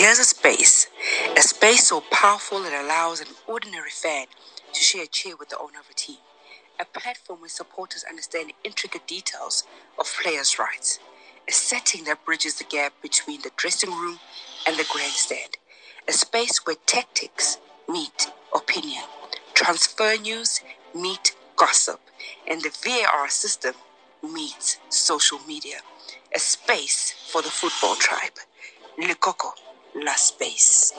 Here's a space, a space so powerful it allows an ordinary fan to share a chair with the owner of a team, a platform where supporters understand intricate details of players' rights, a setting that bridges the gap between the dressing room and the grandstand, a space where tactics meet opinion, transfer news meet gossip, and the VAR system meets social media, a space for the football tribe. Lekoko La Space.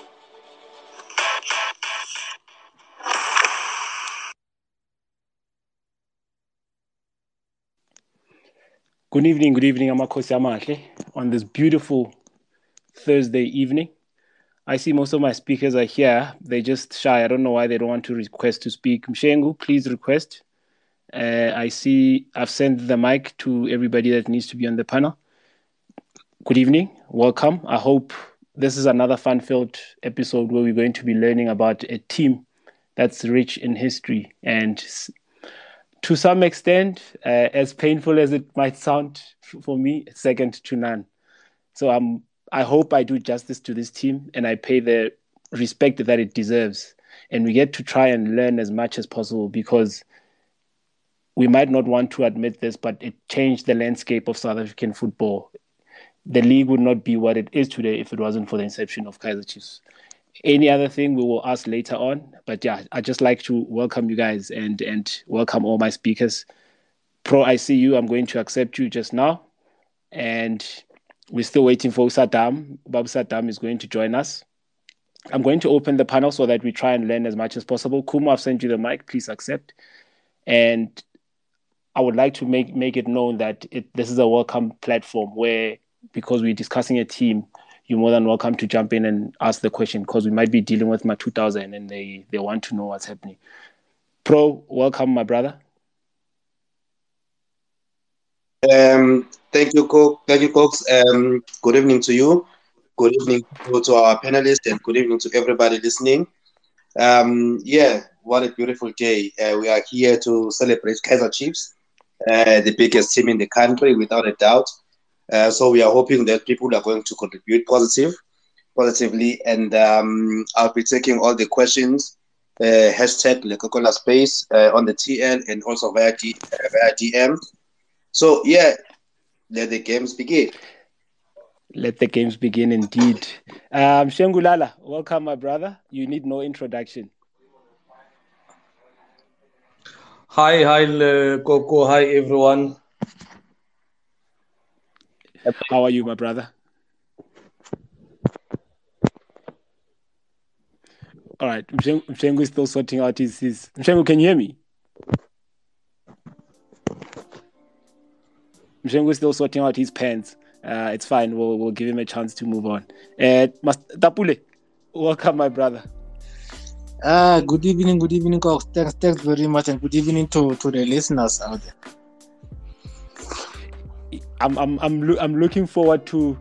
Good evening, good evening, Amakosi Amahle, on this beautiful Thursday evening. I see most of my speakers are here. They're just shy. I don't know why they don't want to request to speak. Mshengu, please request. Uh, I see I've sent the mic to everybody that needs to be on the panel. Good evening, welcome. I hope this is another fun filled episode where we're going to be learning about a team that's rich in history and to some extent, uh, as painful as it might sound for me, second to none. So I'm I hope I do justice to this team and I pay the respect that it deserves. And we get to try and learn as much as possible because we might not want to admit this, but it changed the landscape of South African football. The league would not be what it is today if it wasn't for the inception of Kaizer Chiefs. Any other thing we will ask later on. But yeah, I just like to welcome you guys and and welcome all my speakers. Pro ICU, I'm going to accept you just now. And we're still waiting for Saddam. Bob Saddam is going to join us. I'm going to open the panel so that we try and learn as much as possible. Kumo, I've sent you the mic. Please accept. And I would like to make make it known that it, this is a welcome platform where, because we're discussing a team, you're more than welcome to jump in and ask the question because we might be dealing with my 2000 and they, they want to know what's happening. Pro, welcome, my brother. Um, thank you, Cook. Thank you, Cox. Um, good evening to you. Good evening to our panelists and good evening to everybody listening. Um, yeah, what a beautiful day. Uh, we are here to celebrate Kaizer Chiefs, uh, the biggest team in the country, without a doubt. Uh, so we are hoping that people are going to contribute positive, positively, and um, I'll be taking all the questions. Uh, hashtag Lekoko La Space uh, on the TL and also via, D, uh, via DM. So yeah, let the games begin. Let the games begin indeed. Um, Shengulala, welcome, my brother. You need no introduction. Hi, hi, Coco. Hi, everyone. How are you, my brother? All right, Mshengu is still sorting out his, his. Mshengu, can you hear me? Mshengu is still sorting out his pens. Uh, it's fine. We'll we'll give him a chance to move on. Uh, Tapule, welcome, my brother. Ah, good evening, good evening, Cox. Thanks, thanks very much, and good evening to, to the listeners out there. I'm I'm I'm lo- I'm looking forward to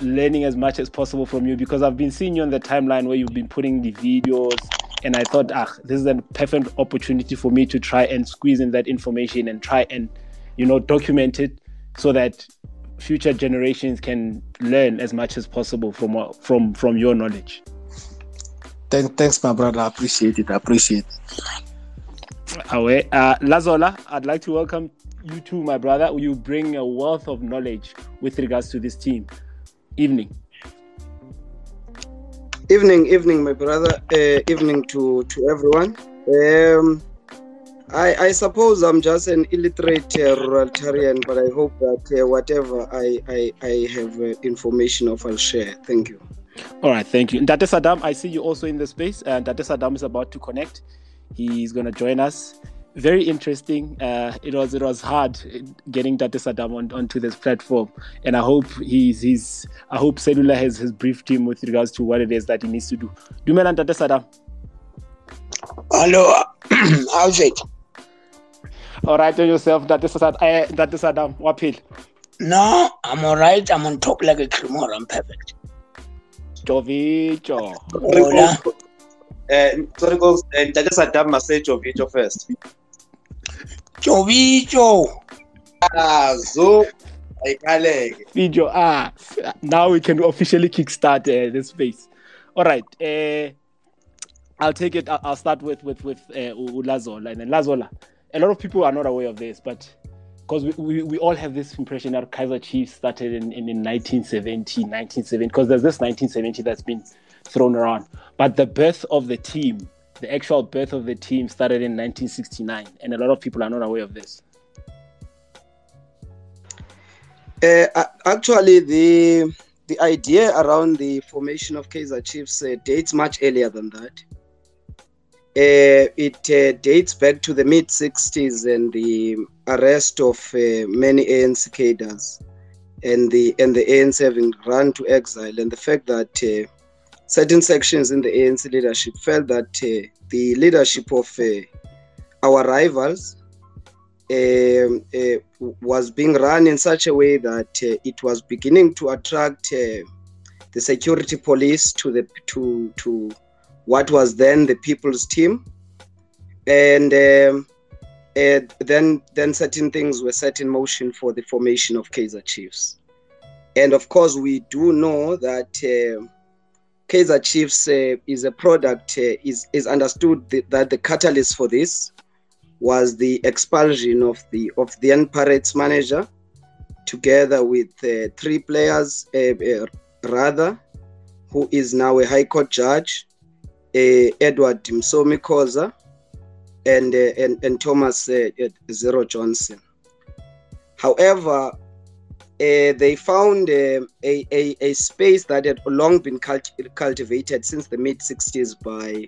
learning as much as possible from you because I've been seeing you on the timeline where you've been putting the videos, and I thought, ah, this is a perfect opportunity for me to try and squeeze in that information and try and you know, document it so that future generations can learn as much as possible from from from your knowledge. Thank, thanks, my brother. I appreciate it. I appreciate it. Awe. Uh, Lazola, I'd like to welcome you too, my brother. You bring a wealth of knowledge with regards to this team. Evening. Evening, evening, my brother. Uh, evening to to everyone. Um, I, I suppose I'm just an illiterate uh, ruralitarian, but I hope that uh, whatever I, I, I have uh, information of, I'll share. Thank you. All right, thank you. Date Saddam, I see you also in the space, and Date Saddam is about to connect. He's going to join us. Very interesting. Uh, it was it was hard getting Date Saddam on, onto this platform, and I hope he's he's I hope Cellular has has briefed him with regards to what it is that he needs to do. Do Dumelan Date Saddam. Hello, how's it? all right on yourself that is that uh, that is Adam waphila no i'm all right i'm on top like a creamer i'm perfect jovicho Hola. Uh, sorry, folks. Uh, Dada Saddam must say Jovicho first. Jovicho. Ah, so Ayiqaleke. Feed your. Now we can officially kickstart uh, this space. All right. Uh, I'll take it. I'll, I'll start with with with uh, Lazola and then Lazola. A lot of people are not aware of this, but because we, we, we all have this impression that Kaizer Chiefs started in, in, in 1970, 1970, because there's this 1970 that's been thrown around. But the birth of the team, the actual birth of the team started in 1969, and a lot of people are not aware of this. Uh, actually, the the idea around the formation of Kaizer Chiefs uh, dates much earlier than that. Uh, it uh, dates back to the mid 60s and the arrest of uh, many ANC cadres and the and the ANC having run to exile and the fact that uh, certain sections in the ANC leadership felt that uh, the leadership of uh, our rivals um, was being run in such a way that it was beginning to attract the security police to the to to what was then the people's team. And um, then then certain things were set in motion for the formation of Kaizer Chiefs. And of course we do know that uh, Kaizer Chiefs uh, is a product uh, is is understood that the catalyst for this was the expulsion of the of the then Pirates manager together with uh, three players rather who is now a high court judge Edward Msomi Khoza and, and, and Thomas Zero Johnson. However, they found a, a, a space that had long been cult- cultivated since the mid 60s by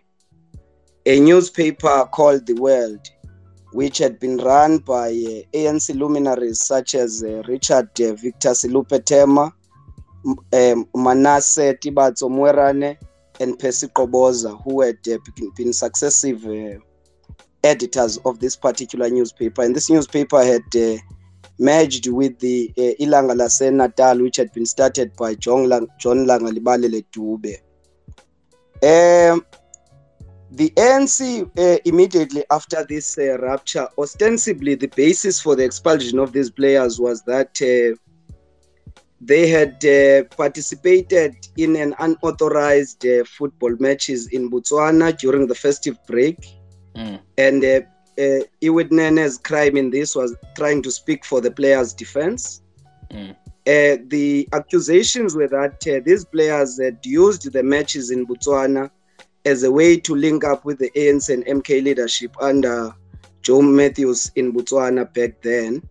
a newspaper called The World, which had been run by uh, ANC luminaries such as uh, Richard uh, Victor Silupe Tema, um, Manasseh Tibatso and Percy Qoboza, who had uh, been successive uh, editors of this particular newspaper. And this newspaper had uh, merged with the uh, Ilanga Lase Natal, which had been started by John, Lang- John Langalibalele Dube. Um, the ANC, uh, immediately after this uh, rupture, ostensibly the basis for the expulsion of these players was that uh, they had uh, participated in an unauthorized uh, football matches in Botswana during the festive break. Mm. And uh, uh, Ewert Nene's crime in this was trying to speak for the players' defense. Mm. Uh, the accusations were that uh, these players had used the matches in Botswana as a way to link up with the ANC and MK leadership under Joe Matthews in Botswana back then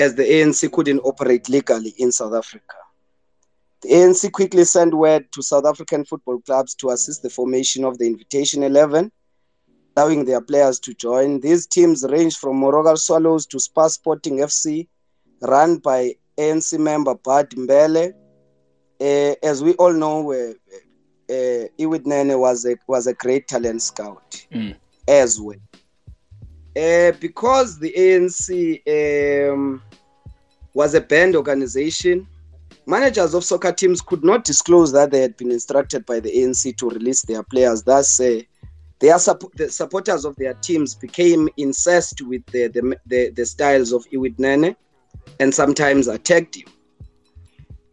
as the ANC couldn't operate legally in South Africa. The ANC quickly sent word to South African football clubs to assist the formation of the Invitation 11, allowing their players to join. These teams range from Moroka Swallows to Spar Sporting FC, run by ANC member Bud Mbele. Uh, as we all know, uh, uh, Ewert Nene was a, was a great talent scout Mm. as well. Uh, because the ANC um, was a banned organization, managers of soccer teams could not disclose that they had been instructed by the ANC to release their players. Thus, uh, their the supporters of their teams became incensed with the, the, the, the styles of Ewert Nene and sometimes attacked him.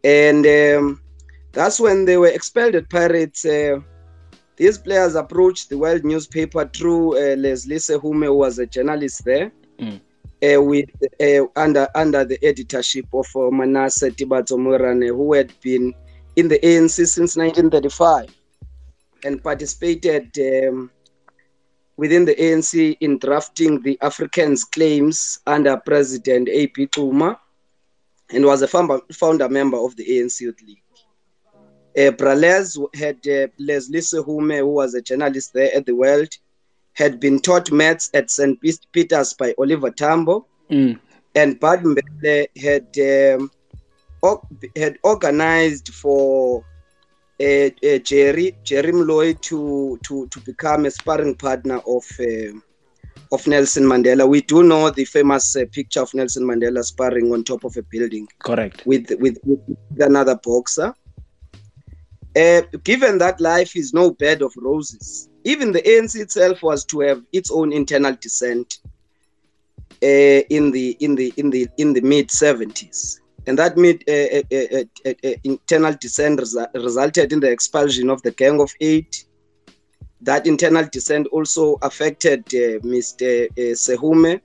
And um, that's when they were expelled at Pirates. Uh, these players approached the World newspaper through uh, Leslie Sehume, who was a journalist there, Mm. uh, with uh, under under the editorship of uh, Manasseh Tibatso Morane, who had been in the ANC since 1935 and participated um, within the ANC in drafting the Africans' claims under President A.P. Xuma and was a founder, member of the ANC Youth League. Uh, Brales had uh, Leslie Sehume, who was a journalist there at the World, had been taught maths at St. Peter's by Oliver Tambo, Mm. and Mbele had um, had organized for Jerry Jerry Moloi to to to become a sparring partner of uh, of Nelson Mandela. We do know the famous uh, picture of Nelson Mandela sparring on top of a building Correct. with with, with another boxer. Uh, given that life is no bed of roses, even the ANC itself was to have its own internal dissent uh, in the in the in the in the mid 70s. And that mid, uh, uh, uh, internal dissent resu- resulted in the expulsion of the Gang of Eight. That internal dissent also affected Mr. Sehume,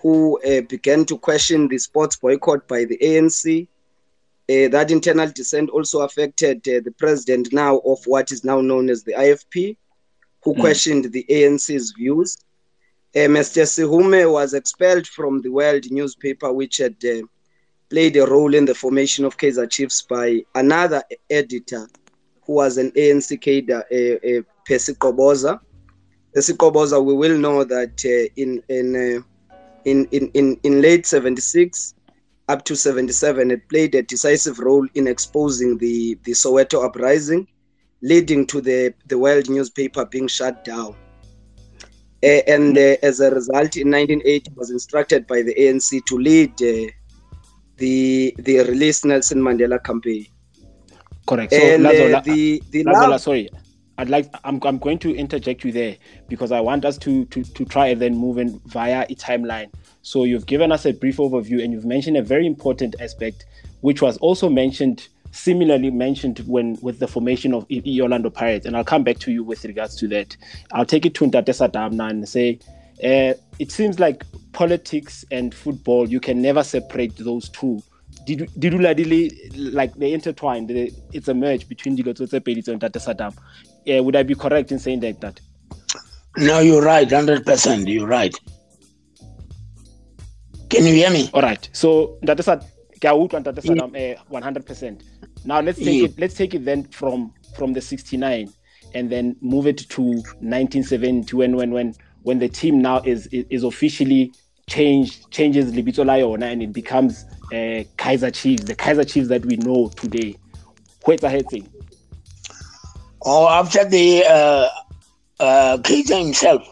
who began to question the sports boycott by the ANC. that internal dissent also affected the president now of what is now known as the IFP, who mm. questioned the ANC's views. Uh, Mr. Sehume was expelled from the World newspaper, which had uh, played a role in the formation of Kaizer Chiefs by another editor who was an ANC cadre, uh, uh, Percy Qoboza. Percy Qoboza, we will know that uh, in, in, uh, in, in, in, in late 76 up to 77, it played a decisive role in exposing the, the Soweto uprising, leading to the, the World newspaper being shut down. Uh, and uh, as a result, in 1980, was instructed by the ANC to lead uh, the the release Nelson Mandela campaign. Correct. So, and Lazola, the the Lazola, sorry, I'd like I'm I'm going to interject you there because I want us to to to try and then move in via a timeline. So you've given us a brief overview and you've mentioned a very important aspect, which was also mentioned similarly mentioned when with the formation of the Orlando Pirates, and I'll come back to you with regards to that. I'll take it to Ntate Saddam now and say, uh, it seems like politics and football, you can never separate those two. Did did like they intertwined? They, it's a merge between Dilo Tsotepeditso and Ntate Saddam. Yeah, would I be correct in saying like that? No, you're right, hundred percent. You're right. Can you hear me? All right. So Ntate Saddam, Saddam, eh, one hundred percent. Now let's take yeah. it. Let's take it then from from the sixty nine, and then move it to 1970 when when when when the team now is is, is officially changed changes Libito Liona and it becomes uh, Kaizer Chiefs, the Kaizer Chiefs that we know today. Where's the Oh, after the uh, uh, Kaizer himself,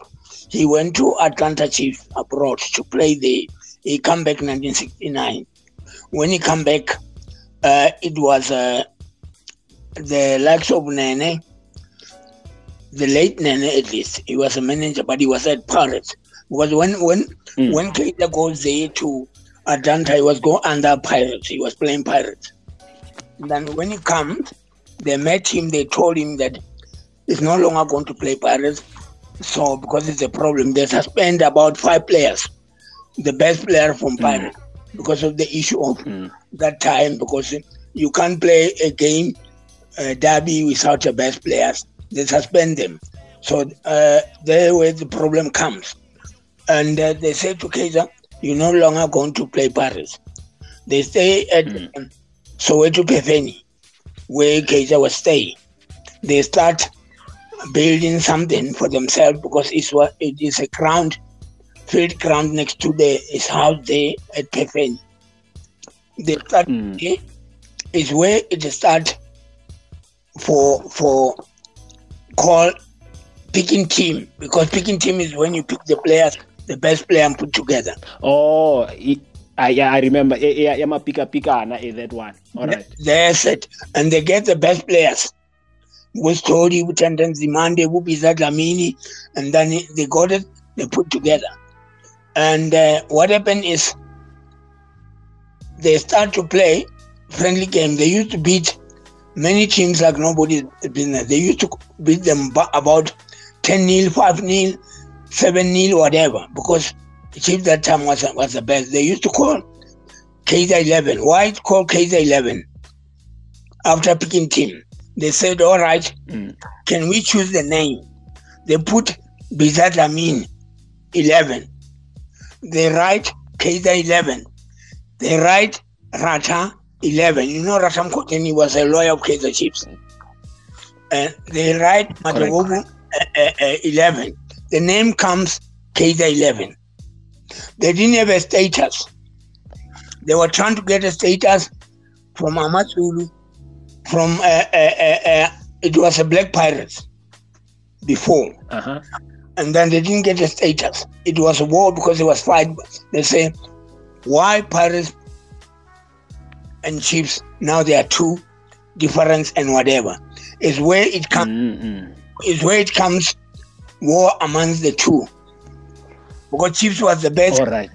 he went to Atlanta Chiefs abroad to play the. He come back 1969. When he come back, uh, it was uh, the likes of Nene, the late Nene at least. He was a manager, but he was at Pirates. Because when when mm. when Keita goes there to Atlanta, he was going under Pirates. He was playing Pirates. Then when he comes, they met him. They told him that he's no longer going to play Pirates. So because it's a problem, they suspend about five players, the best player from hmm. Pirates, mm. because of the issue of mm. that time. Because you can't play a game, a derby without your best players. They suspend them. So uh, there where the problem comes. And uh, they say to Kaizer, you're no longer going to play Paris. They stay at mm. um, Soweto Pefeni, where Kaizer was staying. They start building something for themselves because it's what it is a ground, field ground next to the his house there at Pefeni. They start mm. is where it start for for call picking team because picking team is when you pick the players, the best player and put together. Oh, I, yeah, I remember. Eh, eh, yeah, yeah, pika pika is eh, that one. All right. That's it, and they get the best players. With Tori, with Zimande, Wubiza Dlamini, and then they got it, they put together. And uh, what happened is they start to play friendly game. They used to beat many teams like nobody's business. They used to beat them about 10 nil, 5 nil, 7 nil, whatever, because the chief that time was, was the best. They used to call Kaizer 11. Why it called Kaizer 11? After picking team, they said, all right, mm. can we choose the name? They put Bizat Amin 11. They write Kaizer 11. They write Rata 11. You know, Rasham Koteni was a lawyer of Kaizer Chiefs. And they write Matagobu uh, uh, uh, 11. The name comes Kaizer 11. They didn't have a status. They were trying to get a status from Amazulu, from, uh, uh, uh, it was a Black Pirates before. Uh-huh. And then they didn't get a status. It was a war because it was fight. They say, why Pirates and chiefs now they are two difference and whatever is where it comes mm-hmm. is where it comes war amongst the two because chiefs was the best All right.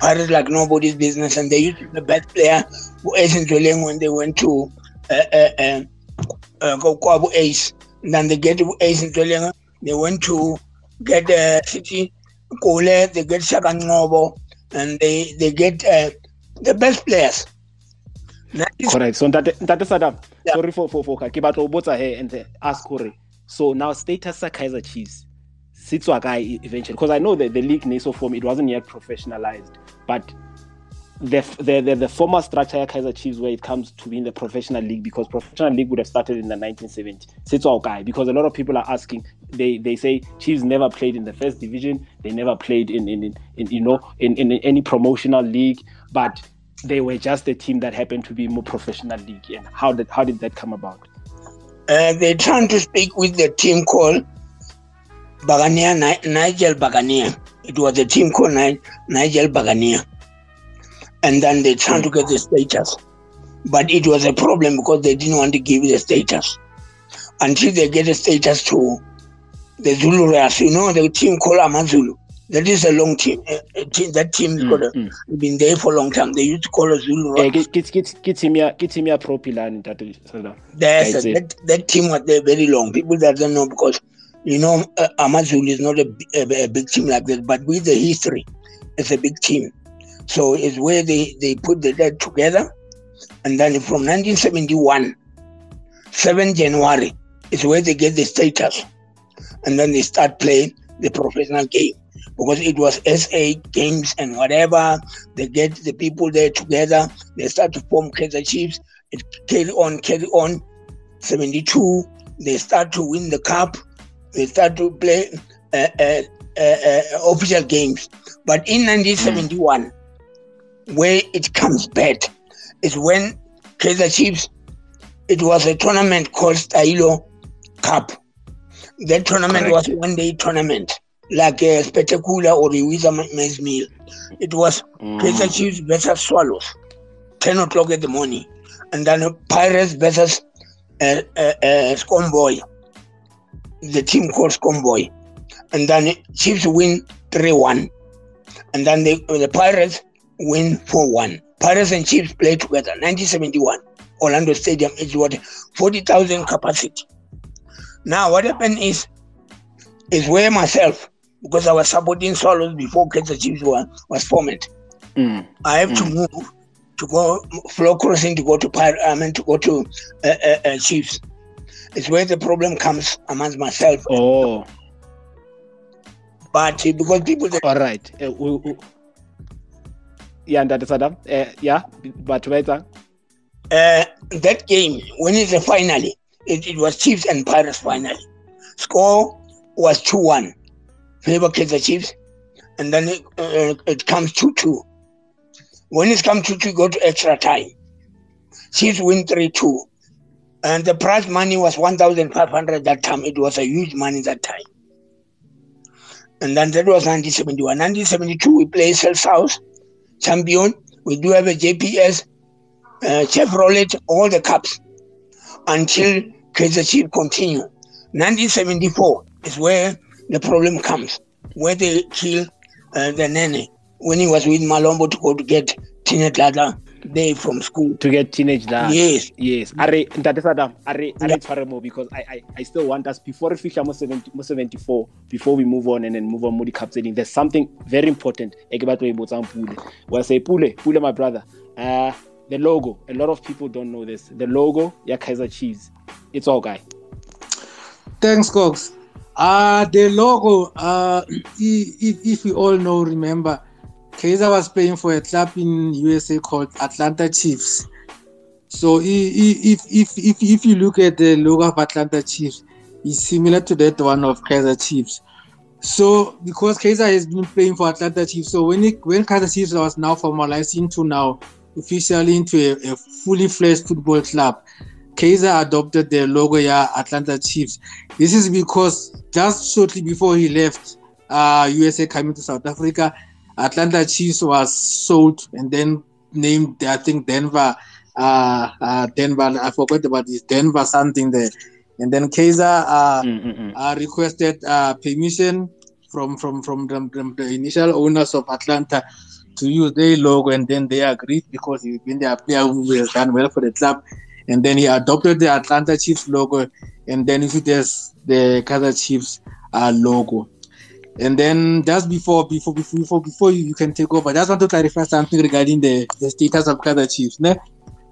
Pirates like nobody's business, and they used the best player who Ace in when they went to uh, uh, uh, uh, Ace. And then they get Ace in they went to get uh, City Kole, they get Shaka Ngcobo, and they, they get uh, the best players. Correct. So that Adam. Yeah. Sorry for for for ke batla botsa and ask hore. So now status sa Kaizer Chiefs sitswa guy eventually because I know that the league NASO form it wasn't yet professionalized, but the, the the, the former structure of Kaizer Chiefs where it comes to being the professional league because professional league would have started in the 1970s. Sitswa guy because a lot of people are asking they they say Chiefs never played in the first division, they never played in in, in, in you know in, in any promotional league, but they were just a team that happened to be more professional league. And how did how did that come about? Uh, they're trying to speak with the team called Bagania Nigel Bagania. It was a team called Nigel Bagania, and then they tried to get the status, but it was a problem because they didn't want to give the status until they get the status to the Zulu Race. You know the team called Amazulu. That is a long team. A, team that team mm, got mm. been there for a long time. They used to call us Zulu Rock. Yeah, get get get him here, get him here pro plan that that, that team was there very long. People that don't know because you know uh, Amazulu is not a, a, a, big team like that, but with the history, it's a big team. So it's where they they put the dead together, and then from 1971, 7 January is where they get the status, and then they start playing the professional game because it was SA games and whatever. They get the people there together. They start to form Kaizer Chiefs. It carry on, carry on. 72, they start to win the cup. They start to play uh, uh, uh, uh official games. But in 1971, where it comes bad is when Kaizer Chiefs, it was a tournament called Stailo Cup. That tournament Correct. was one day tournament like a spectacular or a Wizard Meal. It was mm. Kaizer Chiefs versus Swallows, 10 o'clock in the morning. And then Pirates versus uh, uh, uh, Scumboy, the team called Scumboy. And then Chiefs win 3 1. And then the, the Pirates win 4 1. Pirates and Chiefs play together, 1971. Orlando Stadium is what 40,000 capacity. Now, what happened is, is where myself because I was supporting Swallows before Kaizer Chiefs were, was formed. Mm. I have mm. to move to go floor crossing to go to Pir- I mean to go to uh, uh, uh, Chiefs. It's where the problem comes amongst myself. Oh. But uh, because people. That, All right. Uh, we, we, yeah, that is Adam. Uh, yeah, but wait. Uh, that game when it's a finally, it, it was Chiefs and Pirates finally. Score was two one favor Kaizer Chiefs, and then it, uh, it comes 2 2. When it comes 2 2, go to extra time. Chiefs win 3 2. And the prize money was 1,500 that time. It was a huge money that time. And then that was 1971. 1972, we play Cell South, champion. We do have a JPS, uh, Chevrolet, all the cups until Kaizer Chiefs continue. 1974 is where the problem comes where they kill uh, the nene when he was with Malombo to go to get Teenage Dladla there from school. To get Teenage Dladla. Yes. Yes. Are Ntate Sadam, are are tshware mo because I, I I still want us before we fihla mo 70 mo 74 before we move on and then move on mo di cup there's something very important e ke batlo e botsang Pule. Well say Pule, Pule my brother. Uh the logo, a lot of people don't know this. The logo, yeah, Kaizer Chiefs. It's all guy. Thanks, Cox. Uh, the logo, uh, if, if we all know, remember, Kaizer was playing for a club in USA called Atlanta Chiefs. So if, if, if, if you look at the logo of Atlanta Chiefs, it's similar to that one of Kaizer Chiefs. So because Kaizer has been playing for Atlanta Chiefs, so when it, when Kaizer Chiefs was now formalized into now officially into a, a fully fledged football club, Kaizer adopted the logo yeah Atlanta Chiefs. This is because just shortly before he left uh, USA coming to South Africa, Atlanta Chiefs was sold and then named I think Denver uh, uh, Denver I forgot about this Denver something there. And then Kaizer uh, mm, mm, mm. uh, requested uh, permission from from from the, from the, initial owners of Atlanta to use their logo, and then they agreed because he's been their player who has done well for the club. And then he adopted the Atlanta Chiefs logo, and then it is the Kaizer Chiefs uh, logo. And then just before before before before, before you, you can take over, I just want to clarify something regarding the, the status of Kaizer Chiefs. Ne?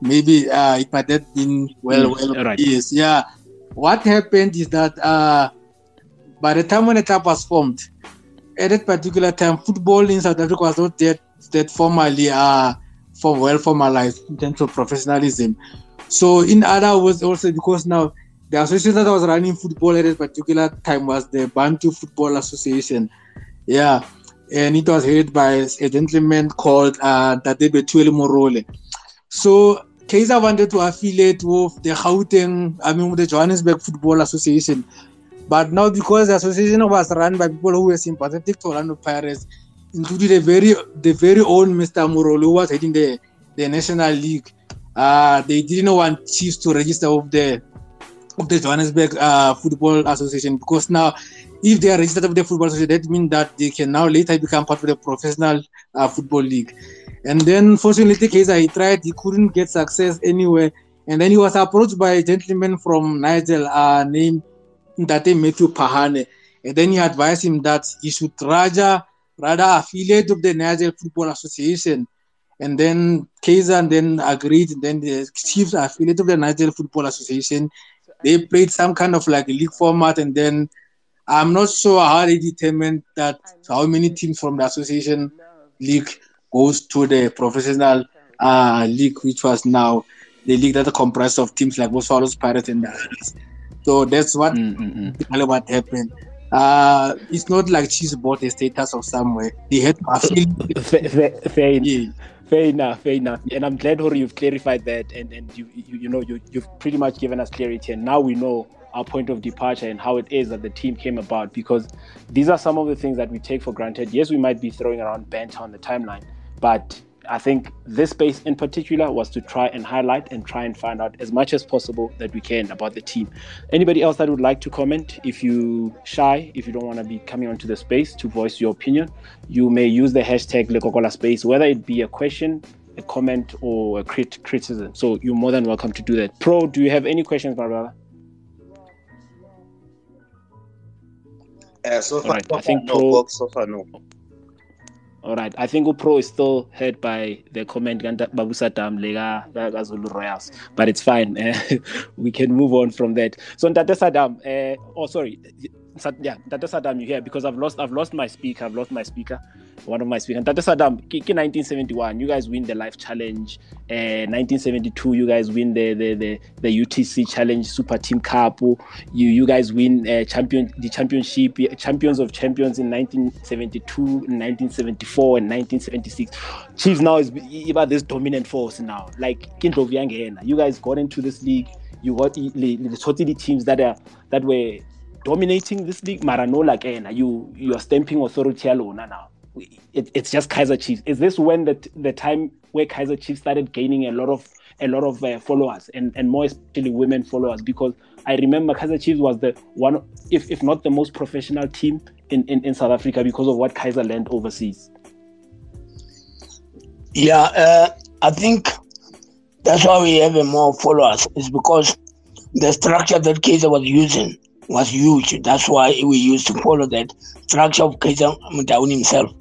Maybe uh, it might have been well, Mm, well, right. yes, yeah. What happened is that uh, by the time when the club was formed, at that particular time, football in South Africa was not that that formally uh for well formalized in terms of professionalism. So in other words, also because now the association that was running football at that particular time was the Bantu Football Association. Yeah. And it was headed by a gentleman called uh Tatebe Tuele Morole. So Kaizer wanted to affiliate with the Gauteng, I mean with the Johannesburg Football Association. But now because the association was run by people who were sympathetic to Orlando Pirates, including the very the very own Mr. Morolo who was heading the, the National League, uh, they didn't want Chiefs to register with the of the Johannesburg uh, Football Association because now, if they are registered with the Football Association, that means that they can now later become part of the professional uh, football league. And then, fortunately, Kaizer he tried, he couldn't get success anywhere. And then he was approached by a gentleman from Nigel uh, named Ndate Matthew Pahane. And then he advised him that he should rather rather affiliate with the Nigel Football Association. And then Kaizer then agreed. Then the Chiefs affiliate with the Nigel Football Association. They played some kind of like league format, and then I'm not sure how they determined that how many teams from the association league goes to the professional uh, league, which was now the league that comprised of teams like Swallows, Pirates, and the others. So that's what Mm, mm, mm. what happened. Uh, it's not like she's bought a status of somewhere. They had to affiliate. Fair, fair, fair, Yeah. Fair enough, fair enough. And I'm glad, Hori, you've clarified that, and and you you, you know you you've pretty much given us clarity, and now we know our point of departure and how it is that the team came about. Because these are some of the things that we take for granted. Yes, we might be throwing around banter on the timeline, but I think this space in particular was to try and highlight and try and find out as much as possible that we can about the team. Anybody else that would like to comment? If you shy, if you don't want to be coming onto the space to voice your opinion, you may use the hashtag Lekokola Space, whether it be a question, a comment, or a crit- criticism. So you're more than welcome to do that. Pro, do you have any questions, my brother? Uh, so far, Alright, so I think no, Pro- so far, no. All right. I think Upro is still hurt by the comment Babusa Dam Lega Royals, but it's fine. Eh, we can move on from that. So Ntate Saddam, uh, oh sorry, yeah, Ntate Saddam, you here because I've lost I've lost my speaker. I've lost my speaker. One of my speakers. Ntate Saddam, ki- ki 1971, you guys win the Life Challenge. Uh, 1972, you guys win the the the, the UTC Challenge Super Team Cup. You you guys win uh, champion the championship champions of champions in 1972, in 1974, and 1976. Chiefs now is about this dominant force now. Like Kindle you guys got into this league. You got the, the, the teams that are that were dominating this league. Maranola again, you you are stamping authority alone now. It, it's just Kaizer Chiefs. Is this when the the time where Kaizer Chiefs started gaining a lot of a lot of uh, followers and, and more especially women followers? Because I remember Kaizer Chiefs was the one, if, if not the most professional team in, in, in South Africa because of what Kaizer learned overseas. Yeah, uh, I think that's why we have more followers. Is because the structure that Kaizer was using was huge. That's why we used to follow that structure of Kaizer Motaung himself,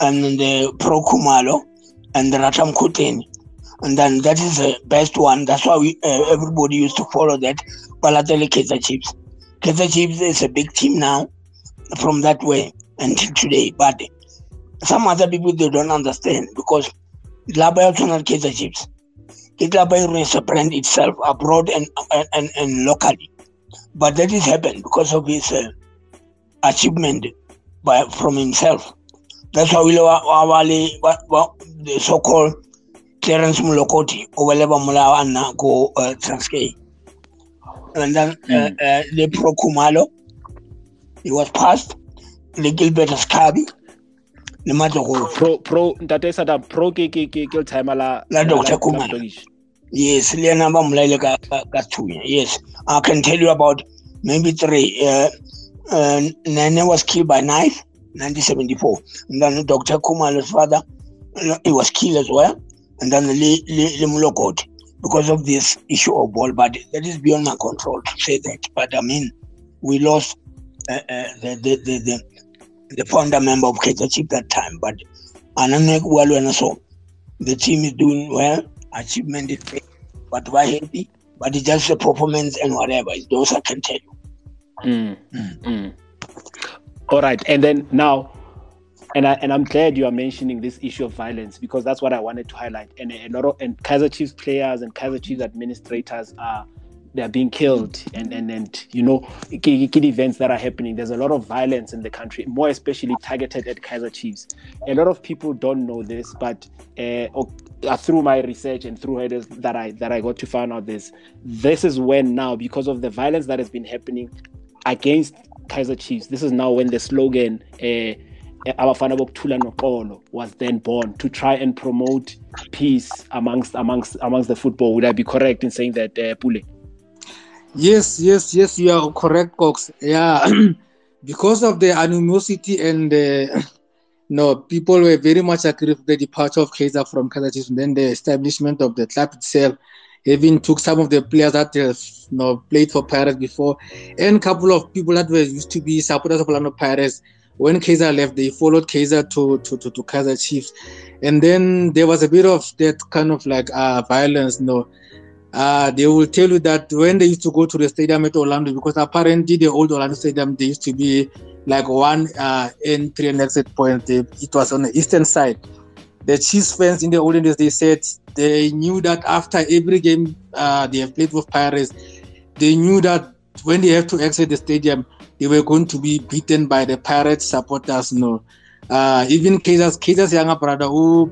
and the Pro Kumalo, and the Ratam Kuteni. And then that is the best one. That's why we uh, everybody used to follow that. Balatele Kaizer Chiefs. Kaizer Chiefs is a big team now, from that way until today. But some other people they don't understand because Laba Yatsuna Kaizer Chiefs. Laba is a brand itself abroad and, and, and, and locally. But that is happened because of his uh, achievement by from himself. That's why we awali the so-called Clarence Mulokoti or whatever Mulawa Anna go uh, Transkei. And then uh, uh, the Pro Kumalo, he was passed. The Gilbert Sekgabi, the Matoko. Pro, pro, Ntate Saddam, pro ke ke ke ke time la La Dr. Kumalo. Yes, Lena Bamlaile ka ka- ka thunya. Yes, I can tell you about maybe three. Uh, uh, Nene was killed by knife, 1974. And then Dr. Kumalo's father he was killed as well, and then the Limulokot because of this issue of ball. But that is beyond my control to say that. But I mean, we lost uh, uh, the, the, the, the, the founder member of Kaizer Chief that time. But so the team is doing well, achievement is great, but we're happy. But it's just the performance and whatever. It's those I can tell you. Mm. Mm. All right, and then now and I and I'm glad you are mentioning this issue of violence because that's what I wanted to highlight. And a lot of and Kaizer Chiefs players and Kaizer Chiefs administrators are they're being killed and and and you know kid events that are happening. There's a lot of violence in the country, more especially targeted at Kaizer Chiefs. A lot of people don't know this, but uh, uh through my research and through it that I that I got to find out this. This is when now because of the violence that has been happening against Kaizer Chiefs. This is now when the slogan. Uh, abafana bokuthula noxolo was then born to try and promote peace amongst amongst amongst the football would i be correct in saying that uh, Pule? yes yes yes you are correct cox yeah because of the animosity and uh, no people were very much agree with the departure of Kaizer from Kaizer Chiefs and then the establishment of the club itself even took some of the players that have you know, played for Pirates before and a couple of people that were used to be supporters of Orlando Pirates when Kaizer left, they followed Kaizer to, to, to, to Kaizer Chiefs. And then there was a bit of that kind of like uh, violence. You no, know. uh, they will tell you that when they used to go to the stadium at Orlando, because apparently the old Orlando stadium, they used to be like one uh, entry and exit point. It was on the eastern side. The Chiefs fans in the olden days, they said they knew that after every game uh, they have played with Pirates, they knew that when they have to exit the stadium, they were going to be beaten by the Pirates supporters. No, uh, even Kaizer's, Kaizer's younger brother, who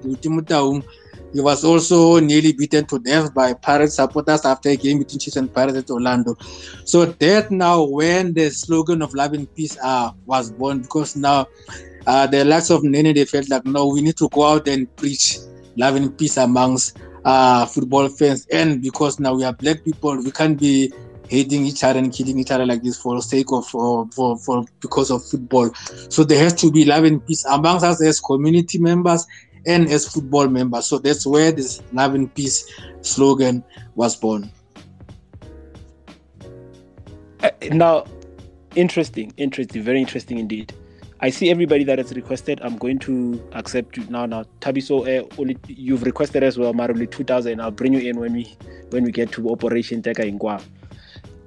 he was also nearly beaten to death by Pirate supporters after a game between Chiefs and Pirates at Orlando. So that now when the slogan of love and peace uh, was born, because now uh, the likes of Nene, they felt like, no, we need to go out and preach love and peace amongst uh, football fans. And because now we are black people, we can't be hating each other and killing each other like this for the sake of for, for, for because of football. So there has to be love and peace amongst us as community members and as football members. So that's where this love and peace slogan was born. Uh, now, interesting, interesting, very interesting indeed. I see everybody that has requested. I'm going to accept you now. Now, Tabiso, uh, you've requested as well. Maruli 2000. I'll bring you in when we when we get to Operation Teka Ingwa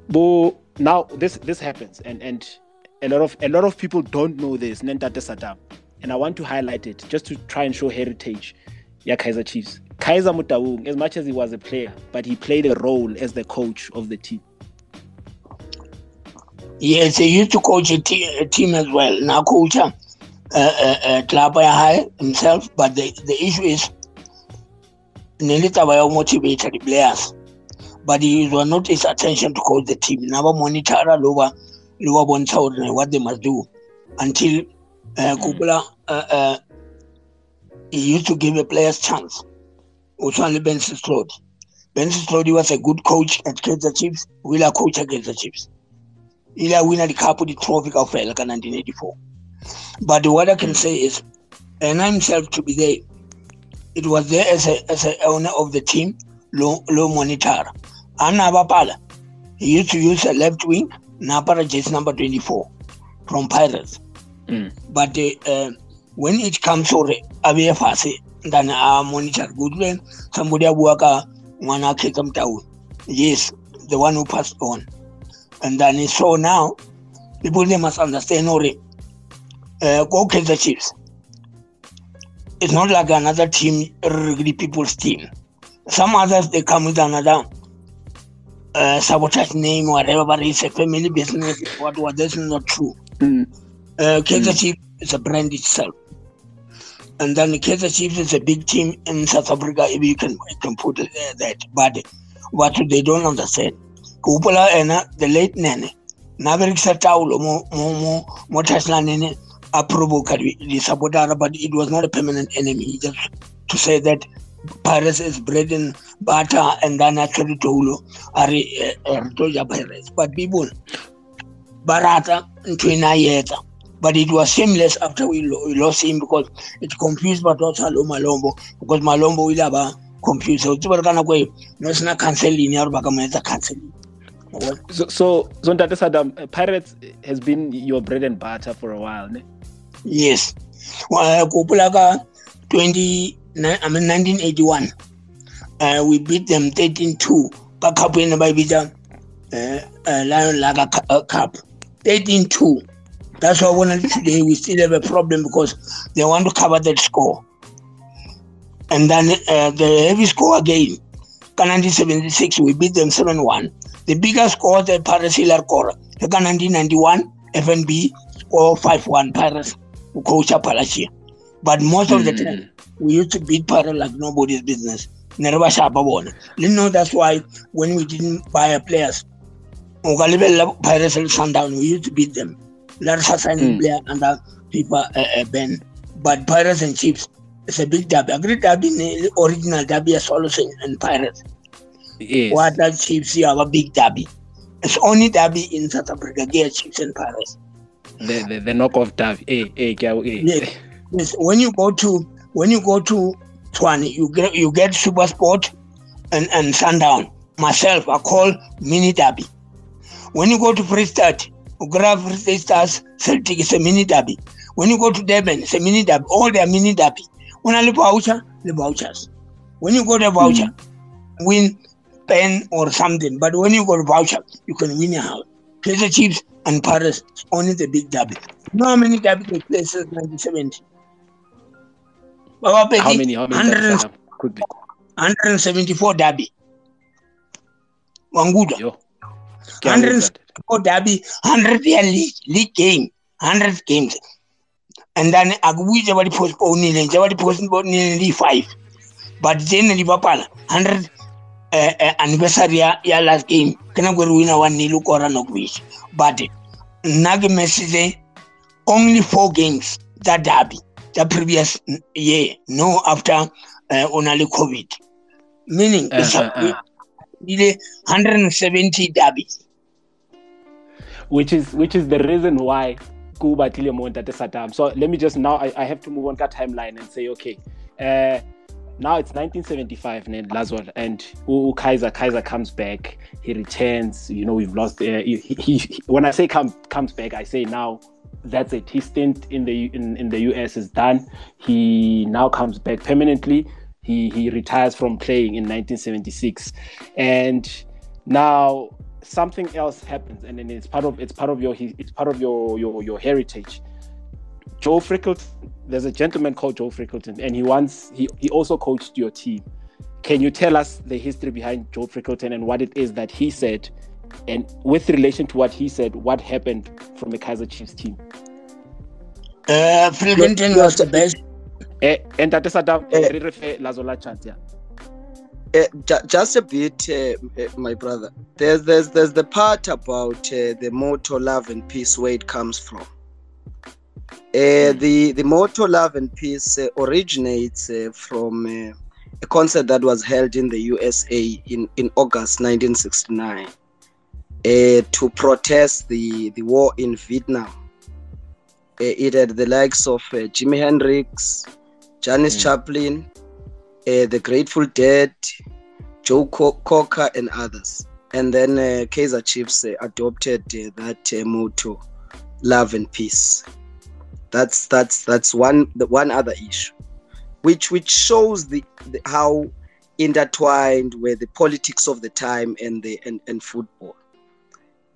but now this this happens and and a lot of a lot of people don't know this Nentate Saddam and I want to highlight it just to try and show heritage yeah Kaizer Chiefs. Kaizer Motaung, as much as he was a player but he played a role as the coach of the team. Yes he used to coach a, te- a team as well. Now coach uh, uh, uh, himself but the, the issue is nilitaba ya motivated the players. But he was not his attention to coach the team. Never monitor lower lower what they must do until uh, hmm. Kubula uh, uh, he used to give a players chance. Also Ben Sistrode. Ben Sistrode was a good coach at Kaizer Chiefs. Will coach at Kaizer Chiefs. Ila winner the cup of the trophy of like 1984. But what I can say is, and I himself to be there, it was there as a as a owner of the team, low low monitor. Anna Bapala. He used to use a left wing, Napara just number 24 from Pirates. Mm. But uh, uh, when it comes to Abiafase, then I monitor good way, somebody Abuaka, Wana Kekam Town. Yes, the one who passed on. And then so now, people they must understand or uh, go get the Chiefs. It's not like another team, really people's team. Some others they come with another uh, sabotage name, whatever, but it's a family business. What was this is not true. Mm. Uh, Kaizer mm. Chiefs is a brand itself. And then Kaizer Chiefs is a big team in South Africa, if you can, you can put it, uh, that. But what they don't understand, Kupula and uh, the late Nene, Naverik Sataulo, mo, mo, mo, mo Tesla Nene, approval, the saboteur, but it was not a permanent enemy. Just to say that Pirates is bred in butter and then actually tolo are re to ja pirates but people barata ntho ena yetsa but it was seamless after we, lo- we lost him because it confused batotsa lo malombo because malombo o ile a confused so tseba re ka nako eo no sena counseling ya gore ba ka mo etsa counseling Wa bona? So, so, so Ntate Saddam, uh, Pirates has been your bread and butter for a while, ne? yes. Ko hopola 20 I mean 1981 uh, we beat them 13-2 ka cup ene ba e bitsa uh, uh, lion uh, cup. 13-2 that's why when today we still have a problem because they want to cover that score. And then uh, the heavy score again. 1976 we beat them 7-1 the bigger score the Pirates Hiller Kora ka 1991 FNB score 5-1 Pirates coach Appalachia but most of the Mm. time we used to beat Pirates like nobody's business. Ne re ba shapa bona you know that's why when we didn't buy a players o ka lebella Pirates le Sundown we used to beat them us sign Mm. player under people uh, Ben but Pirates and Chiefs it's a big derby a great derby ne original derby as Solos and, and Pirates Yes. what that Chiefs here have a big derby it's only derby in South Africa get Chiefs and Pirates The, the, the knockoff derby. Hey, hey, girl, hey. Yes. Yes, when you go to when you go to Tshwane, you get you get Super Sport and, and Sundown. Myself, I call mini derby. When you go to Freestad, you grab Free Stars, Celtic, it's a mini derby. When you go to Durban, it's a mini derby. All they are mini derby. When I look voucher, the vouchers. When you go to voucher, hmm. win pen or something. But when you go to voucher, you can win a house. Kaizer Chiefs and Paris, only the big derby. You know how many derby take place since 1970? Baba How many? How many? 100 Ntate Saddam? Quickly. 174 derby. Wanguda. Yo. Ke a utlwa, 174 derby, 100 year league, league game, 100 games. And then akubuye ba di postpone le ba di postpone le 5. But then bapala 100 uh, uh, anniversary ya, ya last game kana go re winner 1 nil kora no kuish. But nna ke message only four games that derby the previous year no after uh, only covid meaning Uh, it's a, uh, uh. 170 derbies which is which is the reason why ku batlile mo ntate Saddam. So let me just now I, I have to move on that timeline and say okay. Uh now it's 1975 ne Lazwal and U Kaizer Kaizer comes back. He returns. You know we've lost. Uh, he, he, he- when I say come comes back, I say now that's it. His stint in the in, in the US is done. He now comes back permanently. He he retires from playing in 1976, and now something else happens, and then it's part of it's part of your it's part of your your your heritage. Joe Frickleton, there's a gentleman called Joe Frickleton, and he once he, he also coached your team. Can you tell us the history behind Joe Frickleton and what it is that he said, and with relation to what he said, what happened from the Kaizer Chiefs team? uh Frickleton was the best Eh, and that is Adam, re refe Lazola chant, yeah. Uh, ju- just a bit, uh, my brother. There's there's there's the part about uh, the motto "Love and Peace" where it comes from. Uh, the the motto "Love and Peace" uh, originates uh, from uh, a concert that was held in the USA in in August 1969 uh, to protest the the war in Vietnam. It had the likes of uh, Jimi Hendrix, Janis Mm. Joplin, the Grateful Dead, Joe Cocker, and others. And then uh, Kaizer Chiefs uh, adopted uh, that uh, motto, "Love and Peace." That's that's that's one the one other issue, which which shows the, the how intertwined were the politics of the time and the and, and football.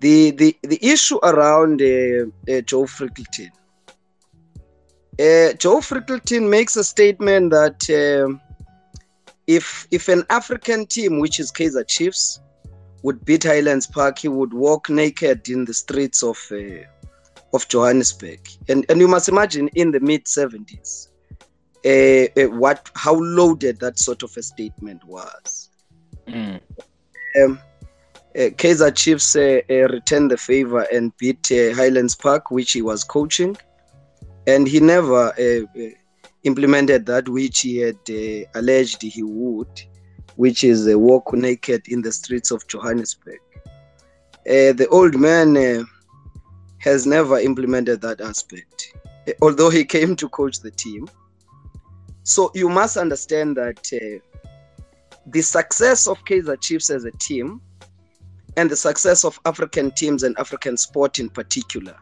The the the issue around uh, uh, Joe Frickleton. Uh, Joe Frickleton makes a statement that. If if an African team, which is Kaizer Chiefs, would beat Highlands Park, he would walk naked in the streets of uh, of Johannesburg. And and you must imagine in the mid seventies, uh, uh, what how loaded that sort of a statement was. Mm. Um, uh, Kaizer Chiefs uh, returned the favor and beat uh, Highlands Park, which he was coaching, and he never uh, uh, implemented that which he had uh, alleged he would, which is uh, walk naked in the streets of Johannesburg. Uh, the old man uh, has never implemented that aspect, although he came to coach the team. So you must understand that uh, the success of Kaizer Chiefs as a team and the success of African teams and African sport in particular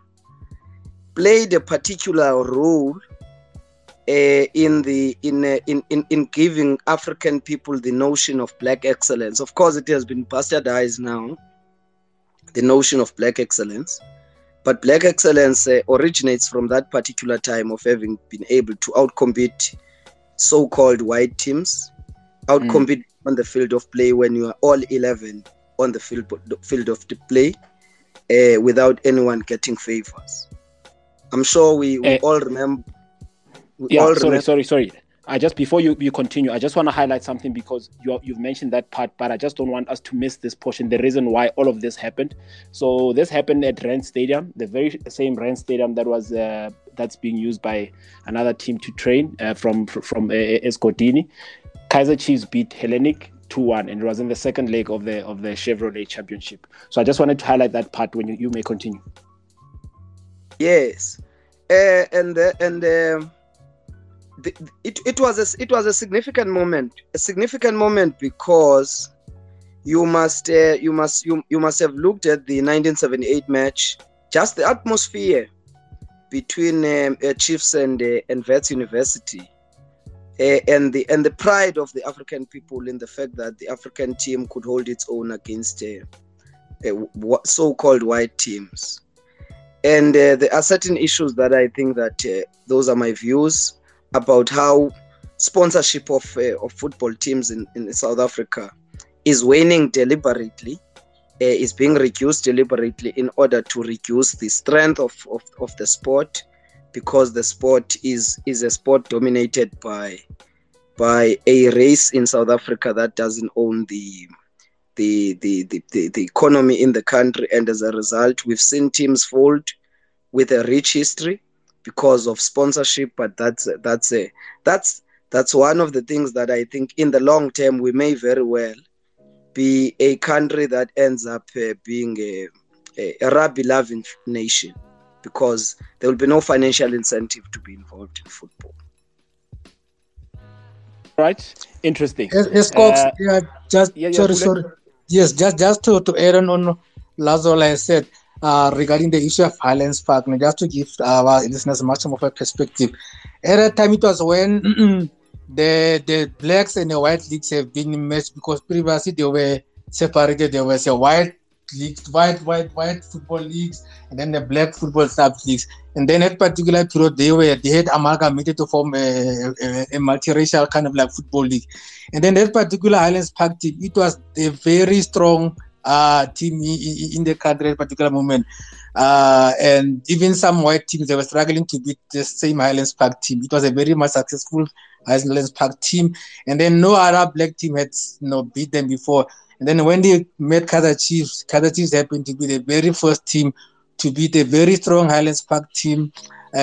played a particular role uh, in the in, uh, in in in giving African people the notion of black excellence. Of course, it has been bastardized now. The notion of black excellence, but black excellence uh, originates from that particular time of having been able to outcompete so-called white teams, outcompete mm. on the field of play when you are all 11 on the field field of the play, uh, without anyone getting favors. I'm sure we, we all remember yeah, sorry, sorry, sorry. I just before you, you continue, I just want to highlight something because you you've mentioned that part, but I just don't want us to miss this portion. The reason why all of this happened. So this happened at Rand Stadium, the very same Rand Stadium that was uh, that's being used by another team to train uh, from from uh, Escotini. Kaizer Chiefs beat Hellenic 2-1 and it was in the second leg of the of the Chevrolet Championship. So I just wanted to highlight that part when you, you may continue. Yes, uh, and uh, and. It, it was a, it was a significant moment a significant moment because you must uh, you must you, you must have looked at the 1978 match just the atmosphere between um, uh, Chiefs and uh, and Wits University uh, and the and the pride of the African people in the fact that the African team could hold its own against uh, uh, so-called white teams. And there are certain issues that I think that those are my views about how sponsorship of uh, of football teams in, in South Africa is waning deliberately, uh, is being reduced deliberately in order to reduce the strength of, of, of the sport, because the sport is is a sport dominated by by a race in South Africa that doesn't own the the, the, the, the, the economy in the country. And as a result we've seen teams fold with a rich history because of sponsorship but that's that's a that's that's one of the things that i think in the long term we may very well be a country that ends up uh, being a, a, a rugby loving nation because there will be no financial incentive to be involved in football. Right? Interesting. Yes, yes Cox, uh, yeah just yeah, sorry sorry. Yes just just to, to add on Lazola I said uh, regarding the issue of Highlands Park, and just to give our listeners much more of a perspective. At that time, it was when the the blacks and the white leagues have been merged because previously they were separated. There was a white leagues, white, white, white football leagues, and then the black football sub leagues. And then at particular period, they were they had amalgamated to form a, a, a multiracial kind of like football league. And then that particular Highlands Park team, it was a very strong uh, team in the country at a particular moment. Uh, and even some white teams, they were struggling to beat the same Highlands Park team. It was a very much successful Highlands Park team. And then no other black team had you know, beat them before. And then when they met Kaizer Chiefs, Kaizer Chiefs happened to be the very first team to beat a very strong Highlands Park team uh,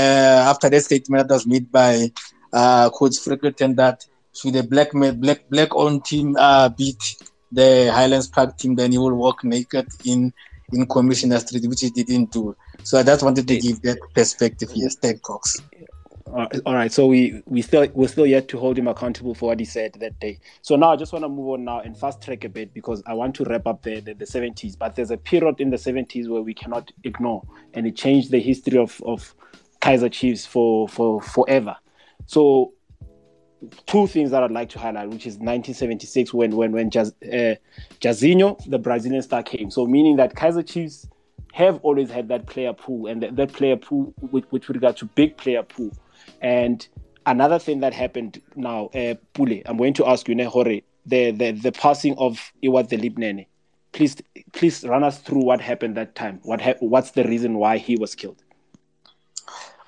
after that statement that was made by uh, Coach Frickleton that should the black black black owned team uh, beat the Highlands Park team, then he will walk naked in in Commissioner Street, which he didn't do. So I just wanted to give that perspective. Yes, thank Cox. all right, so we we still we're still yet to hold him accountable for what he said that day. So now I just want to move on now and fast track a bit because I want to wrap up the, the, the 70s. But there's a period in the 70s where we cannot ignore, and it changed the history of of Kaizer Chiefs for for forever. So two things that I'd like to highlight, which is 1976 when when when Jaz, uh, Jairzinho, the Brazilian star, came. So meaning that Kaizer Chiefs have always had that player pool and that, that player pool with, with regard to big player pool. And another thing that happened now, uh, Pule, I'm going to ask you, Nehore, the, the the passing of Ewert the Nene. Please please run us through what happened that time. What ha- what's the reason why he was killed?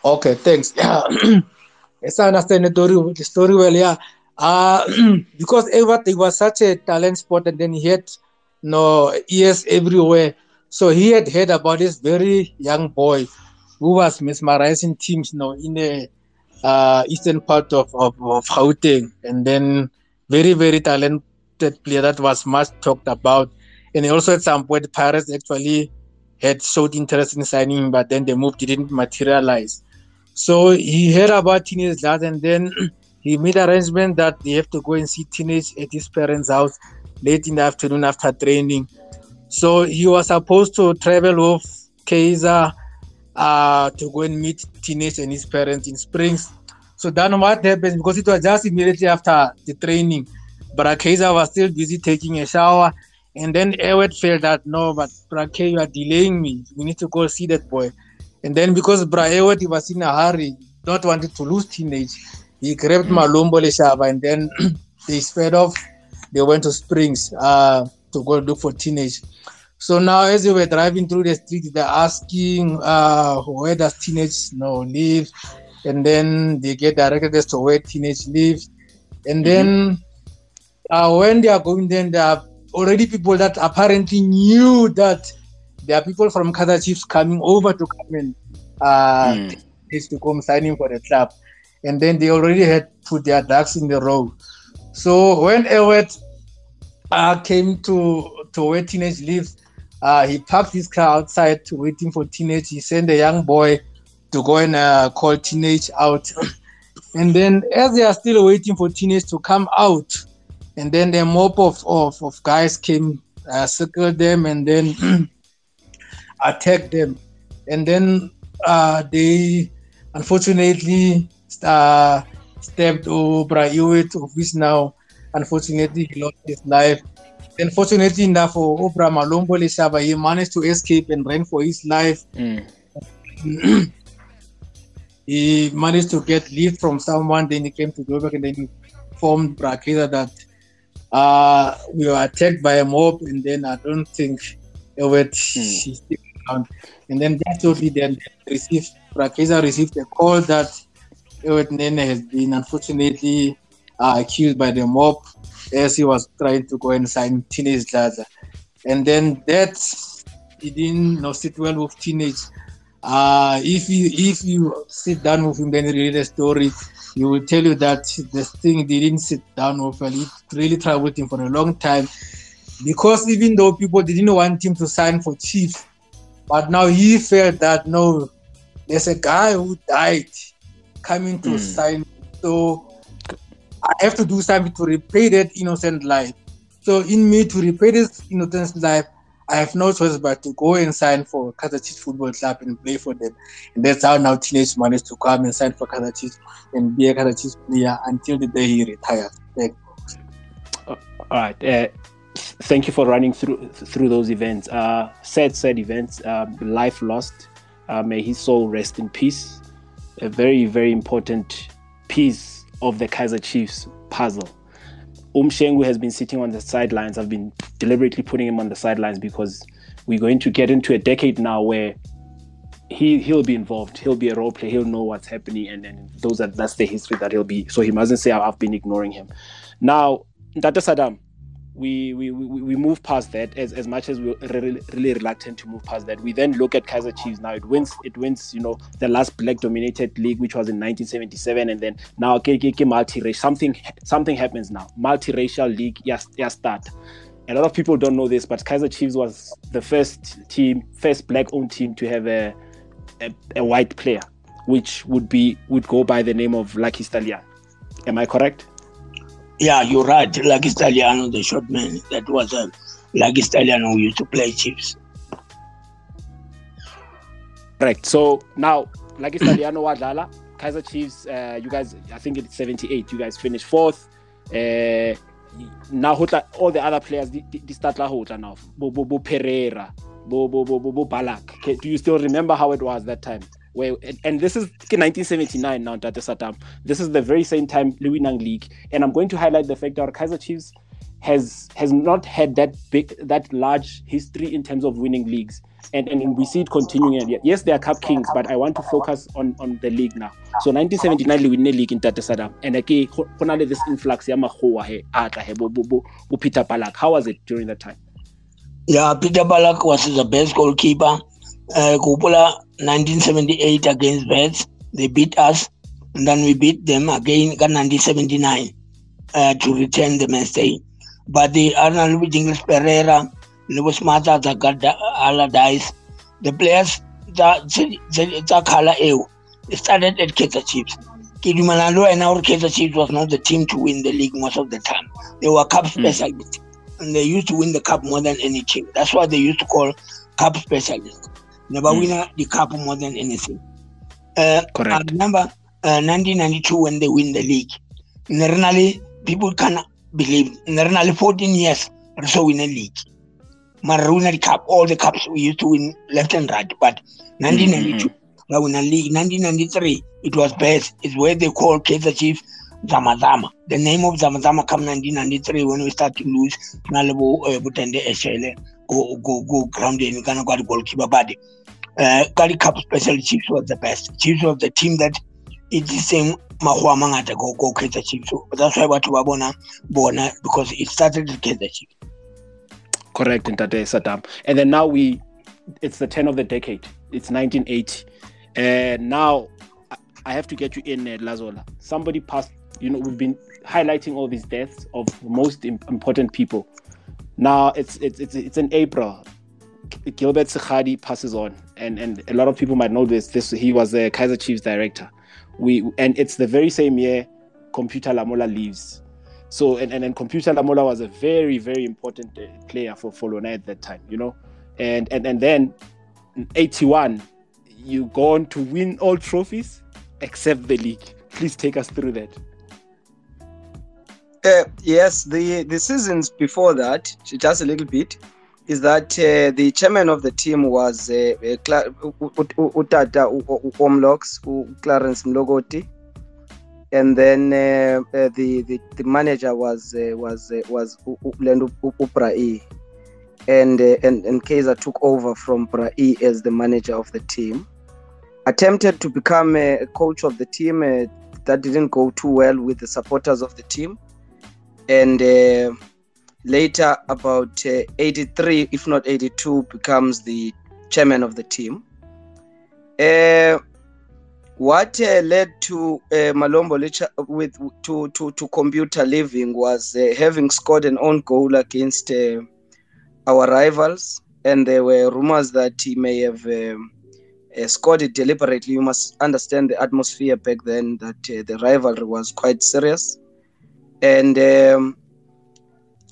Okay, thanks. Yes, I understand the story, the story well, yeah. Uh, because everything was such a talent sport, and then he had you know, ears everywhere. So he had heard about this very young boy who was mesmerizing teams, you know, in the uh, eastern part of, of, of Gauteng. And then very, very talented player that was much talked about. And also at some point, Pirates actually had showed interest in signing him, but then the move didn't materialize. So he heard about teenage lads, and then he made arrangement that they have to go and see teenage at his parents' house late in the afternoon after training. So he was supposed to travel with Kaizer uh, to go and meet teenage and his parents in Springs. So then what happened because it was just immediately after the training, but Kaizer was still busy taking a shower. And then Edward felt that no, but Brake, you are delaying me. We need to go see that boy. And then because Bra Edward was in a hurry, not wanted to lose teenage, he grabbed mm. Malumbo Leshaba and then they sped off. They went to Springs uh, to go look for teenage. So now, as they were driving through the street, they're asking uh, where does teenage you know, live, and then they get directed as to where teenage lives. And then mm-hmm. uh, when they are going, then there are already people that apparently knew that there are people from Kaizer Chiefs coming over to come and uh, mm. to come signing for the club and then they already had put their ducks in the row. So when Ewert uh, came to to where teenage lives, uh, he parked his car outside to waiting for teenage. He sent a young boy to go and uh, call teenage out, and then as they are still waiting for teenage to come out, and then the mob of of, of guys came, uh, circled them, and then attacked them, and then uh, they unfortunately uh, stepped over Hewitt, of which now, unfortunately, he lost his life. Unfortunately enough for Oprah Malombo Leshaba, he managed to escape and ran for his life. Mm. he managed to get leave from someone, then he came to Joburg and then he informed Brakida that uh, we were attacked by a mob, and then I don't think mm. Around. And then that shortly then received Brakida received a call that Ewert Nene has been unfortunately uh, accused by the mob as he was trying to go and sign teenage Laza. And then that he didn't know, sit well with teenage. Uh, if you if you sit down with him, then read the story, he will tell you that the thing didn't sit down with him. It really troubled him for a long time because even though people didn't want him to sign for chief, but now he felt that no, there's a guy who died coming to mm. sign. So I have to do something to repay that innocent life. So in me to repay this innocent life, I have no choice but to go and sign for Kaizer Chiefs Football Club and play for them. And that's how now teenage managed to come and sign for Kaizer Chiefs and be a Kaizer Chiefs player until the day he retired. Thank uh, all right. Uh, thank you for running through through those events. Uh, sad, sad events. Um, life lost. Uh, may his soul rest in peace a very, very important piece of the Kaizer Chiefs puzzle. Umshengu has been sitting on the sidelines. I've been deliberately putting him on the sidelines because we're going to get into a decade now where he he'll be involved. He'll be a role player. He'll know what's happening, and then those are that's the history that he'll be. So he mustn't say I've been ignoring him. Now, Dr. Saddam, we, we, we, move past that as, as much as we're really, really reluctant to move past that. We then look at Kaizer Chiefs. Now it wins, it wins, you know, the last black dominated league, which was in 1977. And then now KKK multiracial, something, something happens now. Multiracial league, yes, yes, start. A lot of people don't know this, but Kaizer Chiefs was the first team, first black owned team to have a, a, a white player, which would be, would go by the name of Lucky Stallion. Am I correct? Yeah, you're right. Lucky Stalliano, the short man. That was a Lucky Stalliano who used to play Chiefs. Correct. So now, Lucky Stalliano Wadlala, Kaizer Chiefs, uh, you guys, I think it's 78. You guys finished fourth. Uh, now all the other players they start la hotla now bo, bo, bo pereira bo, bo, bo, bo balak do you still remember how it was that time where and this is 1979 now Tate Satam. This is the very same time Louis Nang League. And I'm going to highlight the fact that our Kaizer Chiefs has has not had that big that large history in terms of winning leagues. And and we see it continuing. Yes, they are cup kings, but I want to focus on on the league now. So 1979 we win league in Tate Saddam. And again, finally this influx ya he atla he bo bo Peter Balak. How was it during that time? Yeah, Peter Balak was the best goalkeeper. Uh, 1978 against Vets. They beat us, and then we beat them again in 1979 uh, to return the mainstay. But the Arnold English Pereira, Lewis Mata, Allardyce, the players tsa color started at Kaizer Chiefs. Dumelana le wena Chiefs was not the team to win the league most of the time. They were cup hmm. specialists. Mm. And they used to win the cup more than any team. That's why they used to call cup specialists. Never mm. win the cup more than anything. Uh, Correct. I remember uh, 1992 when they win the league. Nerenali, people can believe. Nerenali 14 years, so win a league. Maruna the cup, all the cups we used to win left and right. But 1992, mm-hmm. we win a league. 1993, it was best. It's where they call Kaizer Chiefs Zamazama. The name of Zamazama come 1993 when we start to lose. Nalebo uh, Butende Eshele go go go ground in Ghana got goalkeeper body. Uh, Cup Special Chiefs was the best. Chiefs was the team that it's the same mahua mangata go go Kaizer Chiefs. That's why batho ba bona bona because it started with Kaizer Chiefs. Correct, Ntate Saddam. And then now we, it's the 10 of the decade. It's 1980. And now I have to get you in, uh, Lazola. Somebody passed, you know, we've been highlighting all these deaths of most important people. Now it's it's it's, it's in April. Gilbert Sekgabi passes on, and and a lot of people might know this. This he was the Kaizer Chiefs director. We and it's the very same year Computer Lamola leaves. So and and, and Computer Lamola was a very very important uh, player for for Lona at that time, you know, and and and then 81 you go on to win all trophies except the league. Please take us through that. Uh, yes, the the seasons before that, just a little bit, is that uh, the chairman of the team was uh, Omlox, Clarence Mlogoti, and then uh, uh, the, the the manager was uh, was uh, was Lendo Uprai, and uh, and and Kaizer took over from Brai as the manager of the team. Attempted to become a coach of the team, uh, that didn't go too well with the supporters of the team, and later about 83, if not 82, becomes the chairman of the team. Uh, what uh, led to uh, Malombo with to, to, to computer living was uh, having scored an own goal against uh, our rivals, and there were rumors that he may have um, uh, scored it deliberately. You must understand the atmosphere back then that uh, the rivalry was quite serious, and um,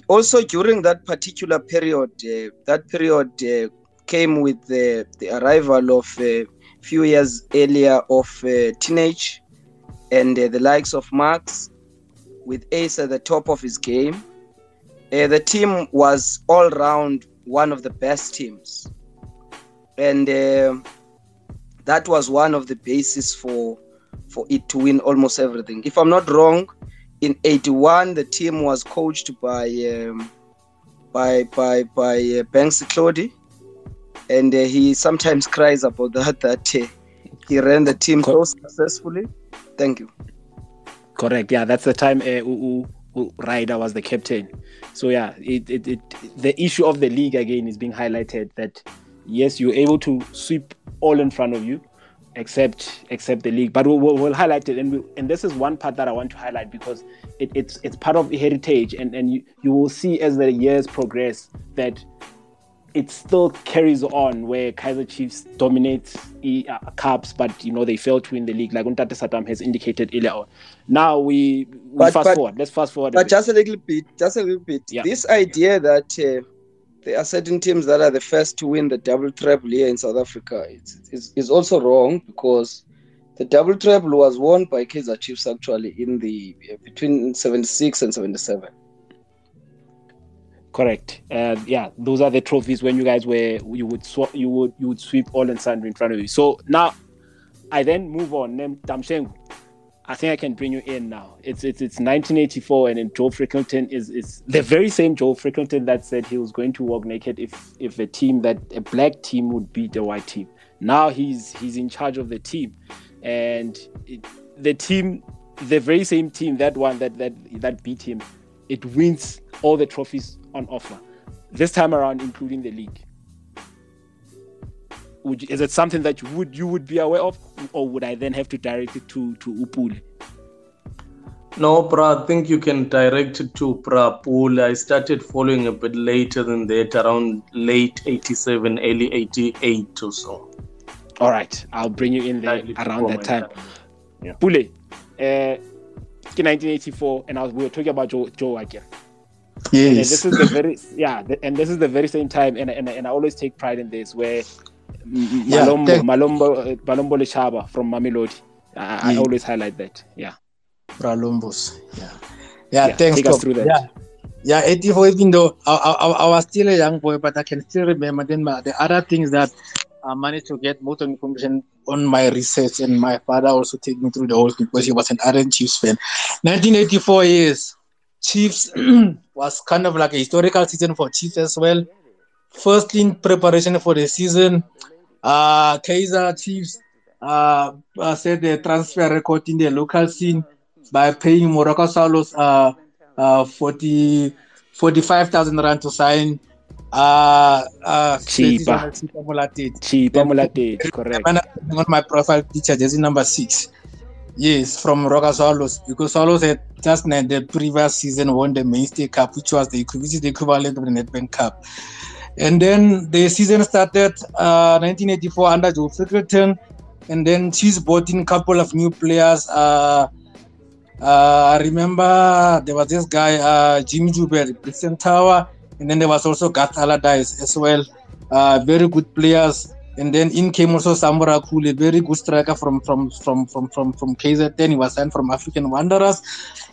also during that particular period, that period came with the, the arrival of a few years earlier of uh, teenage and uh, the likes of Max with Ace at the top of his game. Uh, the team was all round one of the best teams. And uh, that was one of the basis for for it to win almost everything. If I'm not wrong, in 81 the team was coached by um, by by by uh, Banks Claude and uh, he sometimes cries about that that uh, he ran the team so successfully. Thank you. Correct. Yeah, that's the time uh, Ryder was the captain. So yeah, it, it, it the issue of the league again is being highlighted that yes, you're able to sweep all in front of you, except except the league. But we'll, we'll, we'll highlight it, and we, and this is one part that I want to highlight because it, it's it's part of the heritage, and and you, you will see as the years progress that it still carries on where Kaizer Chiefs dominate uh, cups, but you know they fail to win the league, like Untate Saddam has indicated earlier on. Now we, we but, fast but, forward. Let's fast forward. But just a little bit, just a little bit. Yeah. This idea that uh, there are certain teams that are the first to win the double treble here in South Africa It's is also wrong because the double treble was won by Kaizer Chiefs actually in the uh, between 76 and 77. Correct. Uh, yeah, those are the trophies when you guys were you would sw- you would you would sweep all and sundry in front of you. So now, I then move on. Damshengu, I think I can bring you in now. It's it's it's 1984, and Joe Frickleton is is the very same Joe Frickleton that said he was going to walk naked if if a team that a black team would beat the white team. Now he's he's in charge of the team, and it, the team, the very same team that one that that that beat him, it wins all the trophies on offer this time around, including the league? Would you, is it something that you would you would be aware of, or would I then have to direct it to to Upule? No, bro, I think you can direct it to Prapul. I started following a bit later than that, around late 87, early 88 or so. All right, I'll bring you in there around that time. time. Yeah. Pule, uh, 1984, and I was, we were talking about Joe, Joe again. And Yes. this is the very yeah, the, and this is the very same time, and and, and I always take pride in this where M- Yeah, Malombo, thank- Malombo, uh, Malombo Lechaba from Mamelodi. I, I always highlight that. Yeah, Bralombos. Yeah. Yeah, Yeah, thanks. take us through that. Yeah. Yeah, 84, even though I, I, I was still a young boy, but I can still remember then my, the other things that I managed to get of information on my research, and my father also take me through the whole thing because he was an ardent Chiefs fan. 1984 years, Chiefs was kind of like a historical season for Chiefs as well. Firstly, in preparation for the season, uh, Kaizer Chiefs uh, uh, set the transfer record in the local scene by paying Moroka Swallows uh, uh, 40, 45,000 rand to sign. Uh, uh. Cheaper Molated. Correct. On my profile picture, jersey number six. Yes, from Roca Swallows because Swallows had just in the previous season won the Mainstay Cup, which was the which is the equivalent of the Nedbank Cup. And then the season started uh, 1984 under Joe Frickleton, and then she's brought in a couple of new players. Uh, uh, I remember there was this guy, uh, Jimmy Joubert, Brixton Tower, and then there was also Garth Allardyce as well. Uh, very good players. And then in came also Samura Kule, very good striker from from from from from from KZN. He was signed from African Wanderers.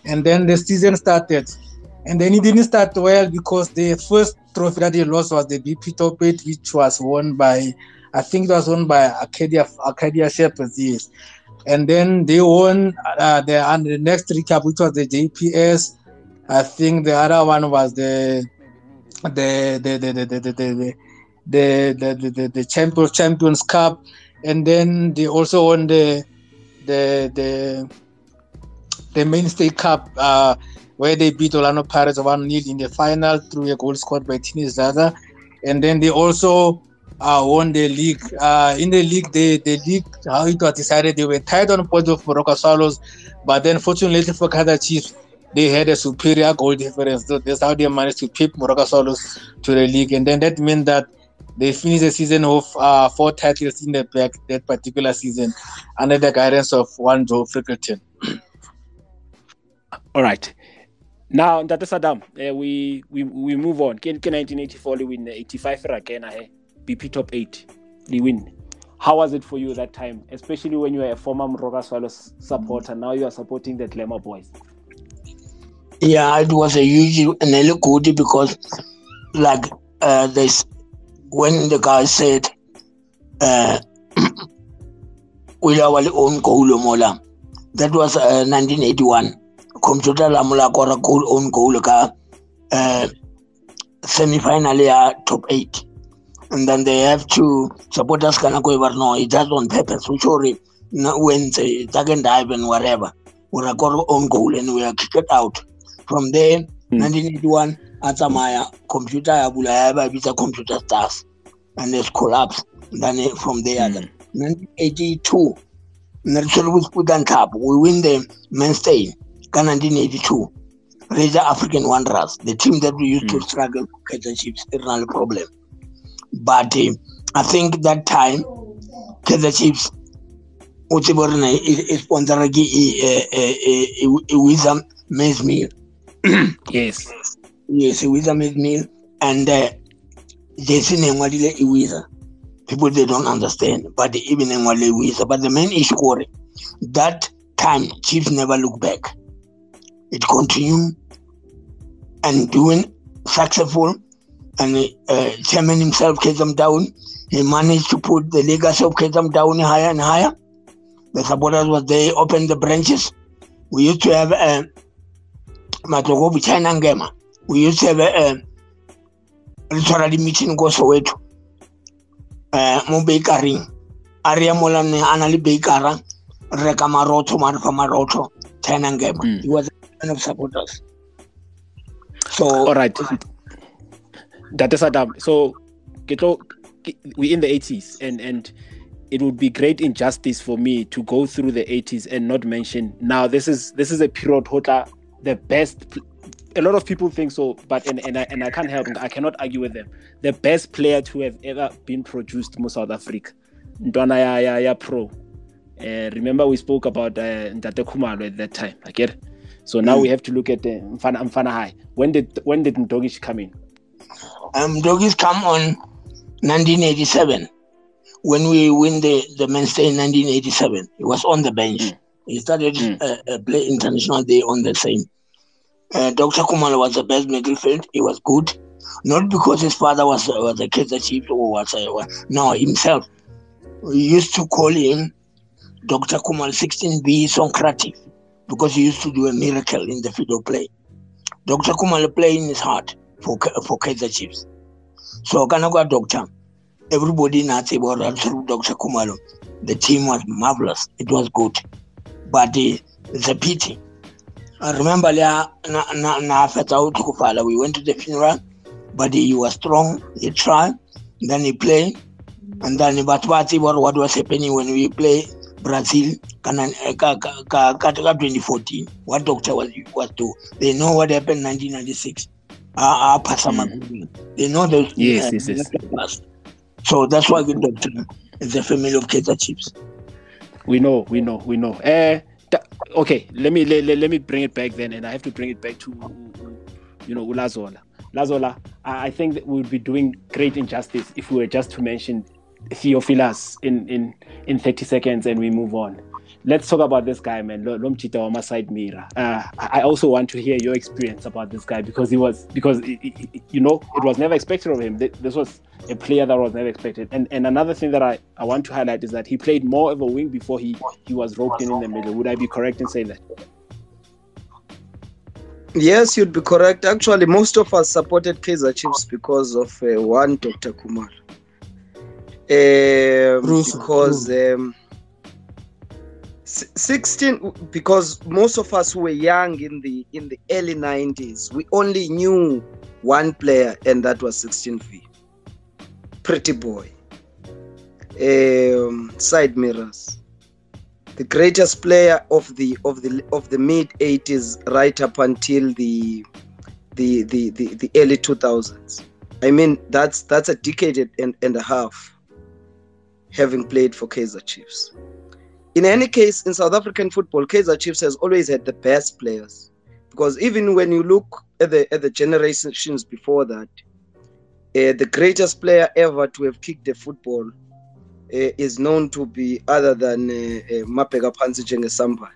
And then the season started. And then it didn't start well because the first trophy that he lost was the BP Top 8, which was won by, I think it was won by Arcadia Arcadia Shepherds, yes. And then they won uh, the, and the next recap, which was the JPS. I think the other one was the the the the the the the, the, the the the the, the, the champions champions cup and then they also won the the the the mainstay cup uh where they beat Orlando Pirates 1 0 in the final through a goal scored by Tini Zaza. And then they also uh, won the league. Uh, in the league, they, the league, how it was decided, they were tied on points of Moroka Swallows. But then, fortunately for Kaizer Chiefs, they had a superior goal difference. So that's how they managed to keep Moroka Swallows to the league. And then that meant that they finished the season with uh, four titles in the back that particular season under the guidance of one Joe. All right. Now, Dr. Saddam, uh, we, we we move on. Can 1984 we win 85 again, eh? BP top eight, we win. How was it for you that time, especially when you were a former Moroka Swallows supporter? Now you are supporting the Glamour Boys. Yeah, it was a huge and really good because, like, uh, this when the guy said, uh, "We our own goal, mola," that was uh, 1981. Computer la mola kora goal own goal ka uh, semi-final ya top eight, and then they have to supporters kana go no, it does on purpose. Which already when they can dive and whatever, we got own goal and we are kicked out. From there, Hmm. 1981, a tsamaya computer ya bula ya ba bitsa computer stars and it's collapsed. Then eh, from there, Mm. 1982, Nelson was put on top. We win the main mainstay. Ka 1982, Razor African Wanderers, the team that we used to Mm. struggle for Kaizer Chiefs, it's not a problem. But eh, I think that time, Kaizer Chiefs, o tsebe gore ne e eh, e sponsora ke e- eh, e- eh, e- e- e- e Wizam um, Maize Meal. Yes. Yes, e Wizam um, Maize Meal. And uh, jersey ne ngwadile e Wiza. People they don't understand, but even in Wale Wiza. But the main issue gore, that time Chiefs never look back. It continued and doing successful and uh, chairman himself them down. He managed to put the legacy of Kezam down higher and higher. The supporters was there, opened the branches. We used to have a Matogobu China Ngema. We used to have a literally meeting go Soweto. Uh, mo bakery. Area mola ne ana le bakera reka marotho mare fa marotho China Ngema. Mm. He was a man of supporters. So All right. Dr. Saddam, so ke tlo- ke- we in the 80s and and it would be great injustice for me to go through the 80s and not mention now this is this is a period hota the best a lot of people think so but and, and, I, and I can't help I cannot argue with them the best player to have ever been produced in South Africa Ntwana ya, ya, ya pro uh, remember we spoke about uh, Ntate Khumalo at that time I get it? So now mm. we have to look at uh, Mfana, Mfana High when did when did Mdogish come in um Mdogish come on 1987 when we win the, the Mainstay in 1987, he was on the bench. Mm. He started mm. uh, uh, play international day on the same. Uh, Dr. Khumalo was the best midfield. He was good, not because his father was uh, was a Kaizer Chief or was uh, no himself. We used to call him Dr. Khumalo 16B Socrates because he used to do a miracle in the field of play. Dr. Khumalo playing his heart for for Kaizer Chiefs. So Kanagwa Doctor everybody in Atsibora through Dr. Khumalo, The team was marvelous. It was good. But eh, it's a pity. I remember na, na, we went to the funeral, but he was strong. He tried. Then he played. And then but what was happening when we play Brazil katika 2014 what doctor was was to they know what happened in 1996 uh, uh, mm. they know the yes, uh, yes, yes. So that's why the doctor is a family of Kaizer Chiefs. We know, we know, we know. Uh, th- okay, let me let, let, let, me bring it back then, and I have to bring it back to you know Ulazola. Lazola, I think that we would be doing great injustice if we were just to mention Theophilus in in in 30 seconds and we move on let's talk about this guy, man. Lomchita Wama side mirror. Uh, I also want to hear your experience about this guy because he was because it, it, you know it was never expected of him. This was a player that was never expected. And and another thing that I, I want to highlight is that he played more of a wing before he he was roped in in the middle. Would I be correct in saying that? Yes, you'd be correct. Actually, most of us supported Kaizer Chiefs because of uh, one Dr. Kumar. Um, because um, 16 because most of us were young in the in the early 90s we only knew one player and that was 16v pretty boy. Um, side mirrors. The greatest player of the of the of the mid 80s right up until the the the the, the early 2000s i mean that's that's a decade and, and a half having played for kaizer chiefs in any case, in South African football, Kaizer Chiefs has always had the best players. Because even when you look at the at the generations before that, uh, the greatest player ever to have kicked the football uh, is known to be other than uh, uh, Mapega Pansi Samba.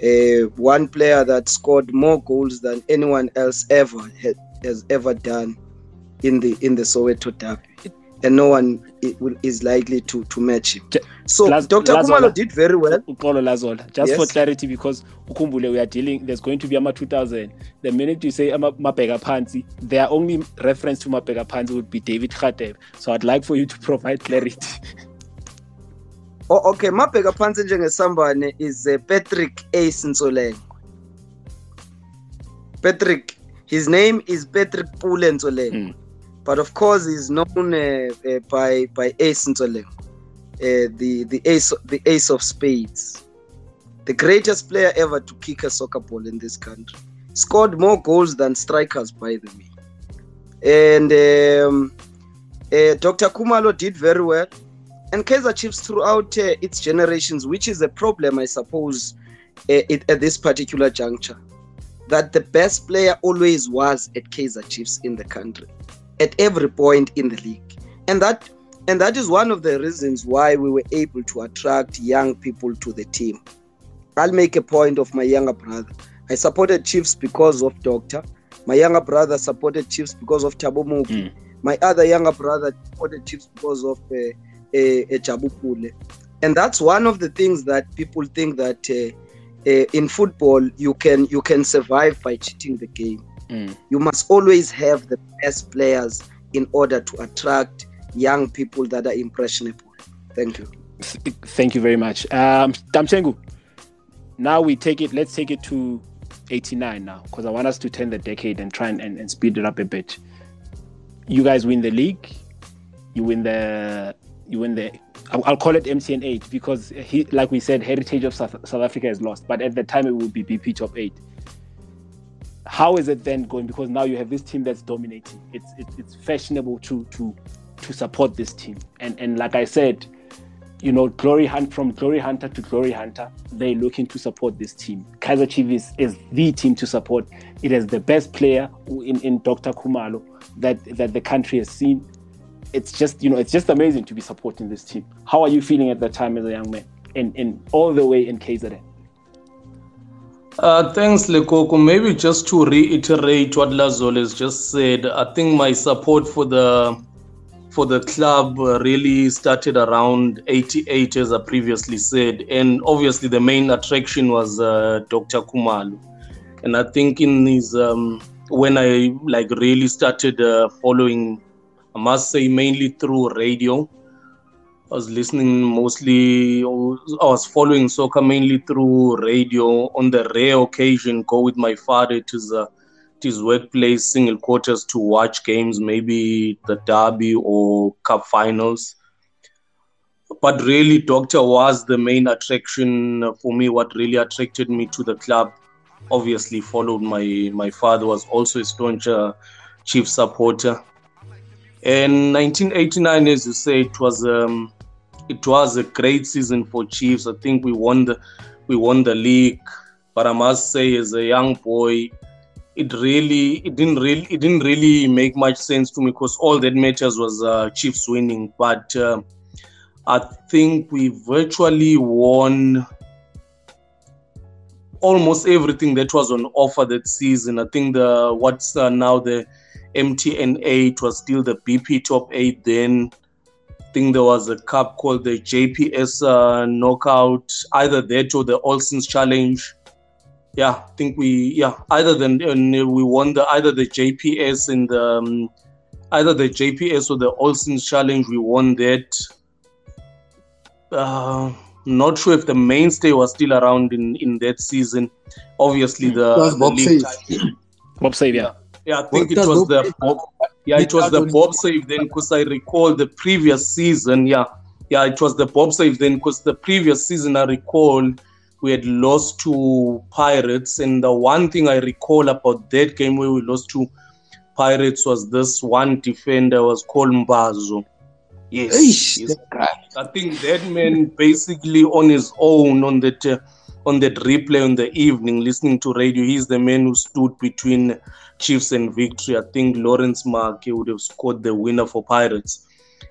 Uh, one player that scored more goals than anyone else ever has ever done in the in the Soweto derby and no one is likely to to match him. So Laz- Dr. Khumalo did very well. Lazola, just yes. for clarity, because ukumbule we are dealing. There's going to be a 2000. The minute you say Mapega Pansi, their only reference to Mapega Pansi would be David Khateb. So I'd like for you to provide clarity. oh, okay, Mapega Pansi njengesambane is uh, Patrick A. Sinsoleng. Patrick, his name is Patrick Pule Nsoleng. Mm but of course he's known uh, uh, by by Ace Ntoleng, uh, the the ace the ace of spades, the greatest player ever to kick a soccer ball in this country. Scored more goals than strikers, by the way. And um, Dr. Khumalo did very well. And Kaizer Chiefs throughout uh, its generations, which is a problem, I suppose, uh, it, at this particular juncture, that the best player always was at Kaizer Chiefs in the country at every point in the league. And that and that is one of the reasons why we were able to attract young people to the team. I'll make a point of my younger brother. I supported Chiefs because of Doctor. My younger brother supported Chiefs because of Thabo Mooki. Mm. My other younger brother supported Chiefs because of uh, uh, uh. And that's one of the things that people think that uh, uh, in football you can you can survive by cheating the game. Mm. You must always have the best players in order to attract young people that are impressionable. Thank you. Thank you very much. Um, Damchengu, now we take it, let's take it to 89 now, because I want us to turn the decade and try and, and, and speed it up a bit. You guys win the league, you win the you win the I'll, I'll call it MTN8 because he, like we said, heritage of South, South Africa is lost. But at the time, it would be BP top eight. How is it then going? Because now you have this team that's dominating. It's it's, it's fashionable to to to support this team. And and like I said, you know, Glory Hunt from Glory Hunter to Glory Hunter, they're looking to support this team. Kaizer Chiefs is, is the team to support. It has the best player in, in Dr. Khumalo that that the country has seen. It's just, you know, it's just amazing to be supporting this team. How are you feeling at that time as a young man? In in all the way in KZN? Uh, thanks, Lekoko. Maybe just to reiterate what Lazol has just said, I think my support for the for the club really started around 88, as I previously said. And obviously, the main attraction was uh, Dr. Khumalo. And I think in his, um, when I like really started uh, following, I must say, mainly through radio. I was listening mostly, I was following soccer mainly through radio. On the rare occasion, go with my father to the to his workplace single quarters to watch games, maybe the derby or cup finals. But really, Doctor was the main attraction for me. What really attracted me to the club, obviously, followed my my father was also a staunch uh, chief supporter. And 1989, as you say, it was um, it was a great season for Chiefs. I think we won the we won the league. But I must say, as a young boy, it really it didn't really it didn't really make much sense to me because all that matters was uh, Chiefs winning. But uh, I think we virtually won almost everything that was on offer that season. I think the what's uh, now the MTN eight was still the BP top eight then. I think there was a cup called the JPS uh, knockout, either that or the All Saints Challenge yeah, I think we yeah either then we won the either the JPS in the um, either the JPS or the All Saints Challenge. We won that. Uh, not sure if the mainstay was still around in in that season. Obviously, the, was Bob the Save. Bob Save, yeah. yeah, I think it was the Bob, yeah, it was the Bob save then because I recall the previous season. Yeah, yeah, it was the Bob save then because the previous season I recall we had lost to Pirates, and the one thing I recall about that game where we lost to Pirates was this one defender was called Mbazo. Yes, Eish, yes. I think that man basically on his own on that uh, on that replay on the evening, listening to radio, he's the man who stood between Chiefs and victory. I think Lawrence Mark would have scored the winner for Pirates.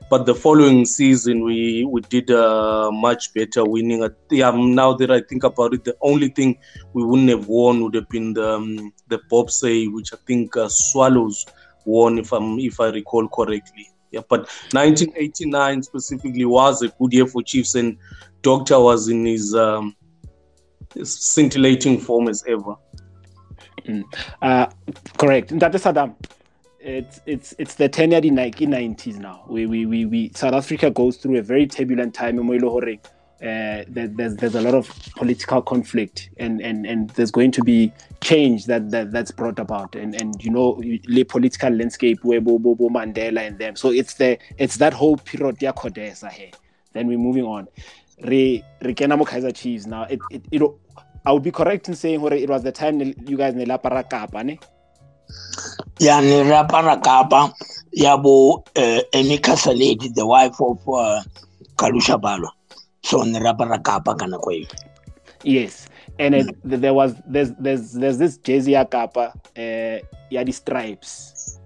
But the following season, we we did uh, much better, winning. At, yeah, now that I think about it, the only thing we wouldn't have won would have been the um, the Bob Save, which I think uh, Swallows won, if I'm if I recall correctly. Yeah, but 1989 specifically was a good year for Chiefs, and Doctor was in his, um, scintillating form as ever. Uh, correct. That is Saddam. It's it's it's the tenure in in nineties now. We, we we we South Africa goes through a very turbulent time uh, there's there's a lot of political conflict and, and, and there's going to be change that, that that's brought about and and you know the political landscape where Bo, Bo, Mandela and them so it's the it's that whole period here then we're moving on re Kaizer Chiefs now it, it, it I would be correct in saying it was the time you guys ne lapara kapa ne ya ni rapara kapa ya bo uh, Emika Saledi, the wife of uh, Kalusha Bwalya. So ni rapara kapa kana kwa. Yes, and it, there was there's there's there's this jersey ya Kappa, uh, ya the stripes,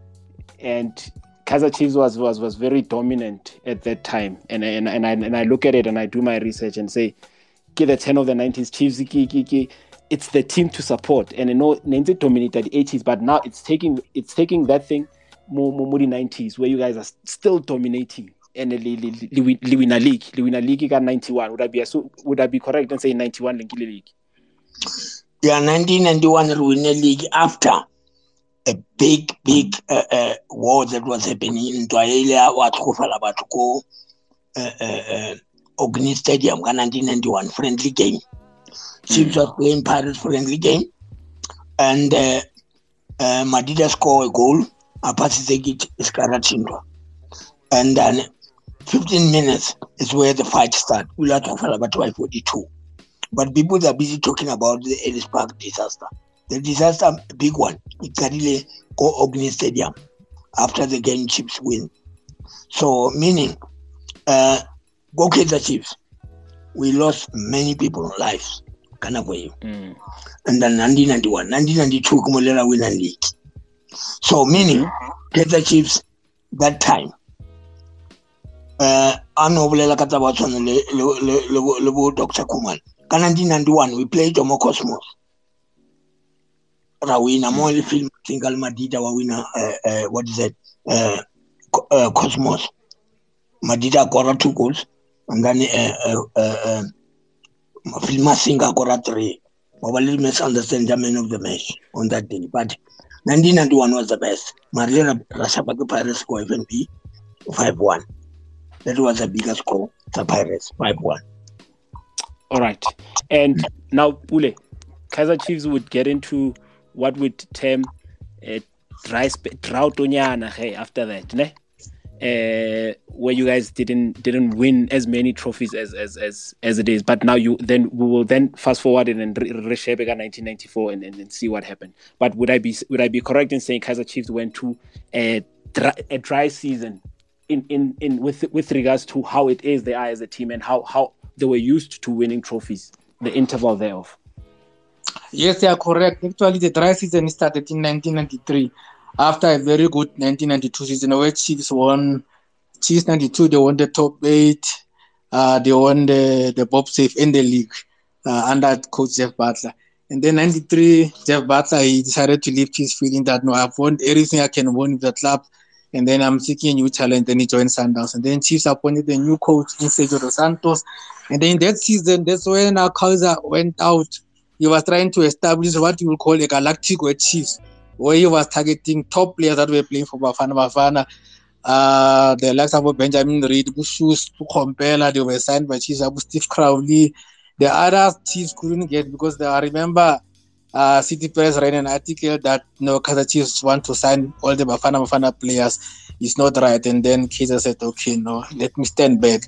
and Kaizer Chiefs was was was very dominant at that time. And and and I and I look at it and I do my research and say, "Ki the ten of the nineties Chiefs, it's the team to support." And I know Nancy dominated the eighties, but now it's taking it's taking that thing more more, more the nineties where you guys are still dominating. And li, li, li, li, win- li win a league, li win league got 91. Would I be so would I be correct in saying 91 Linkile league? Yeah, 1991 we win the league after a big, big uh, uh, war that was happening in Twaila, what Kofala Batuko, uh, uh, uh, Orkney Stadium, 1991 friendly game. Chiefs was playing Pirates friendly game, and uh, uh, Madida score a goal. Apasisegit Iskarachindwa. And then 15 minutes, is where the fight starts. We'll have to about 42. But people are busy talking about the Ellis Park disaster. The disaster, big one, it Karile go Orkney Stadium after the game Chiefs win. So meaning, uh, go the Chiefs. We lost many people's lives. Kind of way. Mm. And then 1991, 1992, Kumolela win a league. So meaning, mm-hmm. the Chiefs that time. Uh, a no bolela ka taba tshwane le bo dr kuman ka 1991 we played omo cosmos ra wina mo le film single madida wa wina uh, uh, what is it uh, uh, cosmos madida kora two goals and then uh, uh, uh, uh, film singa kora three little misunderstand the man of the match on that day. But 1991 was the best. Maria rashaba ke pirates go fnb 5-1 that was the biggest score the pirates 5-1 all right and now pule Kaizer chiefs would get into what would term a dry drought after that ne? Uh, where you guys didn't didn't win as many trophies as as as, as it is. But now you then we will then fast forward and then reshape 1994 and, and, and see what happened. But would i be would i be correct in saying Kaizer chiefs went to a dry, a dry season in in in with with regards to how it is they are as a team and how how they were used to winning trophies the interval thereof? Yes, they are correct. Actually, the dry season started in 1993 after a very good 1992 season where Chiefs won. Chiefs 92, they won the top eight. Uh, they won the, the Bob Save in the league uh, under coach Jeff Butler. And then 93, Jeff Butler, he decided to leave Chiefs feeling that, no, I've won everything I can win with the club. And then I'm seeking a new challenge. Then he joined Sundowns. And then Chiefs appointed a new coach in Sergio Dos Santos. And then that season, that's when our Kaizer went out he was trying to establish what you would call a galactic chiefs, where he was targeting top players that were playing for Bafana Bafana. Uh, the likes of Benjamin Reed, Bushus, Compella, they were signed by Chiefs, Steve Crowley. The other Chiefs couldn't get because they, I remember uh, City Press ran an article that you no know, Chiefs want to sign all the Bafana Bafana players. It's not right. And then Kaizer said, okay, no, let me stand back.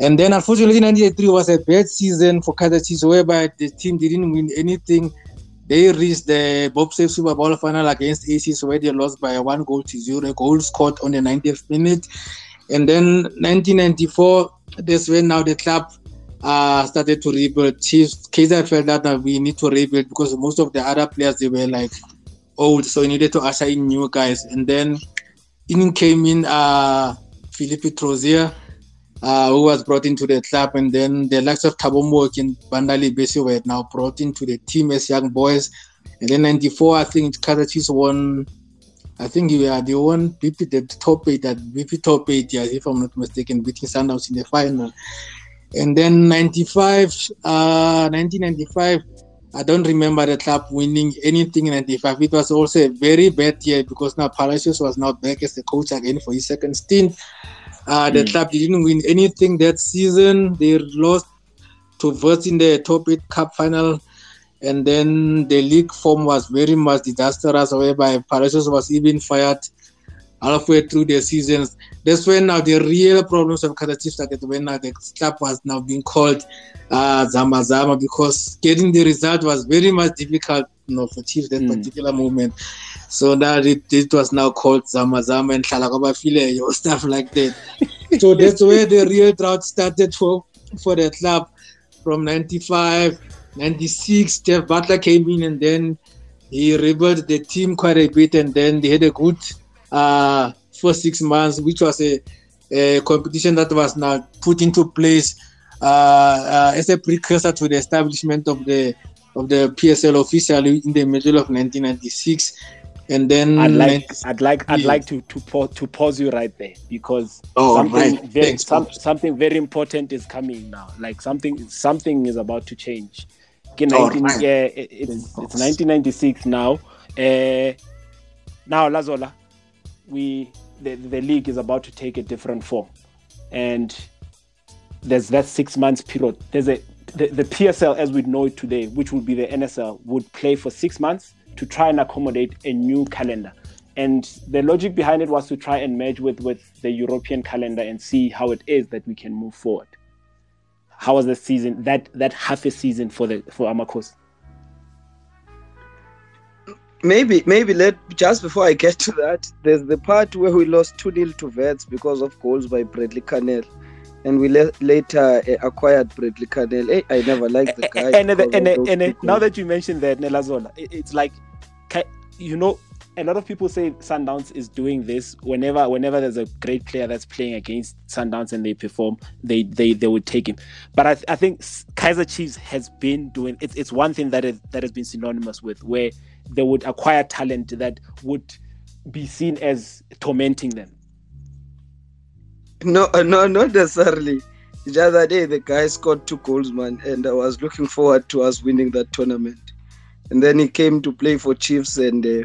And then unfortunately, 1983 was a bad season for Kaizer Chiefs, whereby the team didn't win anything. They reached the Bob Save Super Bowl final against Aces, where they lost by one goal to zero. Goal scored on the 90th minute. And then 1994, that's when now the club uh, started to rebuild. Chiefs, Kaizer felt that uh, we need to rebuild because most of the other players, they were like old. So we needed to in new guys. And then in came in uh, Philippe Troussier uh, who was brought into the club, and then the likes of Mooki and Bandali Besi were now brought into the team as young boys. And then '94, I think Kaizer Chiefs won. I think you are the one BP the top eight at BP top eight, yeah, if I'm not mistaken, beating Sundowns in the final. And then '95, uh, 1995. I don't remember the club winning anything in 95. It was also a very bad year because now Palacios was not back as the coach again for his second stint. Uh, the mm. club didn't win anything that season. They lost to Wits in the top eight cup final. And then the league form was very much disastrous, whereby Palacios was even fired halfway through the seasons. That's when now the real problems of Chiefs started when now the club was now being called uh, Zama Zama because getting the result was very much difficult you know, for Chiefs that mm. particular moment. So that it, it was now called Zama Zama and File or stuff like that. so that's where the real drought started for for the club from 95, 96. Jeff Butler came in and then he rebuilt the team quite a bit and then they had a good uh, for six months, which was a, a competition that was now put into place uh, uh, as a precursor to the establishment of the of the PSL officially in the middle of 1996 and then I'd like I'd like I'd like to to pause, to pause you right there because oh, something right. very Thanks, some, something very important is coming now. Like something something is about to change. Okay, 19, oh, yeah, it, it's, it's 1996 now. Uh, now Lazola, we the, the league is about to take a different form, and there's that six months period. There's a the, the PSL as we know it today, which would be the NSL, would play for six months to try and accommodate a new calendar. And the logic behind it was to try and merge with, with the European calendar and see how it is that we can move forward. How was the season, that that half a season for the for Amakhosi? maybe maybe let just before I get to that, there's the part where we lost 2 0 to Wits because of goals by Bradley Carnell. And we le- later uh, acquired Bradley Carnell. Hey, I never liked the guy. And, and, and, and, and now that you mentioned that, Nelazola, it, it's like, you know, a lot of people say Sundowns is doing this whenever whenever there's a great player that's playing against Sundowns and they perform, they they, they would take him. But I, I think Kaizer Chiefs has been doing it's it's one thing that is that has been synonymous with where they would acquire talent that would be seen as tormenting them. No, uh, no, not necessarily. The other day, the guy scored two goals, man, and I was looking forward to us winning that tournament. And then he came to play for Chiefs, and uh,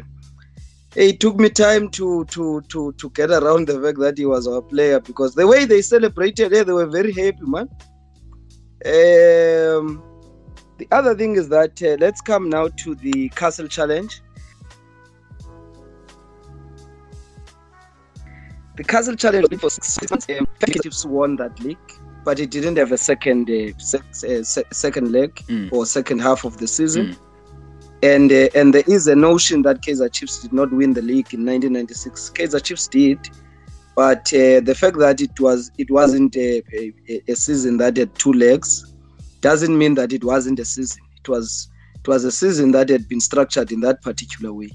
it took me time to to to to get around the fact that he was our player because the way they celebrated, yeah, they were very happy, man. Um, the other thing is that uh, let's come now to the Castle Challenge. The Castle Challenge for six months, um, Chiefs won that league, but it didn't have a second uh, se- uh, se- second leg Mm. or second half of the season. And uh, and there is a notion that Kaizer Chiefs did not win the league in 1996. Kaizer Chiefs did, but uh, the fact that it was it wasn't a, a, a season that had two legs doesn't mean that it wasn't a season. It was it was a season that had been structured in that particular way.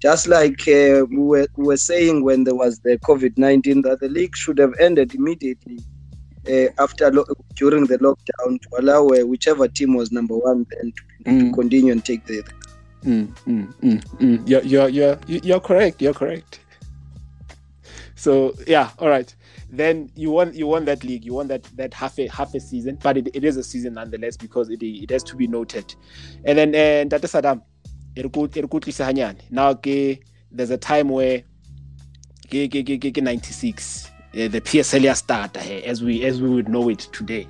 Just like uh, we, were, we were saying when there was the COVID 19, that the league should have ended immediately uh, after lo- during the lockdown to allow uh, whichever team was number one then to, to Mm. continue and take the. Mm, mm, mm, mm. You're, you're, you're, you're correct. You're correct. So yeah, all right. Then you won you won that league. You won that that half a half a season, but it, it is a season nonetheless because it it has to be noted. And then uh, Ntate Saddam, re ko- re ko tlise hanyane. Now ke there's a time where ke ke ke ke ke 96 uh, the PSL starter as we as we would know it today.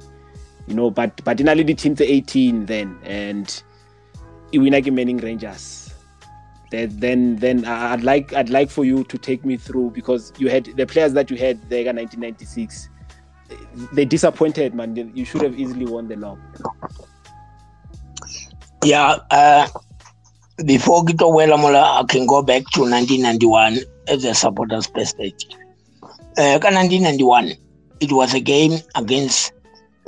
You know, but but in a the team to 18 then and iwina ke Manning Rangers. Then then then I'd like I'd like for you to take me through because you had the players that you had there in 1996. They disappointed, man. You should have easily won the log. Yeah, uh, before Gito Welamola, I can go back to 1991 as a supporters perspective. Uh, 1991, it was a game against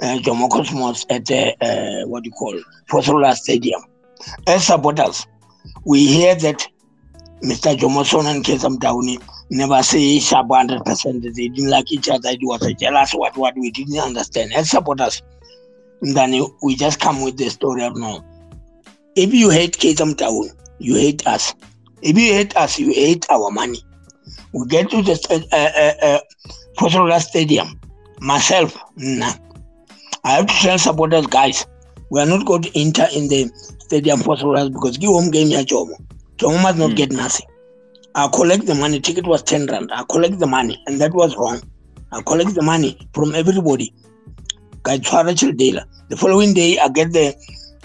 Jomo Cosmos at uh, what do you call, Fosola Stadium. As supporters, we hear that Mr. Jomo Sono and Kaizer Motaung never say sharp 100% they didn't like each other. It was a jealous what, what we didn't understand. As supporters, then we just come with the story of no. If you hate Kaizer Motaung, you hate us. If you hate us, you hate our money. We get to the uh, uh, uh, Stadium. Myself, nah. I have to tell supporters, guys, we are not going to enter in the stadium for Soras because give home game ya Jomo. Jomo must not Hmm. get nothing. I collect the money. Ticket was 10 rand. I collect the money, and that was wrong. I collect the money from everybody. Guy Chwara Childela. The following day, I get the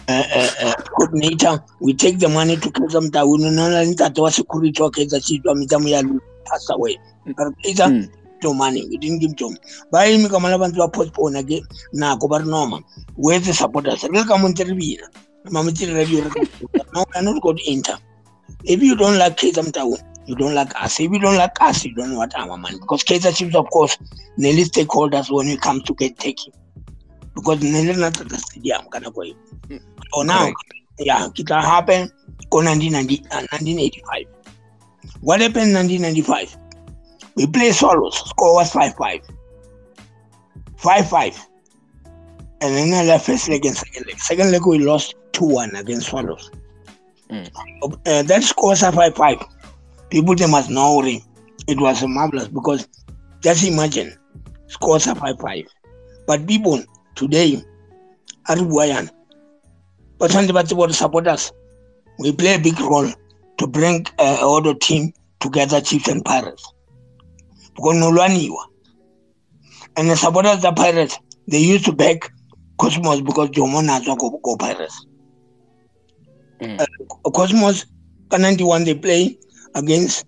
uh, uh, uh, coordinator. We take the money to Kaizer Motaung. That was security. Okay, it. Mitamu passed away. But Kaizer, Hmm. Money. We didn't give Jomo. By him, Kamala Bantu postpone again. Kobar normal. Where's the supporters? Real come on. Mama tell radio. No, are not going to enter. If you don't like Kaizer Motaung, you don't like us. If you don't like us, you don't want our money. Because Kaizer Chiefs, of course, nearly stakeholders when we come to get taking. Because nearly not at the stadium. Kwa hiyo. So now, yeah, it can happen in 1990, uh, 1985. What happened in 1995? We play Swallows. Score was 5 5. 5 5. And then I left first leg and second leg. Second leg, we lost 2 1 against Swallows. Mm. Uh, that score was 5 5. People they must know it. It was marvelous because just imagine scores are 5 5. But people today are buoyant. But when the supporters, we play a big role to bring uh, other team together, Chiefs and Pirates. Because no one And the supporters of the Pirates, they used to back Cosmos because Jomo Nazo go, go Pirates. Mm. Uh, Cosmos, 91, they play against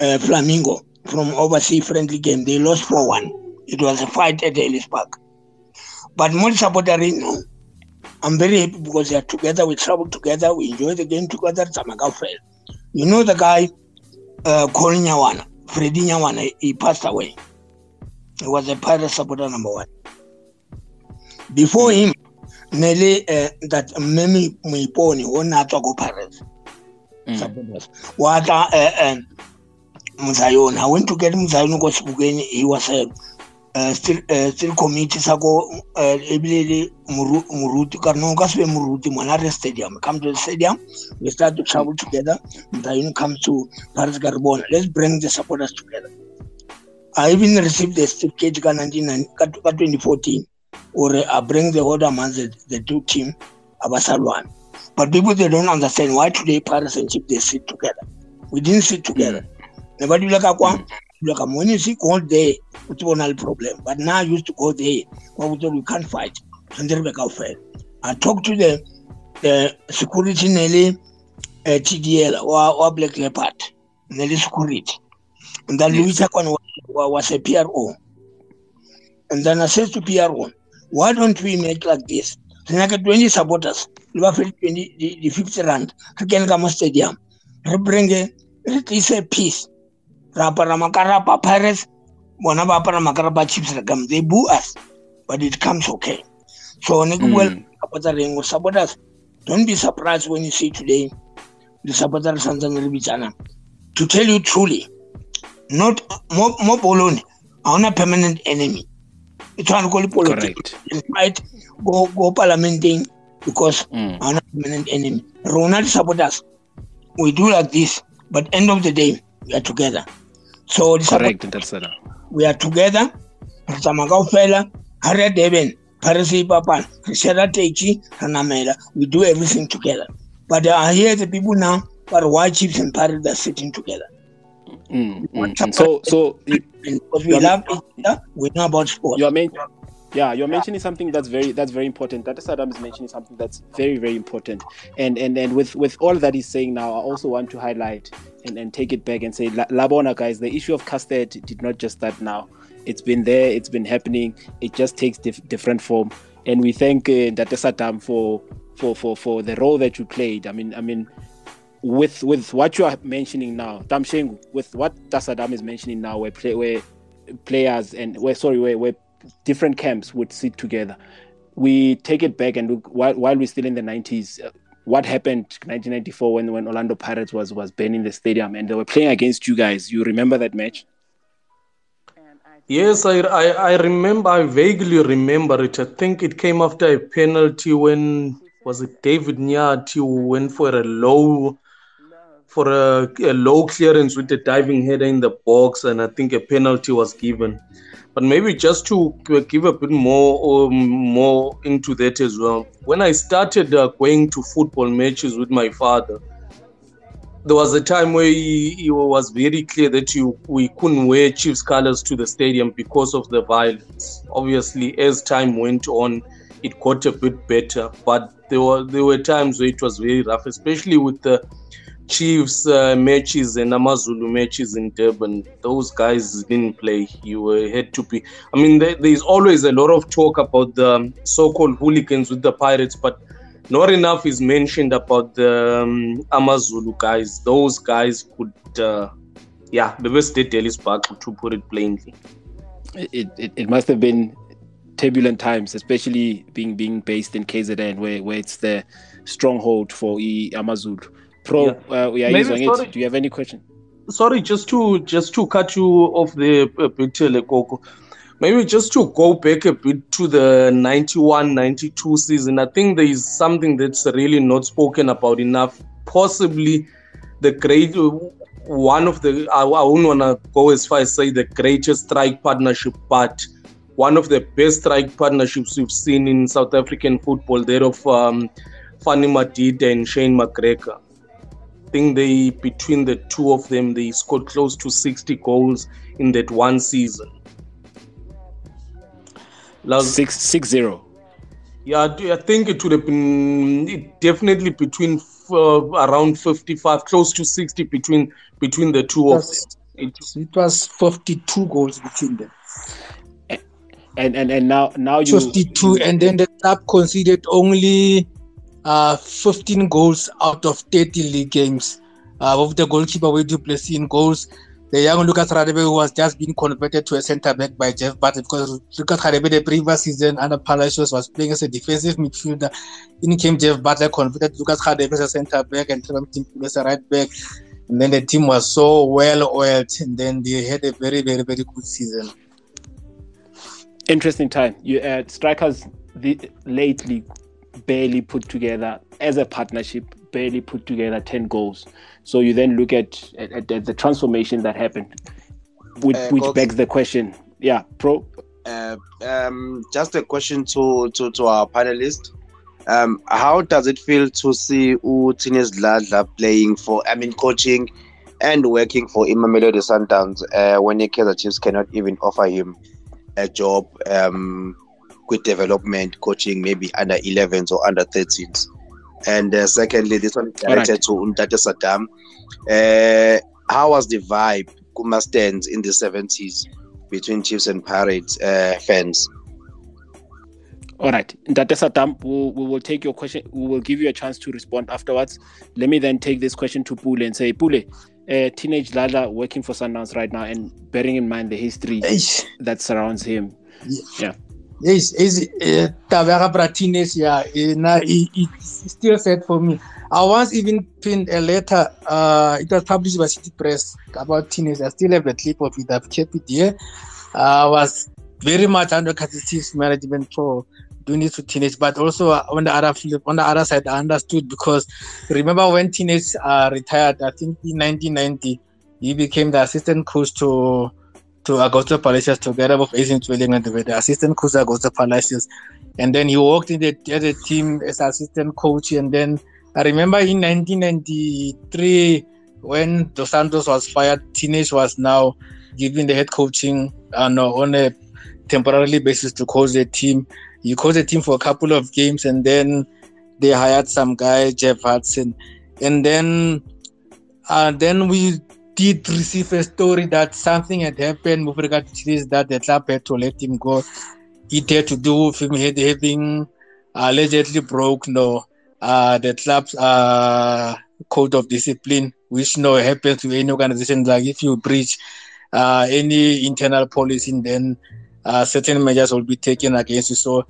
uh, Flamingo from overseas friendly game. They lost 4 1. It was a fight at Ellis Park. But more supporters, no. I'm very happy because they are together, we travel together, we enjoy the game together. You know the guy, uh, Colin Nyawana, Freddie Nyawana, he passed away. He was a pirate supporter number one. Before him, Nelly, uh, that Mimi Mwiponi, who not go Pirates. Supporters. What uh, uh, I went to get Muzayon because he was a uh, still uh, still committee sa ko uh, ebile le moruti ka no ka se moruti mona re stadium. Come to the stadium we start to travel together. Then come to Paris Garbona let's bring the supporters together. I even received the certificate ka 19 ka 2014 or I bring the order amongst the, the two team abasalwan but people they don't understand why today Paris and Chip they sit together. We didn't sit together. Mm. never do like a look when you see go there. It's one problem. But now I used to go there. We can't fight. And then we fail I talked to the the security nearly uh, TDL or, or Black Leopard. Nearly security. And then yes. Louis was, was a PRO and then I said to PRO why don't we make like this? Like 20 supporters. We have 20 the, the 50 rand. We can come stadium. We bring a, it's a peace ra apara makarapa pirates bona ba apara makarapa chips gum they boo us but it comes okay. So ne ke bua supporter reng supporters don't be surprised when you see today the supporter santsane re bitsana to tell you truly not mo mo bolone a ona permanent enemy. E tshwana ko le politics fight go go parliamenting because mm. a ona permanent enemy. Rona the supporters we do like this but end of the day we are together. So Correct, we are together. Re tsamaya kao fela ga re ya durban ga re se ipapana re share taxi re namela. We do everything together. But i hear the people now but why chiefs and pirates are sitting together? Mm, mm, mm. so so because we love each other we know about sport you are yeah you're mentioning something that's very that's very important. That Saddam is mentioning something that's very very important. And and and with with all that he's saying now i also want to highlight and, and take it back and say labona guys the issue of casted did not just start now. It's been there it's been happening. It just takes dif- different form. And we thank uh, Date Saddam for for for for the role that you played. I mean i mean with with what you are mentioning now Tamshengu, with what Saddam is mentioning now where play where players and where sorry where, where different camps would sit together. We take it back and look while, while we're still in the 90s. Uh, what happened 1994 when, when Orlando Pirates was was burning the stadium and they were playing against you guys? You remember that match? Yes, I, I, I remember. I vaguely remember it. I think it came after a penalty when was it David Nyati who went for a low for a, a low clearance with a diving header in the box, and I think a penalty was given. But maybe just to give a bit more um, more into that as well. When I started uh, going to football matches with my father, there was a time where he, he was very clear that you we couldn't wear Chiefs colors to the stadium because of the violence. Obviously, as time went on, it got a bit better, but there were there were times where it was very rough, especially with the Chiefs uh, matches and Amazulu matches in Durban, those guys didn't play. You had to be. I mean, there, there's always a lot of talk about the so-called hooligans with the Pirates, but not enough is mentioned about the um, Amazulu guys. Those guys could, uh, yeah, the best day Ellis Park, to put it plainly. It, it, it must have been turbulent times, especially being being based in KZN, where, where it's the stronghold for e Amazulu. Pro, yeah. Uh, we are Maybe, using sorry, it. Do you have any question? Sorry, just to just to cut you off the uh, bit, Lekoko. Maybe just to go back a bit to the 91 92 season, I think there is something that's really not spoken about enough. Possibly the great one of the, I, I wouldn't want to go as far as say the greatest strike partnership, but one of the best strike partnerships we've seen in South African football, that of um, Fani Madida and Shane McGregor think they between the two of them they scored close to 60 goals in that one season. Last, six six zero. Yeah, I think it would have been definitely between uh, around 55, close to 60 between between the two of them. it was 52 goals between them. And and and now now you 52, and then the club conceded only uh 15 goals out of 30 league games. Uh, with the goalkeeper with Duplessis in goals, the young Lucas Radebe who was just being converted to a centre back by Jeff Butler because Lucas Radebe the previous season under Palacios was playing as a defensive midfielder. In came Jeff Butler converted Lucas Radebe as a centre back and Trevor as a right back. And then the team was so well oiled and then they had a very, very, very good season. Interesting time. You uh, strikers the, lately barely put together as a partnership, barely put together 10 goals. So you then look at, at, at the transformation that happened, which, uh, which begs the question. Yeah, pro. Uh, um, just a question to, to, to our panelists. Um, how does it feel to see Utines Dladla playing for, I mean, coaching and working for Imamelodi Sundowns uh, when the Kaizer Chiefs cannot even offer him a job um, with development, coaching maybe under 11s or under 13s? And uh, secondly, this one is directed right. to Ntate Saddam. Uh, how was the vibe, Kuma stands in the 70s between Chiefs and Pirates uh, fans? All right, Ntate Saddam, we, we will take your question. We will give you a chance to respond afterwards. Let me then take this question to Pule and say, Pule, uh, Teenage Dladla working for Sundowns right now and bearing in mind the history Eish. that surrounds him. Yeah. yeah. Yes, is uh, Tavera Bratines, yeah, it's still said for me. I once even pinned a letter, uh, it was published by City Press about teenagers. I still have a clip of it, I've kept it here. Uh, I was very much under Chiefs management for doing this to teenage, but also on the other flip, on the other side, I understood because remember when teenage uh, retired, I think in 1990, he became the assistant coach to to Augusto Palacios together with Asian Twilling and the assistant coach Augusto Palacios. And then he worked in the, the team as assistant coach. And then I remember in 1993, when Dos Santos was fired, Teenage was now given the head coaching uh, no, on a temporarily basis to coach the team. He coached the team for a couple of games and then they hired some guy, Jeff Hudson. And then uh, then we did receive a story that something had happened with regard to this, that the club had to let him go. It had to do with him having allegedly broke no, uh, the club's uh, code of discipline, which no happens to any organization. Like if you breach uh, any internal policy, then uh, certain measures will be taken against you. So,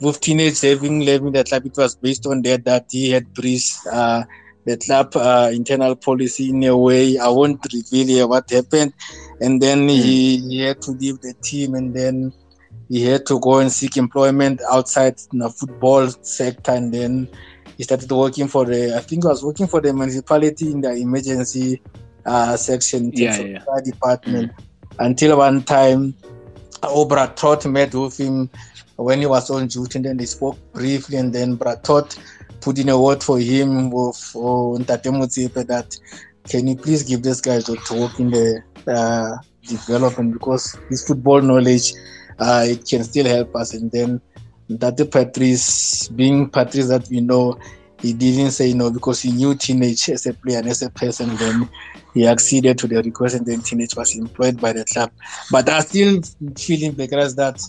with teenage having leaving the club, it was based on that that he had breached uh, the club uh, internal policy in a way. I won't reveal here what happened, and then mm. he, he, had to leave the team, and then he had to go and seek employment outside the football sector, and then he started working for the. I think I was working for the municipality in the emergency uh, section, yeah, yeah. department, mm. until one time Obra Trot met with him when he was on duty, and then they spoke briefly, and then Bratot put in a word for him with for that can you please give this guy to talk in the uh, development? Because his football knowledge uh, it can still help us. And then that the Patrice being Patrice that we know he didn't say no because he knew teenage as a player and as a person then he acceded to the request and then teenage was employed by the club. But i still feeling because that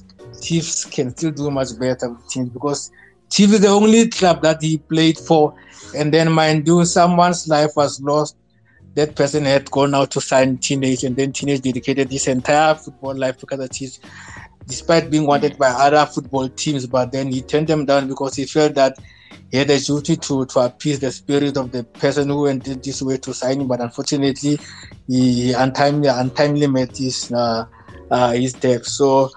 chiefs can still do much better with teams because chiefs is the only club that he played for. And then mind you someone's life was lost. That person had gone out to sign teenage and then teenage dedicated his entire football life because the chiefs despite being wanted by other football teams. But then he turned them down because he felt that he had a duty to, to appease the spirit of the person who went this way to sign him, but unfortunately, he untimely untimely met his uh, uh, his death. So,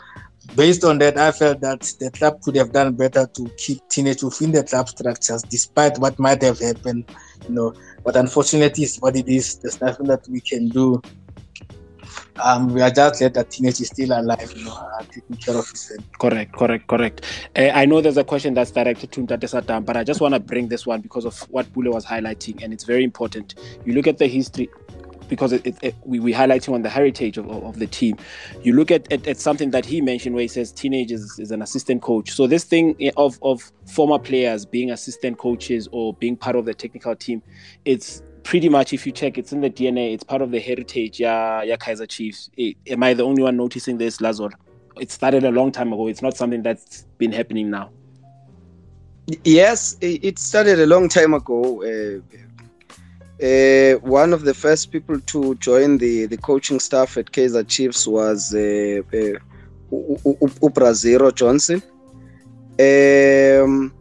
based on that, I felt that the club could have done better to keep teenage within the club structures, despite what might have happened. You know, but unfortunately, it's what it is. There's nothing that we can do um, we are just glad that teenage is still alive, you know, uh, taking care of his. Correct, correct, correct. Uh, I know there's a question that's directed to Saddam, but I just want to bring this one because of what Pule was highlighting, and it's very important. You look at the history because it, it, it, we, we highlighting on the heritage of, of, the team. You look at, at, at, something that he mentioned where he says teenagers is an assistant coach. So this thing of, of former players being assistant coaches or being part of the technical team, it's pretty much, if you check, it's in the DNA. It's part of the heritage. Yeah, yeah, Kaizer Chiefs. Am I the only one noticing this, Lazor? It started a long time ago. It's not something that's been happening now. Yes, it started a long time ago. Uh, uh, one of the first people to join the, the coaching staff at Kaizer Chiefs was uh, uh, Upraziro Johnson. Um,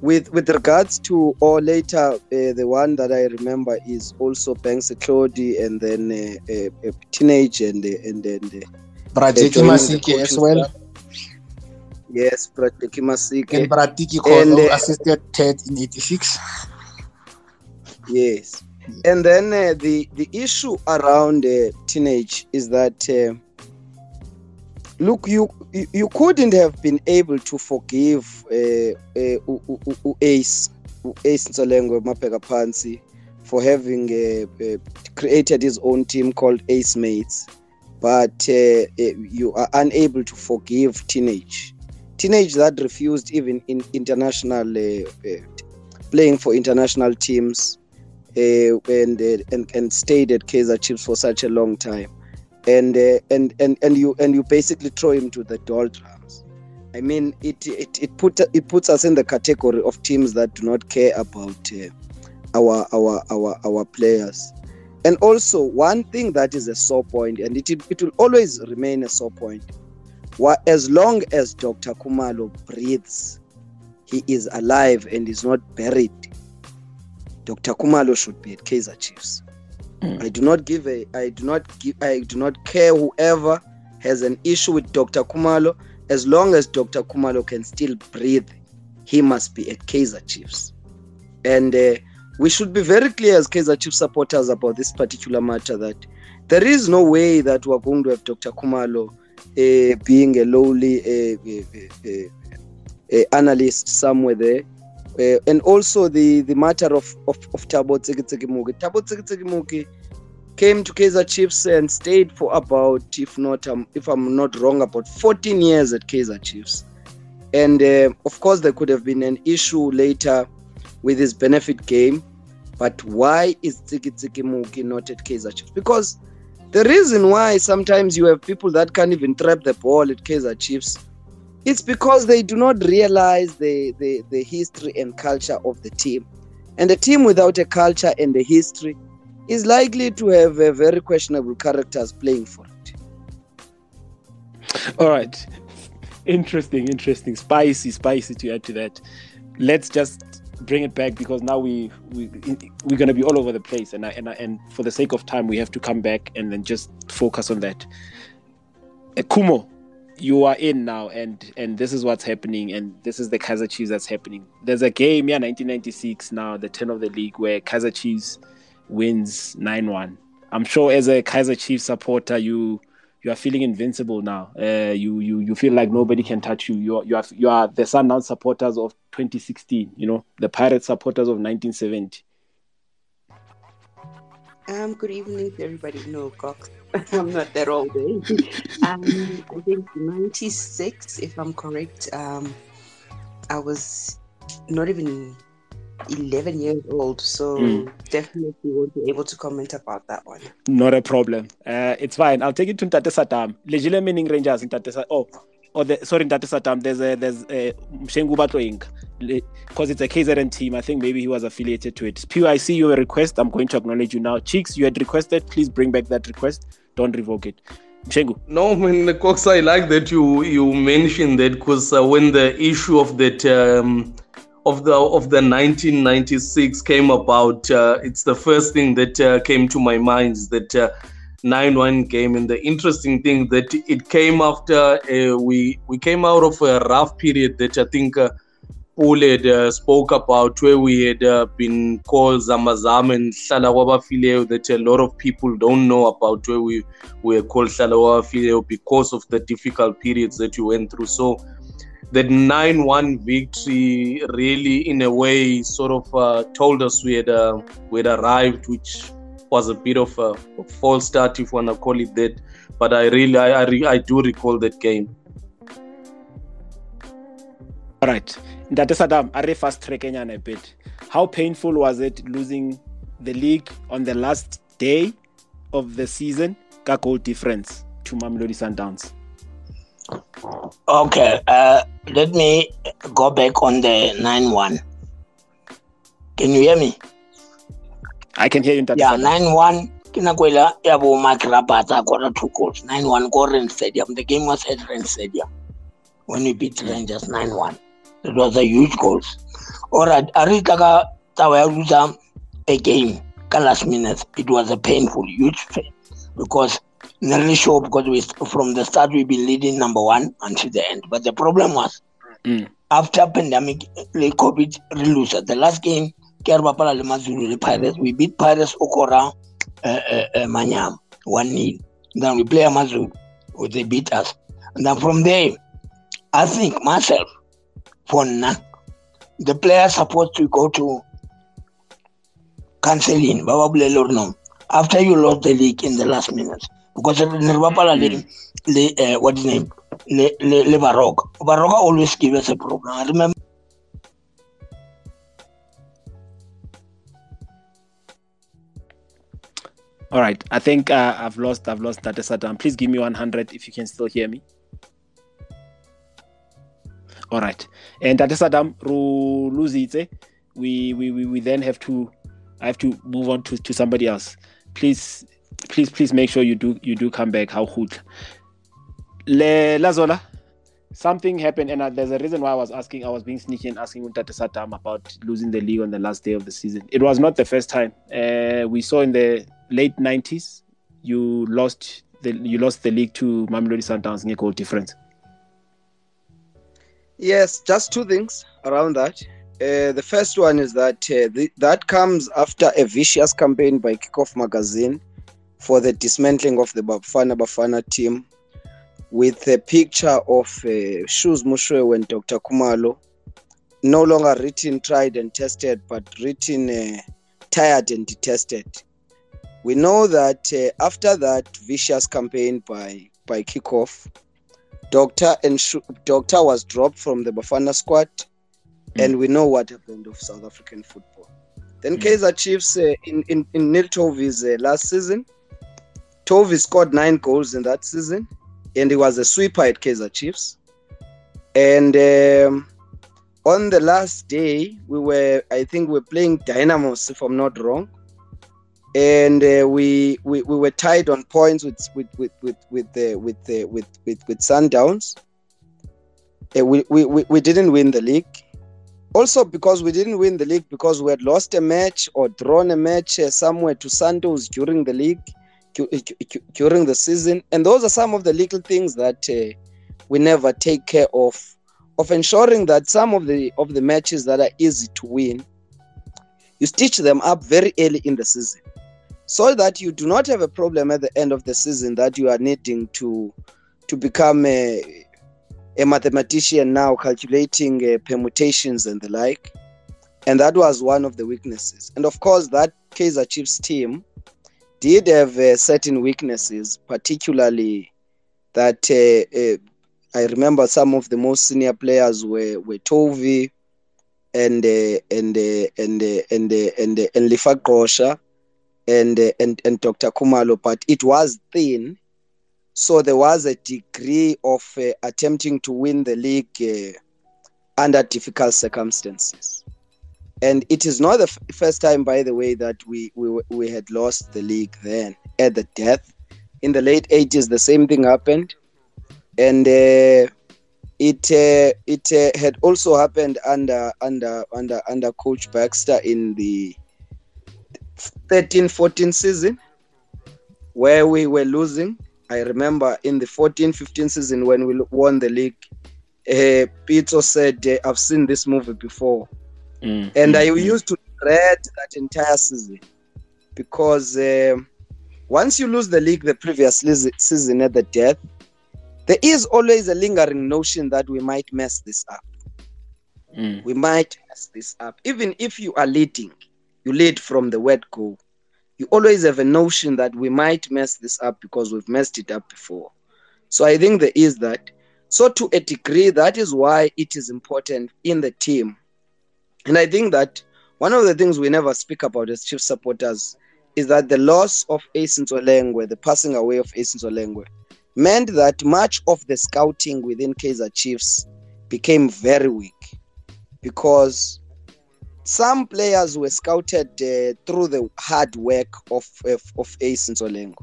with with regards to or later uh, the one that I remember is also Banks Claude and then uh, uh, teenage and and then Bradiki Masike as well. Staff. Yes, Bradiki Masike. And Bradiki uh, assisted Ted in 86. Yes. And then uh, the the issue around uh, teenage is that uh, look, you you couldn't have been able to forgive uh, uh, Ace Ace Nsolengwe Mapega Pansi for having uh, created his own team called Ace Mates, but you are unable to forgive teenage teenage that refused even in international playing for international teams. Uh, and, uh, and and stayed at Kaizer Chiefs for such a long time, and uh, and and and you and you basically throw him to the doldrums. I mean, it it it put it puts us in the category of teams that do not care about our our our our players. And also, one thing that is a sore point, and it it will always remain a sore point. As long as Dr. Khumalo breathes, he is alive and is not buried Dr. Khumalo should be at Kaizer Chiefs. Mm. I do not give a I do not give I do not care whoever has an issue with Dr. Khumalo as long as Dr. Khumalo can still breathe he must be at Kaizer Chiefs. And uh, we should be very clear as Kaizer Chiefs supporters about this particular matter that there is no way that we're going to have Dr. Khumalo uh, being a lowly uh, analyst somewhere there uh, and also the the matter of of, of Thabo Tsikitsikimuki. Thabo Tsikitsikimuki came to Kaizer Chiefs and stayed for about, if not, um, if I'm not wrong, about 14 years at Kaizer Chiefs. And uh, of course, there could have been an issue later with his benefit game. But why is Tsikitsikimuki not at Kaizer Chiefs? Because the reason why sometimes you have people that can't even trap the ball at Kaizer Chiefs it's because they do not realize the, the, the history and culture of the team. And a team without a culture and a history is likely to have a very questionable characters playing for it. All right. Interesting, interesting. Spicy, spicy to add to that. Let's just bring it back because now we, we we're going to be all over the place and I, and I, and for the sake of time we have to come back and then just focus on that. Kumo, you are in now and and this is what's happening and this is the Kaizer Chiefs that's happening. There's a game, yeah, 1996 now, the 10 of the league where Kaizer Chiefs wins 9-1. I'm sure as a Kaizer Chiefs supporter you you are feeling invincible now. Uh, you you you feel like nobody can touch you. You are you are you are the Sundowns supporters of 2016. You know the Pirates supporters of 1970. Um, good evening everybody. No, Cox. I'm not that old. Eh? um, I think 96, if I'm correct. Um, I was not even 11 years old, so mm. definitely won't be able to comment about that one. Not a problem. Uh, it's fine. I'll take it to Ntate Saddam. Legile Manning Rangers in Ntate Oh, oh the, sorry, Ntate Saddam. There's a there's a Mshengu Batloing because it's a KZN team. I think maybe he was affiliated to it. Pew, I see your request. I'm going to acknowledge you now. Cheeks, you had requested. Please bring back that request don't revoke it. Mshengu. No, man, Cox, I like that you you mentioned that because uh, when the issue of that um, of the of the 1996 came about, uh, it's the first thing that uh, came to my mind is that 9-1 uh, game. And the interesting thing that it came after uh, we we came out of a rough period that I think uh, Paul had uh, spoke about where we had uh, been called Zamazam and Shalawaba Fileo that a lot of people don't know about where we were called Shalawaba Fileo because of the difficult periods that you went through. So that 9-1 victory really in a way sort of uh, told us we had, uh, we had arrived, which was a bit of a, a false start if want to call it that. But I really, I, I, I do recall that game. All right. Ntate Saddam, a re fast track a bit. How painful was it losing the league on the last day of the season ka goal difference to Mamelodi Sundowns. Okay, uh, let me go back on the 9 1. Can you hear me? I can hear you. Ntate Yeah, Sandowns. 9 1. Kinakwela Yabo Mark Rabata got two goals. 9 1 go Rand Stadium. The game was at Rand Stadium when we beat Rangers 9 1. It was a huge goal. All right, Aritaka Tawaya lose a game ka last minute. It was a painful, huge pain because nearly sure because we from the start we've been leading number one until the end. But the problem was Mm. after pandemic, like COVID, re lose at the last game. ke re bapala le Mazulu le Pirates. We beat Pirates Okora uh, uh, uh, Manyam one 0 Then we play Amazulu, they beat us. And then from there, I think myself, for now, the players supposed to go to counseling. Baba bolele hore no. After you lost the league in the last minutes, because ne re bapala le le uh, what's his name le le, le Baroka. Baroka always give us a problem. I remember. All right. I think uh, I've lost. I've lost Ntate Saddam. Please give me 100 if you can still hear me. All right. And Ntate Saddam, ro lose. We, we we we then have to. I have to move on to, to somebody else. Please, please, please make sure you do you do come back. How good. Le Lazola, something happened, and there's a reason why I was asking. I was being sneaky and asking Untate Saddam about losing the league on the last day of the season. It was not the first time. Uh, we saw in the late 90s, you lost the you lost the league to Mamelodi Sundowns in a goal difference. Yes, just two things around that. Uh, the first one is that uh, the, that comes after a vicious campaign by Kickoff Magazine for the dismantling of the Bafana Bafana team, with a picture of uh, Shoes Moshoeu and Dr. Khumalo, no longer written, tried, and tested, but written uh, tired and detested. We know that uh, after that vicious campaign by by Kickoff, Doctor and Shu- Doctor was dropped from the Bafana squad, and we know what happened of South African football. Then Mm. Kaizer Chiefs uh, in in in Neil Tovey's uh, last season, Tovey scored nine goals in that season, and he was a sweeper at Kaizer Chiefs. And um, on the last day, we were I think we were playing Dynamos, if I'm not wrong. And uh, we, we we were tied on points with with with with with the with the with with with Sundowns. Uh, we, we we didn't win the league. Also, because we didn't win the league because we had lost a match or drawn a match uh, somewhere to Santos during the league du- during the season, and those are some of the little things that uh, we never take care of, of ensuring that some of the of the matches that are easy to win, you stitch them up very early in the season, so that you do not have a problem at the end of the season that you are needing to to become a a mathematician now calculating uh, permutations and the like. And that was one of the weaknesses. And of course, that Kaizer Chiefs team did have uh, certain weaknesses, particularly that uh, uh, I remember some of the most senior players were, were Tovey and uh, and uh, and and and uh, and Lifa Gosha and, uh, and and Dr. Khumalo, but it was thin so there was a degree of uh, attempting to win the league uh, under difficult circumstances. And it is not the f- first time, by the way, that we, we we had lost the league then at the death. In the late 80s, the same thing happened. And uh, it uh, it uh, had also happened under under under under Coach Baxter in the 13 14 season, where we were losing I remember in the 14 15 season when we won the league, uh, Pito said, uh, I've seen this movie before. Mm, And I mm. used to dread that entire season because um once you lose the league the previous season at the death, there is always a lingering notion that we might mess this up. Mm, We might mess this up. Even if you are leading, you lead from the word go. You always have a notion that we might mess this up because we've messed it up before. So I think there is that. So to a degree, that is why it is important in the team. And I think that one of the things we never speak about as Chief supporters is that the loss of Ace Ntsoelengoe, the passing away of Ace Ntsoelengoe, meant that much of the scouting within Kaizer Chiefs became very weak because some players were scouted uh, through the hard work of of, of Ace Ntsoelengoe.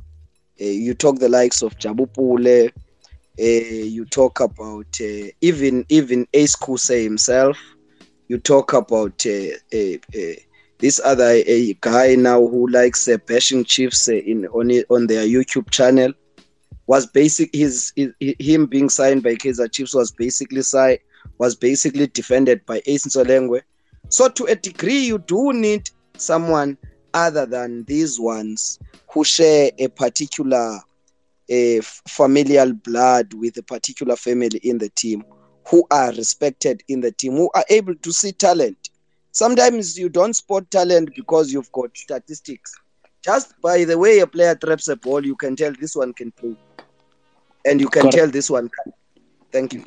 Uh, you talk the likes of Jabu Pule, uh, you talk about uh, even even Ace Khuse himself. You talk about uh, uh, this other guy now who likes bashing Chiefs in on on their YouTube channel. Was basic his, his him being signed by Kaizer Chiefs was basically si- was basically defended by Ace Ntsoelengoe. So to a degree, you do need someone other than these ones who share a particular a familial blood with a particular family in the team who are respected in the team who are able to see talent sometimes you don't spot talent because you've got statistics just by the way a player traps a ball you can tell this one can play and you can Correct. tell this one can thank you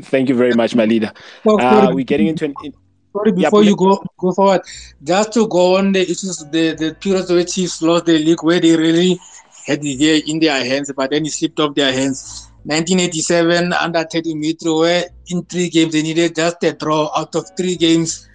Thank you very much, my leader. Uh, we're getting into an. in- sorry, Yeah, before you go go forward, just to go on the issues, the the periods where Chiefs lost the league, where they really had the year in their hands, but then it slipped off their hands. 1987 under Ted Dumitru, where in three games they needed just a draw out of three games.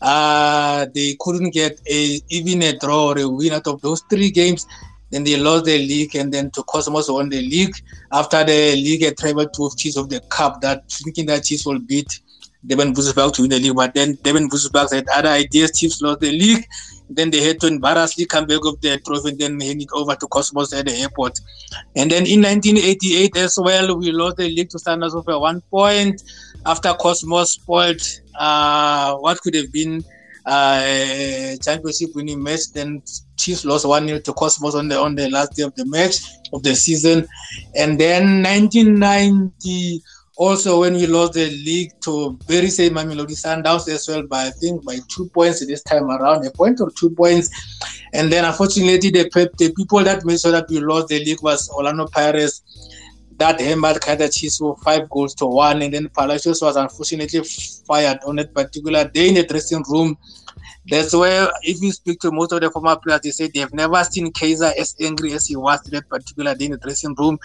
Uh, they couldn't get a even a draw or a win out of those three games. Then they lost the league, and then to Cosmos won the league. After the league had traveled to Chiefs of the Cup, that thinking that Chiefs will beat Devin Busberg to win the league, but then Devin Busberg had other ideas. Chiefs lost the league. Then they had to embarrassingly come back with the trophy and then hand it over to Cosmos at the airport. And then in 1988 as well, we lost the league to Sundowns over one point after Cosmos spoiled uh, what could have been uh, a championship winning match. Then Chiefs lost 1 0 to Cosmos on the on the last day of the match of the season. And then 1990 also when we lost the league to very same Mamelodi Sundowns as well by I think by two points this time around, a point or two points. And then unfortunately the the people that made sure that we lost the league was Orlando Pirates that hammered Kaizer Chiefs five goals to one. And then Palacios was unfortunately fired on that particular day in the dressing room. That's where, if you speak to most of the former players, they say they've never seen Kaizer as angry as he was that particular day in the dressing room.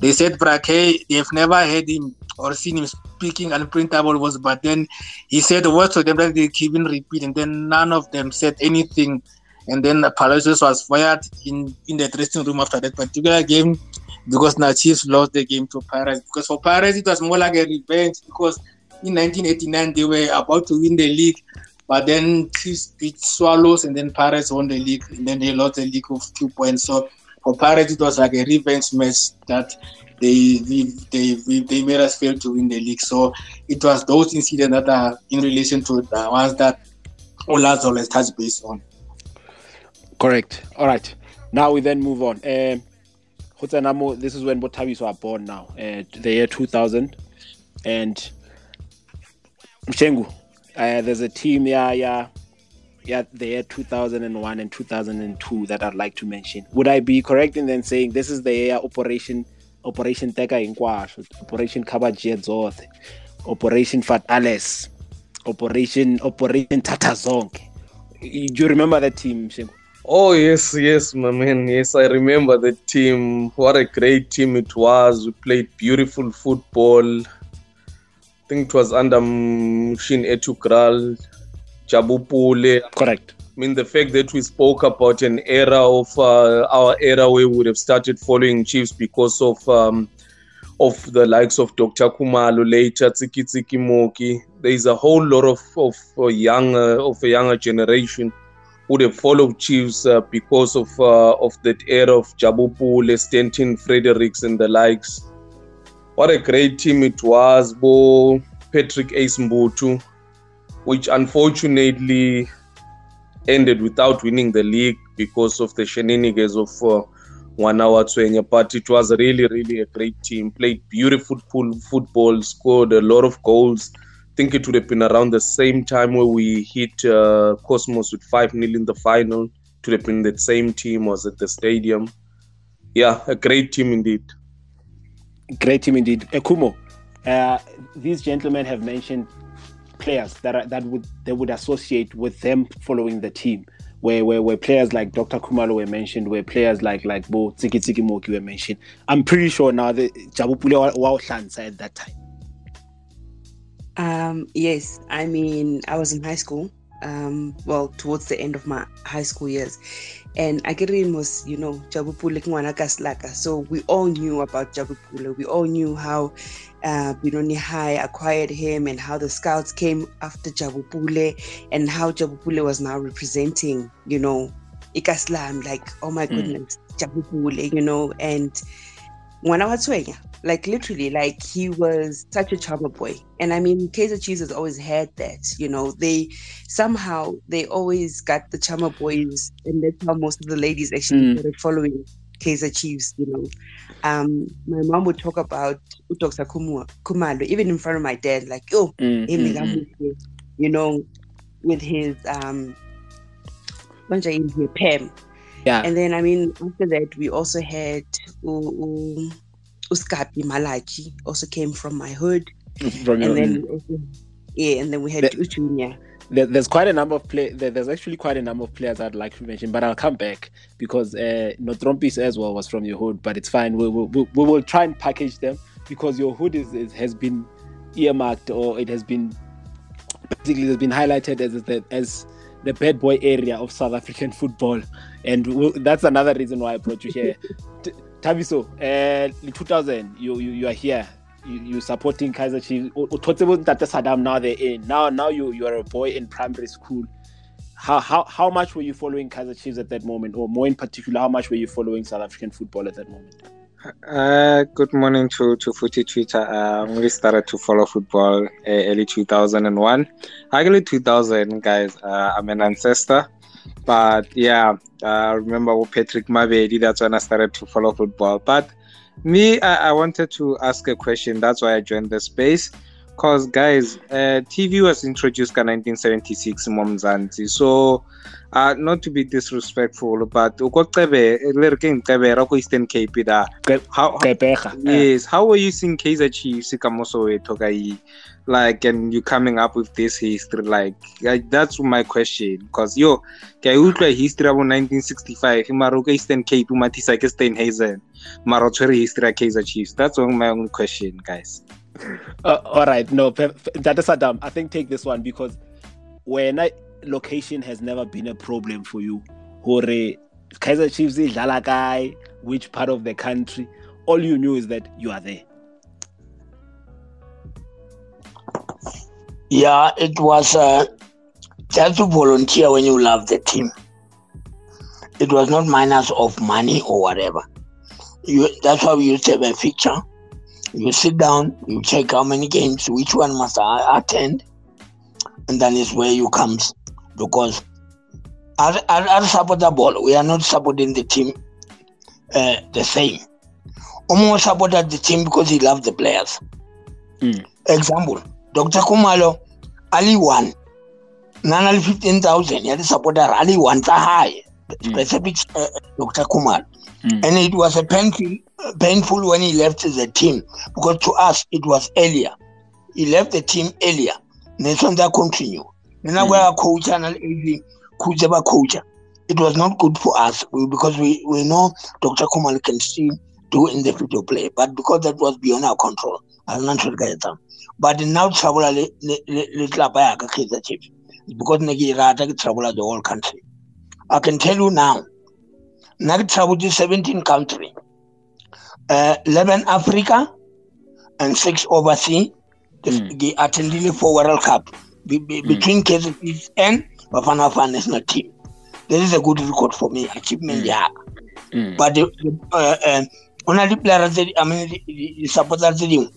They said Brake, they've never heard him or seen him speaking unprintable words, but then he said the words to them that they keep in repeat, and then none of them said anything. And then Palacios was fired in, in the dressing room after that particular game because now Chiefs lost the game to Pirates. Because for Pirates, it was more like a revenge because in 1989 they were about to win the league, but then Chiefs beat Swallows and then Pirates won the league and then they lost the league of two points. So for Pirates, it was like a revenge match that they they they, they made us fail to win the league. So it was those incidents that are in relation to the ones that Olazo has touched base on. Correct. All right. Now we then move on. Um, this is when Botabis were born now, uh, the year 2000. And Mshengu, uh, there's a team, yeah, yeah, yeah, the year 2001 and 2002 that I'd like to mention. Would I be correct in then saying this is the year Operation Operation Teka Inkwasho, Operation Kabajet Zote, Operation Fatales, Operation Operation Tata Zonke? Do you remember that team, Mshengu? Oh yes, yes, my man. Yes, I remember the team. What a great team it was. We played beautiful football. I think it was under Shin Ertugral, Jabu Pule. Correct. I mean, the fact that we spoke about an era of uh, our era where we would have started following Chiefs because of um, of the likes of Dr. Khumalo, later Tsiki Tsiki Mooki. There is a whole lot of of a younger of a younger generation would have followed Chiefs uh, because of uh, of that era of Jabu Pule, Stanton, Fredericks, and the likes. What a great team it was, Bo Patrick Ace Mbuthu, which unfortunately ended without winning the league because of the shenanigans of uh, Wanawa Tswenya. But it was really, really a great team. Played beautiful pool football, scored a lot of goals. I think it would have been around the same time where we hit uh, Cosmos with 5 0 in the final. It would have been that same team, was at the stadium. Yeah, a great team indeed. Great team indeed. Ekumo, uh, these gentlemen have mentioned players that are, that would they would associate with them following the team. Where, where, where players like Dr. Khumalo were mentioned, where players like like Bo Tsiki Tsiki Mooki were mentioned. I'm pretty sure now the Jabu Pule wa Hlanza at that time. Um, yes, I mean, I was in high school, um, well, towards the end of my high school years. And Agirin was, you know, Jabu Pule Ngwana Kaslaka. So we all knew about Jabu Pule. We all knew how uh, Benoni High acquired him and how the scouts came after Jabu Pule and how Jabu Pule was now representing, you know, Ikaslam. Like, oh my goodness, mm. Jabu Pule, you know, and Ngwana Watswenya, like literally like he was such a charmer boy. And i mean kaizer chiefs has always had that you know they somehow they always got the charmer boys and that's how most of the ladies actually mm. started following kaizer chiefs you know. Um my mom would talk about dr khumalo even in front of my dad like oh mm, mm, you know with his um pam yeah and then i mean after that we also had uh, Uskapi Malachi also came from my hood. From and then also, yeah, and then we had the, Junior. there's quite a number of play. there's actually quite a number of players I'd like to mention, but I'll come back because uh, Notrompis as well was from your hood, but it's fine. We will we, we will try and package them because your hood is, is, has been earmarked or it has been particularly has been highlighted as the as the bad boy area of South African football, and we'll, that's another reason why I brought you here. Tabiso, uh, in 2000, you, you, you are here. You, you supporting Kaizer Chiefs. What was that Saddam now they're in. Now now you you are a boy in primary school. How, how how much were you following Kaizer Chiefs at that moment, or more in particular, how much were you following South African football at that moment? Uh, good morning to to Footy Twitter. Um, we started to follow football uh, early 2001. Actually, 2000 guys. Uh, I'm an ancestor. But yeah, I remember with Patrick Mabedi, that's when I started to follow football. But me, I, I wanted to ask a question. That's why I joined the space. Because, guys, uh, TV was introduced in 1976 in Mzansi. So, uh, not to be disrespectful, but Eastern Cape how, yes, how were you seeing Kaizer Chiefs like and you coming up with this history? Like, like that's my question because yo ke utlwa history about 1965 mara ka eastern cape mathisa ke steinhazen mara o tshwere history ya kaizer chiefs. That's only my only question guys. Uh, all right no that is Saddam I think take this one because when I location has never been a problem for you hore Kaizer Chiefs idlala kai which part of the country all you knew is that you are there Yeah, it was uh, just to volunteer when you love the team. It was not minus of money or whatever. You, that's why we used to have a fixture. You sit down, you check how many games, which one must I attend, and then is where you comes. Because as, as, as supporter ball, we are not supporting the team uh, the same. Omo supported the team because he loved the players. Mm. Example, Dr. Khumalo, ali one nana le 15000 ya di-supporter ali one tsa high specific uh, Dr. Khumalo. Mm. and it was a painful painful when he left the team because to us it was earlier he left the team earlier next one that continue nena Mm. mm. coach and AV coach ba coach it was not good for us we, because we we know Dr. Khumalo can still do in the video play but because that was beyond our control I'm not sure guys but now trouble le little le le club ya ka Kaizer Chiefs because ke rata ke the whole country I can tell you now na ke trouble the 17 country uh, 11 Africa and 6 overseas the Mm. mm. attending for World Cup be, be, Mm. between Kaizer Chiefs and Bafana Bafana national team. This is a good record for me achievement Mm. yeah. Mm. but the, the, uh, uh, ona di player di- I mean di di supporter tse dingwe.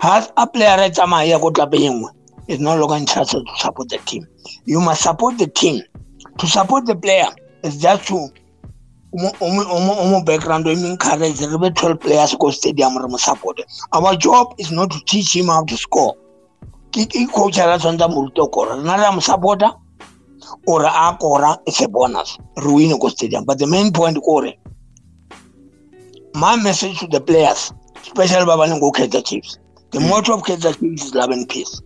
Ha a player a tsamaya ya ko club e nngwe is no longer interested to support the team. You must support the team. To support the player is just to umo background o encourage be 12 players ko stadium support our job is not to teach him how to score coach ra tsantsa mo ruta ko rena ra mo supporta or a kora it's a bonus re win ko stadium but the main point ko my message to the players especially ba ba leng Kaizer Chiefs the Mm. motto of Kaizer Chiefs is love and peace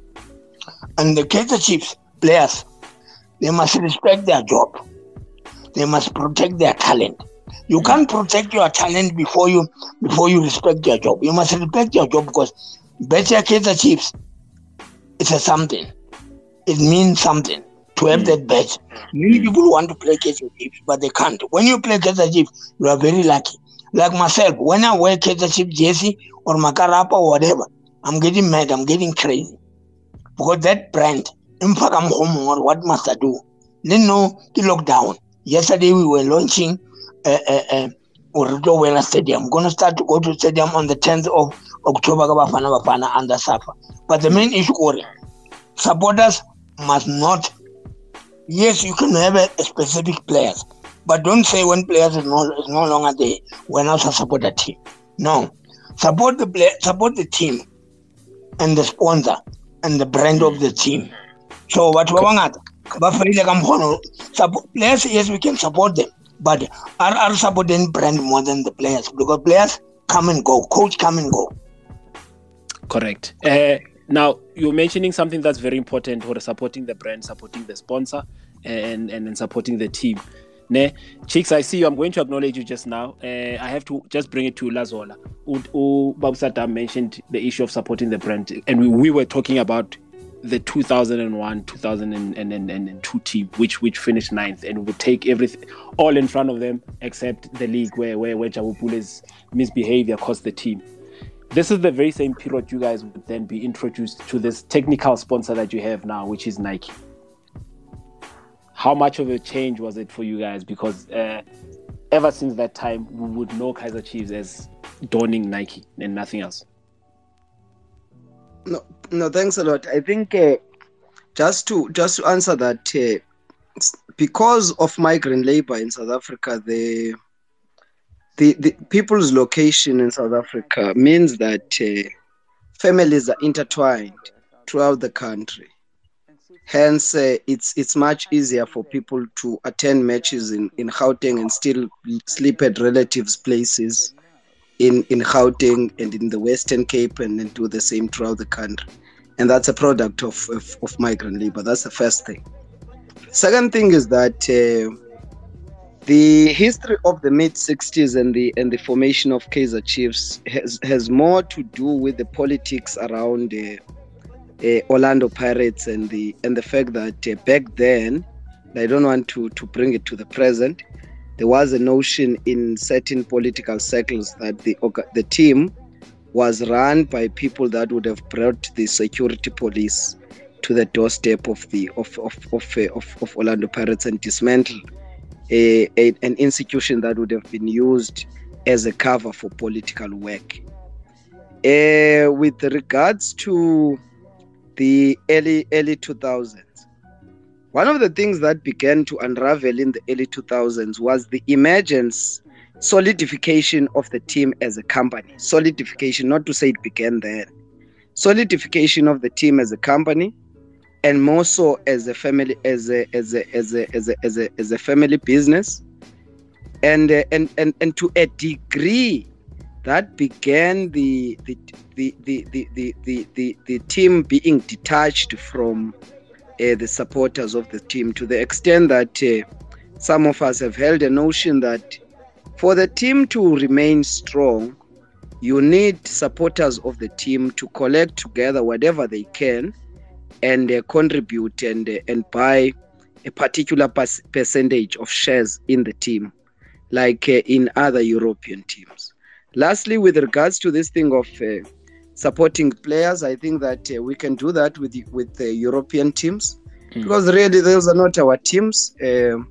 And the Kaizer Chiefs players, they must respect their job. They must protect their talent. You can't protect your talent before you before you respect your job. You must respect your job because better Kaizer Chiefs, it's a something. It means something to have that badge. Many people want to play Kaizer Chiefs, but they can't. When you play Kaizer Chiefs, you are very lucky. Like myself, when I wear Kaizer Chiefs jersey or Makarapa or whatever, I'm getting mad, I'm getting crazy. Because that brand, in fact, I'm home or what must I do? Then no, the lockdown. Yesterday we were launching uh, uh, uh, Stadium. I'm going to start to go to stadium on the 10th of October Bafana Bafana under SAFA. But the main issue, supporters must not. Yes, you can have a, a specific players, but don't say when players is no is no longer there. We're not a supporter team. No, support the play, support the team, and the sponsor and the brand of the team. So what we want, bafayile ka mkhono support players yes we can support them but are are supporting brand more than the players because players come and go coach come and go Correct. Uh, now you're mentioning something that's very important for supporting the brand, supporting the sponsor, and and then supporting the team. Ne, Chicks, I see you. I'm going to acknowledge you just now. Uh, I have to just bring it to Lazola. Babu mentioned the issue of supporting the brand, and we, we were talking about the 2001 2002 team which which finished ninth and would take everything all in front of them except the league where where, where Jabu Pule's misbehavior cost the team this is the very same period you guys would then be introduced to this technical sponsor that you have now which is Nike. How much of a change was it for you guys? Because uh, ever since that time we would know Kaizer Chiefs as donning Nike and nothing else. No, no, thanks a lot. I think uh, just to just to answer that, uh, because of migrant labor in South Africa, the the, the people's location in South Africa means that uh, families are intertwined throughout the country. Hence, uh, it's it's much easier for people to attend matches in, in Gauteng and still sleep at relatives' places in, in Gauteng and in the Western Cape and then do the same throughout the country. And that's a product of, of, of migrant labor. That's the first thing. Second thing is that uh, the history of the mid 60s and the and the formation of Kaizer Chiefs has, has more to do with the politics around uh, uh, Orlando Pirates and the and the fact that uh, back then, I don't want to to bring it to the present, there was a notion in certain political circles that the the team was run by people that would have brought the security police to the doorstep of the of of of, uh, of, of Orlando Pirates and dismantle a, a, an institution that would have been used as a cover for political work. Uh, with regards to the early early 2000s, one of the things that began to unravel in the early 2000s was the emergence, solidification of the team as a company. Solidification, not to say it began there. Solidification of the team as a company, and more so as a family, as a as a as a as a as a, as a family business, and uh, and and and to a degree, that began the the the the the the, the, the, team being detached from uh, the supporters of the team to the extent that uh, some of us have held a notion that for the team to remain strong, you need supporters of the team to collect together whatever they can and uh, contribute and uh, and buy a particular percentage of shares in the team, like uh, in other European teams. Lastly, with regards to this thing of uh, supporting players, I think that uh, we can do that with the- with the European teams Mm. because really those are not our teams. Um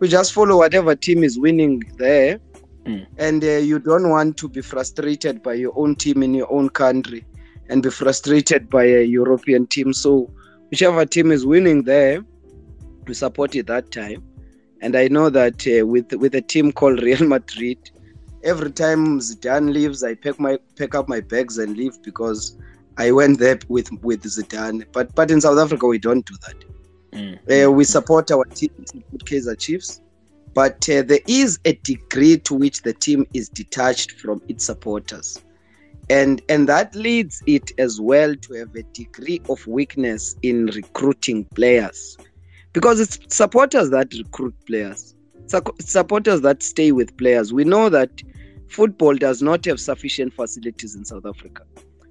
we just follow whatever team is winning there, Mm. and uh, you don't want to be frustrated by your own team in your own country and be frustrated by a European team. So whichever team is winning there, we support it that time. And I know that uh, with with a team called Real Madrid, every time Zidane leaves, I pack my pack up my bags and leave because I went there with with Zidane. But but in South Africa, we don't do that. Mm. Uh, we support our team, Kaizer Chiefs, but uh, there is a degree to which the team is detached from its supporters. And and that leads it as well to have a degree of weakness in recruiting players. Because it's supporters that recruit players. Supporters that stay with players. We know that football does not have sufficient facilities in south africa.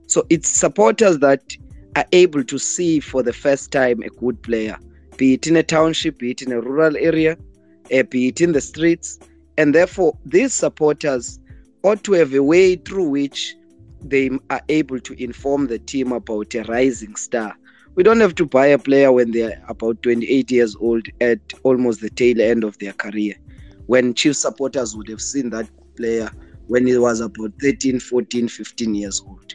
So it's supporters that are able to see for the first time a good player be it in a township be it in a rural area uh, be it in the streets. And therefore these supporters ought to have a way through which they are able to inform the team about a rising star. We don't have to buy a player when they're about 28 years old at almost the tail end of their career. When Chief supporters would have seen that player when he was about 13, 14, 15 years old.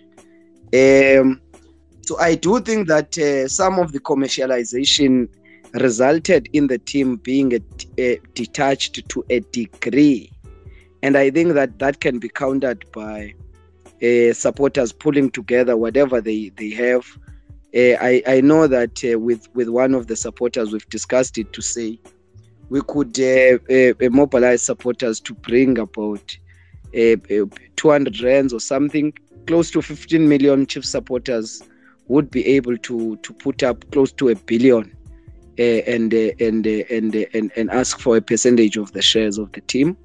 Um, so I do think that uh, some of the commercialization resulted in the team being a, a detached to a degree. And I think that that can be countered by uh, supporters pulling together whatever they they have. Uh, I I know that uh, with with one of the supporters we've discussed it to say we could uh, uh, mobilize supporters to bring about uh, 200 rands or something close to 15 million chief supporters would be able to to put up close to a billion and, and, and and and ask for a percentage of the shares of the team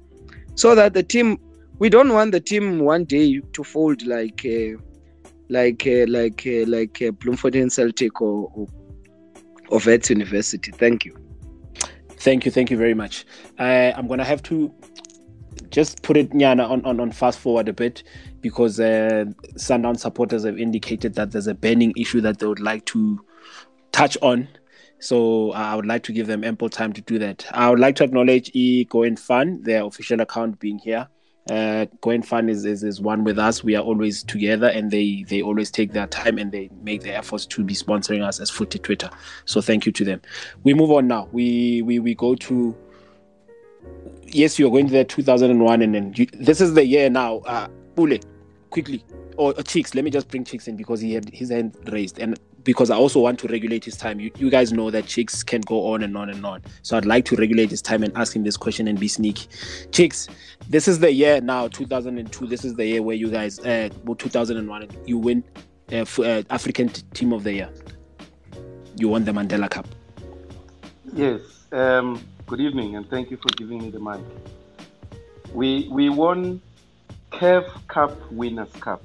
so that the team we don't want the team one day to fold like uh, like uh, like uh, like uh, Bloemfontein Celtic or, or Wits University. Thank you. Thank you, thank you very much. I, I'm gonna have to just put it Nyana, on, on, on fast forward a bit because uh, Sundown supporters have indicated that there's a burning issue that they would like to touch on. So I would like to give them ample time to do that. I would like to acknowledge E Going Fun, their official account being here uh Gwen Fun is, is is one with us. We are always together and they they always take their time and they make the efforts to be sponsoring us as Footy Twitter. So thank you to them. We move on now. We we we go to yes, you're going to the 2001 and then you, this is the year now. Uh quickly. Or, or Cheeks, let me just bring Cheeks in because he had his hand raised. And because I also want to regulate his time. You, you guys know that Chicks can go on and on and on. So I'd like to regulate his time and ask him this question and be sneaky. Chicks, this is the year now, 2002. This is the year where you guys, uh, 2001, you win uh, f- uh, African t- Team of the Year. You won the Mandela Cup. Yes. Um, good evening, and thank you for giving me the mic. We we won CAF Cup Winners' Cup.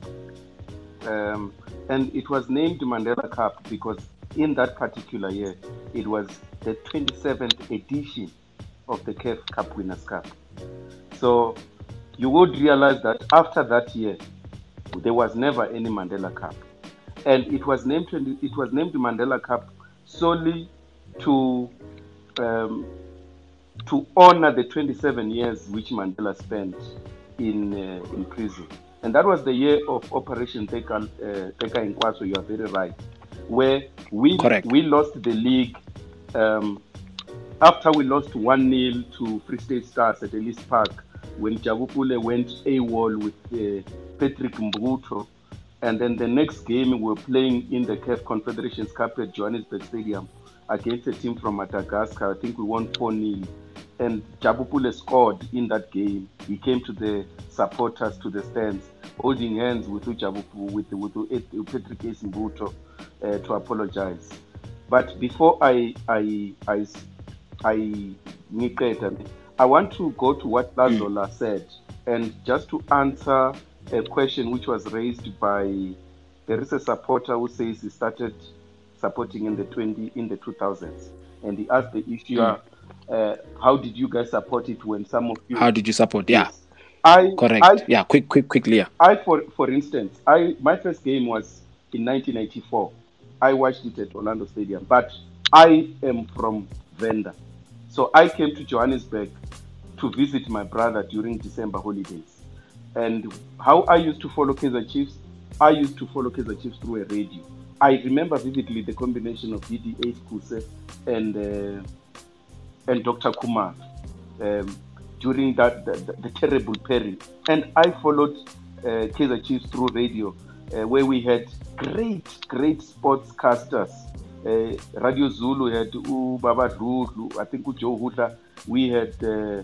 Um, and it was named Mandela Cup because in that particular year, it was the 27th edition of the CAF Cup Winners' Cup. So you would realize that after that year, there was never any Mandela Cup, and it was named it was named Mandela Cup solely to um, to honor the 27 years which Mandela spent in uh, in prison. And that was the year of Operation Teka, uh, Teka Inkwaso, you are very right, where we, Correct. we lost the league um, after we lost 1 0 to Free State Stars at Ellis Park when Jabu Pule went AWOL with uh, Patrick Mbuthu. And then the next game, we were playing in the CAF Confederations Cup at Johannesburg Stadium against a team from Madagascar. I think we won 4 0 and Jabu Pule scored in that game. He came to the supporters to the stands, holding hands with Ujabupu, with with, with Patrick Esimbuto uh, to apologize. But before I I I I I want to go to what Lazola said and just to answer a question which was raised by there is a supporter who says he started supporting in the 20 in the 2000s and he asked the issue Mm. Uh, how did you guys support it when some of you How did you support? Yeah, I correct. I, yeah, quick, quick, quickly. Yeah. I for for instance, I my first game was in 1984. I watched it at Orlando Stadium, but I am from Venda, so I came to Johannesburg to visit my brother during December holidays. And how I used to follow Kaizer Chiefs, I used to follow Kaizer Chiefs through a radio. I remember vividly the combination of DD8 Kuse and uh, and Dr. Kumar um, during that the, the, the terrible period. And I followed uh, Kaizer Chiefs through radio, uh, where we had great, great sportscasters. Uh, Radio Zulu had Baba Dulu, I think Joe Hutla. We had uh,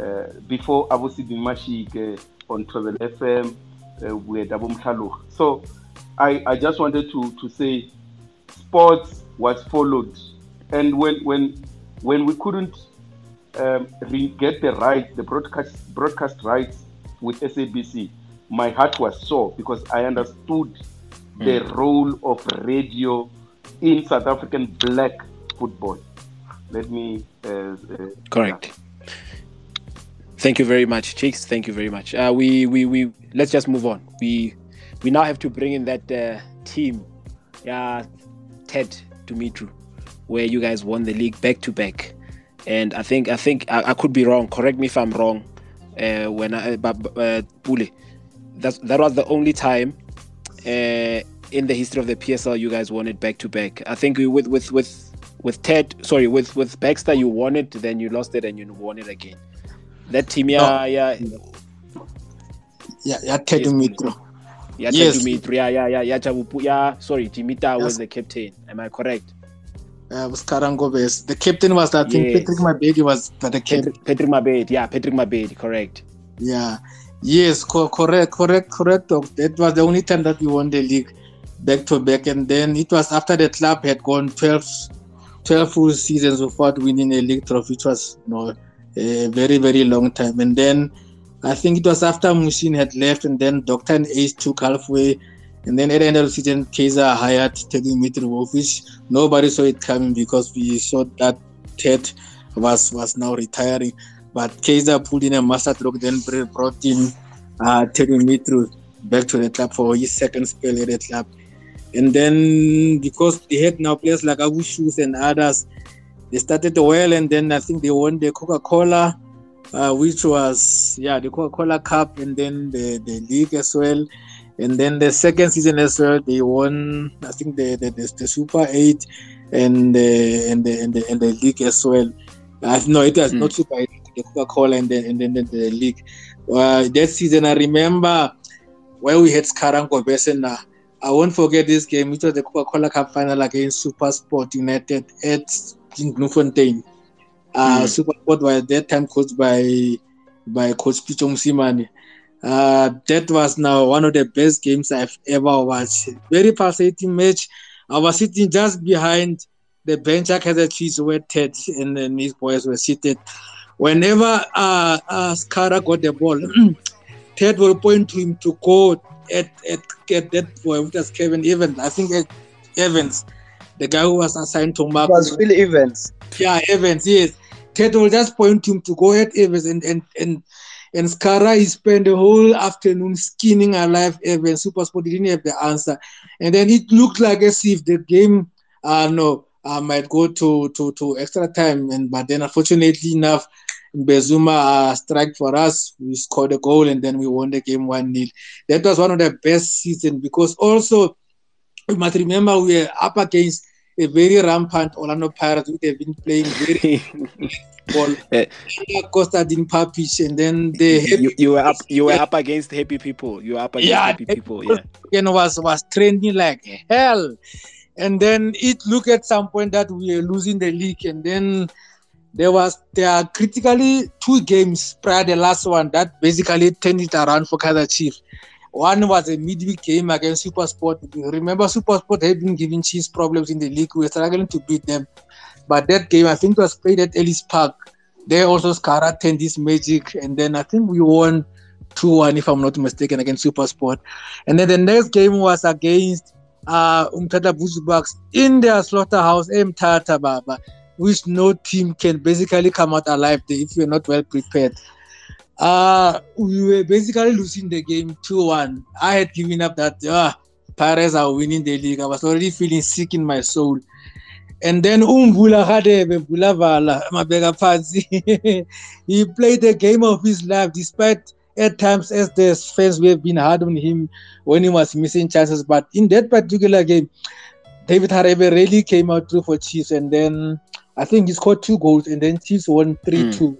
uh, before Abosidi Mashik uh, on Travel FM. uh, with Abu Mkhalukh. So I, I just wanted to, to say sports was followed. And when, when, when we couldn't um, get the right, the broadcast, broadcast rights with SABC, my heart was sore because I understood the role of radio in South African black football. Let me. Uh, uh, Correct. Thank you very much, Cheeks. Thank you very much. Uh, we, we, we, let's just move on. We, we now have to bring in that uh, team, yeah, Ted Dumitru, where you guys won the league back to back, and I think, I think I, I could be wrong. Correct me if I'm wrong. Uh, when I, but uh, Pule, that that was the only time uh, in the history of the PSL you guys won it back to back. I think with with with with Ted, sorry, with with Baxter you won it, then you lost it and you won it again. That team, yeah, yeah, yeah, yeah, Ted Dumitru. yeah, Yes. Ted Dumitru, yeah, yeah, yeah, yeah, yeah. Sorry, Jimita was the captain. Am I correct? Uh, was Karangobes. The captain was, I think, Yes. Patrick Mabedi was the captain. Patrick, Patrick Mabed, yeah, Patrick Mabed, correct. Yeah. Yes, co- correct, correct, correct. That was the only time that we won the league back to back. And then it was after the club had gone 12, 12 full seasons without winning a league trophy, which was you know, a very, very long time. And then I think it was after Muhsin had left, and then Doctor and Ace took halfway. And then at the end of the season, Kaizer hired Teddy Mitrovic, nobody saw it coming because we saw that Ted was was now retiring. But Kaizer pulled in a master stroke, then brought in uh, Ted Dumitru back to the club for his second spell at the club. And then because they had now players like Abu Shoes and others, they started well, and then I think they won the Coca Cola, uh, which was yeah the Coca Cola Cup, and then the, the league as well. And then the second season as well, they won I think the the, the, the Super Eight and the and the and the, and the league as well. Uh, no, it was not Super Eight, the Coca Cola and then and then the, the league. Uh, that season, I remember where we had Skarango Besena. I won't forget this game. It was the Coca Cola Cup final against Super Sport United at in Bloemfontein. Uh, Mm. Super Sport was at that time coached by by Coach Pitso Mosimane. Uh, that was now one of the best games I've ever watched. Very fascinating match. I was sitting just behind the bench at the Chiefs where Ted and then his boys were seated. Whenever uh, uh, Skara got the ball, Ted will point to him to go at, at, at that boy, which was Kevin Evans. I think at Evans, the guy who was assigned to Mark. It was Phil Evans. Yeah, Evans, yes. Ted will just point him to go at Evans and and and and Skara he spent the whole afternoon skinning alive Evans. Super Sport didn't have the answer. And then it looked like as if the game uh no uh, might go to, to to extra time. And but then unfortunately enough, Mbesuma uh, strike for us. We scored a goal and then we won the game 1 0. That was one of the best seasons because also you must remember we were up against a very rampant Orlando Pirates who have been playing very ball. Eh, Costa didn't Papic and then the you, you were up you were up against happy people. You were up against Yeah, happy people, yeah. again was was trending like hell. And then it looked at some point that we were losing the league, and then there was there are critically two games prior the last one that basically turned it around for Kaizer Chiefs. One was a midweek game against Super Sport. Remember, Super Sport had been giving Chiefs problems in the league. We were struggling to beat them. But that game, I think, was played at Ellis Park. They also Skara turned this magic, and then I think we won 2 1, if I'm not mistaken, against Super Sport. And then the next game was against uh, Umtata Bush Bucks in their slaughterhouse, Mtata Baba, which no team can basically come out alive if you're not well prepared. Uh, we were basically losing the game 2 1. I had given up that uh, Pirates are winning the league. I was already feeling sick in my soul. And then Umbula Hadebe Bulavala, Mabega Phansi, he played the game of his life despite at times as the fans we have been hard on him when he was missing chances. But in that particular game, David Hadebe really came out through for Chiefs, and then I think he scored two goals, and then Chiefs won 3 2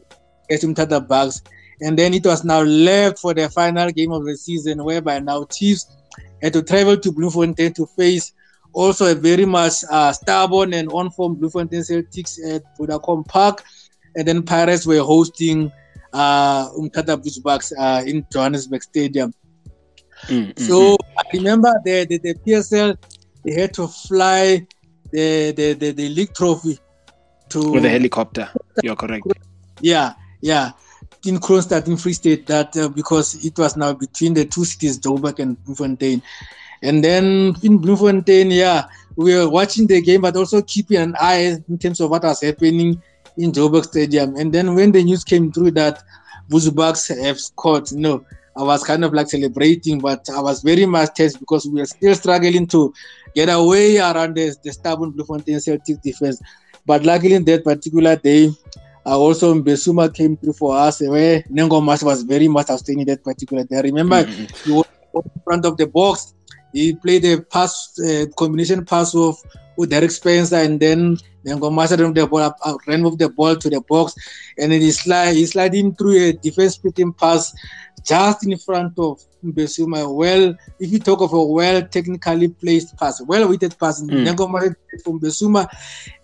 against Mtata Bucks. And then it was now left for the final game of the season, whereby now Chiefs had to travel to Bloemfontein to face also a very much uh, stubborn and on-form Bloemfontein Celtics at Vodacom Park. And then Pirates were hosting uh, Umtata Bushbucks uh, in Johannesburg Stadium. Mm, mm, So I remember the, the, the PSL, they had to fly the, the, the, the league trophy to with a helicopter. You're correct. yeah, yeah. In Kroonstad, in Free State, that uh, because it was now between the two cities, Joburg and Bloemfontein. And then in Bloemfontein, yeah, we were watching the game, but also keeping an eye in terms of what was happening in Joburg Stadium. And then when the news came through that Bugs have scored, you know, I was kind of like celebrating, but I was very much tense because we were still struggling to get away around the, the stubborn Bloemfontein Celtic defense. But luckily, that particular day, uh, also Mbesuma came through for us where Nengo Mas was very much outstanding that particular day. I remember Mm, he was in front of the box. He played a pass, uh, combination pass of with Derek Spencer, and then Nengo Mas ran the ball, up, uh, ran with the ball to the box, and then he slide, he sliding through a defense splitting pass just in front of Besuma. Well, if you talk of a well technically placed pass, well weighted pass, Mm. From Besuma,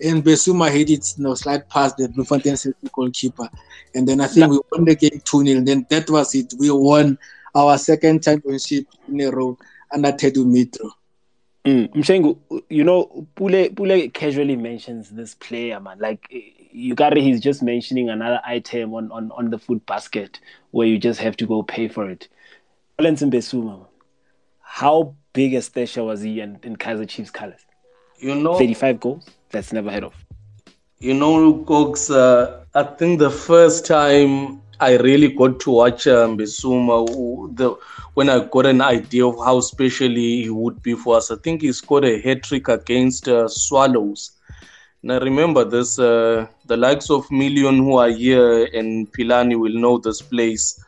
and Besuma hit it, you know, slide past the Bloemfontein Celtic goalkeeper. And then I think we won the game 2 0. Then that was it. We won our second championship in a row under Ted Dumitru. Mm. Mshengu, you know, Pule Pule casually mentions this player, man. Like Yukari, he's just mentioning another item on, on, on the food basket where you just have to go pay for it. Mbesuma, man. how big a stasher was he in, in Kaizer Chiefs colors? You know, 35 goals? That's never heard of. You know, Cox, uh, I think the first time I really got to watch um, Bisuma, the, when I got an idea of how special he would be for us, I think he scored a hat trick against uh, Swallows. And I remember this, uh, the likes of Million who are here and Pilani will know this place.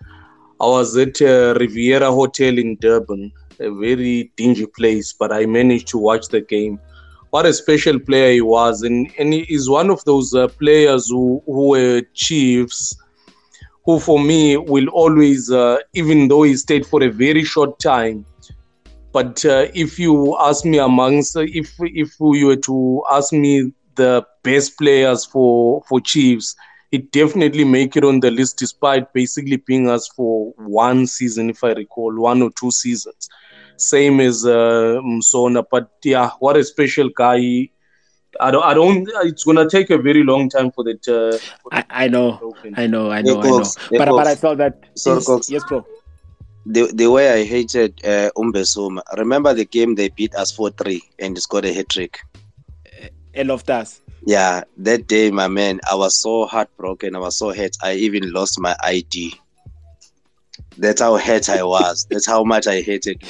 I was at uh, Riviera Hotel in Durban, a very dingy place, but I managed to watch the game. What a special player he was and, and he is one of those uh, players who, who were chiefs who for me will always uh, even though he stayed for a very short time. But uh, if you ask me amongst if if you were to ask me the best players for for chiefs it definitely make it on the list despite basically being us for one season if i recall one or two seasons same as uh, Msona. But yeah, what a special guy. I don't, I don't, it's going to take a very long time for that. Uh, for I, I know, I know, I know, Yeah, I know. Cox, yeah, But, but I Cox. felt that. Sorry, yes, Cox. yes, bro. The, the way I hated uh, Umbesuma. Remember the game they beat us 4 3 and he scored a hat trick? End of us. Yeah, that day, my man, I was so heartbroken. I was so hurt. I even lost my ID. That's how hurt I was. That's how much I hated.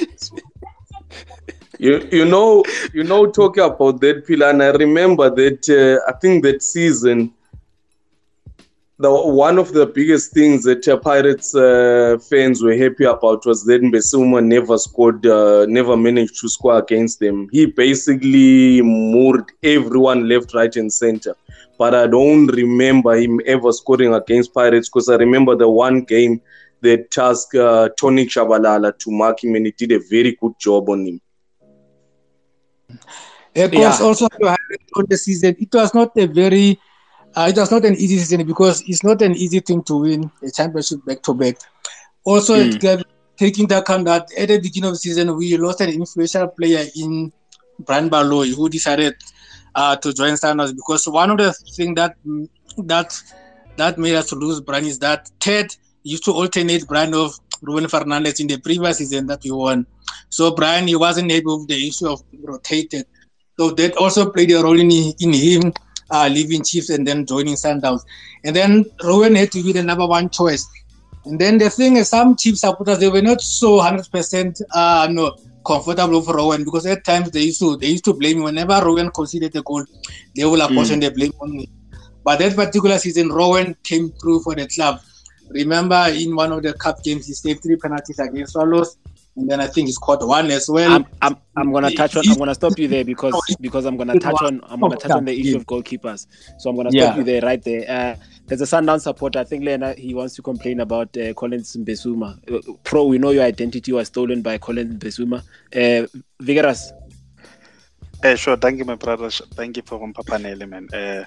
you, you know, you know, talking about that pillar, and I remember that uh, I think that season, the one of the biggest things that uh, Pirates uh, fans were happy about was that Mbesuma never scored, uh, never managed to score against them. He basically moored everyone left, right, and center. But I don't remember him ever scoring against Pirates because I remember the one game that tasked uh, Tony Chabalala to mark him, and he did a very good job on him. Of Yeah. course, also to highlight on the season, it was not a very, uh, it was not an easy season because it's not an easy thing to win a championship back to back. Also, Mm. it gave- taking into account that at the beginning of the season, we lost an influential player in Brian Baloyi who decided uh, to join Standards because one of the things that that that made us lose Brian is that Ted used to alternate Brian of Ruben Fernandez in the previous season that we won. So Brian, he wasn't able with the issue of rotated. So that also played a role in, in him uh, leaving Chiefs and then joining Sundowns. And then Rowen had to be the number one choice. And then the thing is, some Chiefs supporters they were not so hundred percent uh no comfortable for Rowen because at times they used to they used to blame whenever Rowen conceded a goal, they will apportion the blame on me. But that particular season, Rowen came through for the club. Remember, in one of the cup games, he saved three penalties against Swallows, and then I think it's scored one as well. I'm, I'm, I'm gonna touch on. I'm gonna stop you there because because I'm gonna touch on. I'm gonna touch on the issue of goalkeepers. So I'm gonna stop Yeah. you there right there. Uh, there's a Sundown supporter. I think Lena he wants to complain about uh, Collins Mbesuma. Uh, Pro, we know your identity was stolen by Collins Besuma. Uh, Vigorous. Eh, sure. Thank you, my brother. Thank you for Papanele, man. Uh,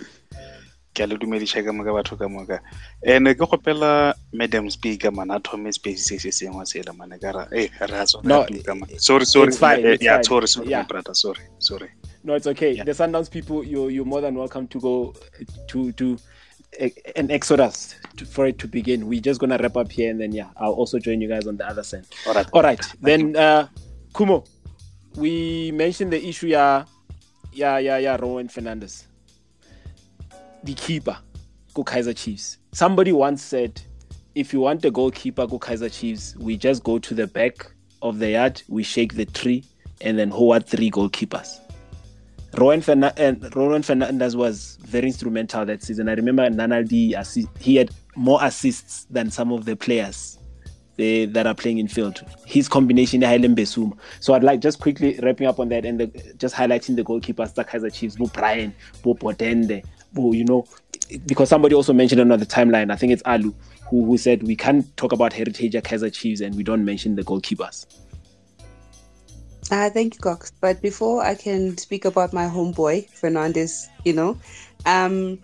ke a le dumediša ka moka batho ka moka and ke kgopela madam speaker mana thome space se se sengwe sela mane ka ra eh re a tsona No, ka ma- sorry sorry it's fine, eh, it's yeah fine. sorry sorry Yeah. my brother sorry sorry No, it's okay. Yeah. The Sundowns people, you you're more than welcome to go to to an exodus to, for it to begin. We're just gonna wrap up here, and then yeah, I'll also join you guys on the other side. all right All right, then uh, Kumo, we mentioned the issue. Yeah, yeah, yeah, yeah. Rowen Fernandez, the keeper, go Kaizer Chiefs. Somebody once said, if you want a goalkeeper, go Kaizer Chiefs. We just go to the back of the yard, we shake the tree, and then who are three goalkeepers? Ferna- Fernandez was very instrumental that season. I remember Nanaldi, he had more assists than some of the players they, that are playing in field. His combination, Hailem Besuma. So I'd like just quickly wrapping up on that and the, just highlighting the goalkeepers, the Kaizer Chiefs, Bo Brian, Bo Potende, Bo, you know, because somebody also mentioned another timeline, I think it's Alu, who, who said we can't talk about heritage Kaizer Chiefs and we don't mention the goalkeepers. Uh, thank you, Cox. But before I can speak about my homeboy, Fernandez, you know, um,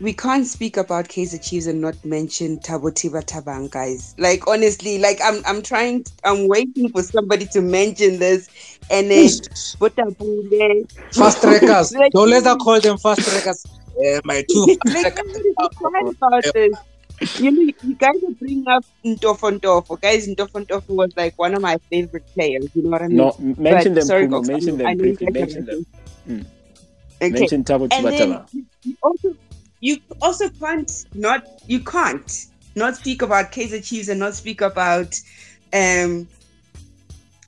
we can't speak about Kaizer Chiefs and not mention Tabo Tiba Tabang, guys. Like honestly, like I'm I'm trying I'm waiting for somebody to mention this and then Botabule. Fast trackers. Like- Don't let us call them fast trackers. Uh, my two like, trackers. I'm really sad about this. You know, you guys are bringing up Ntofo Ntofo. Guys, Ntofo Ntofo was like one of my favorite players. You know what I mean? No, mention But them, sorry, Kumo, Cox, I mention know- I them briefly, mention them. Mm. Okay. Mention Tabo and then Tibataba. you- you also you also can't not you can't not speak about Kaizer Chiefs and not speak about um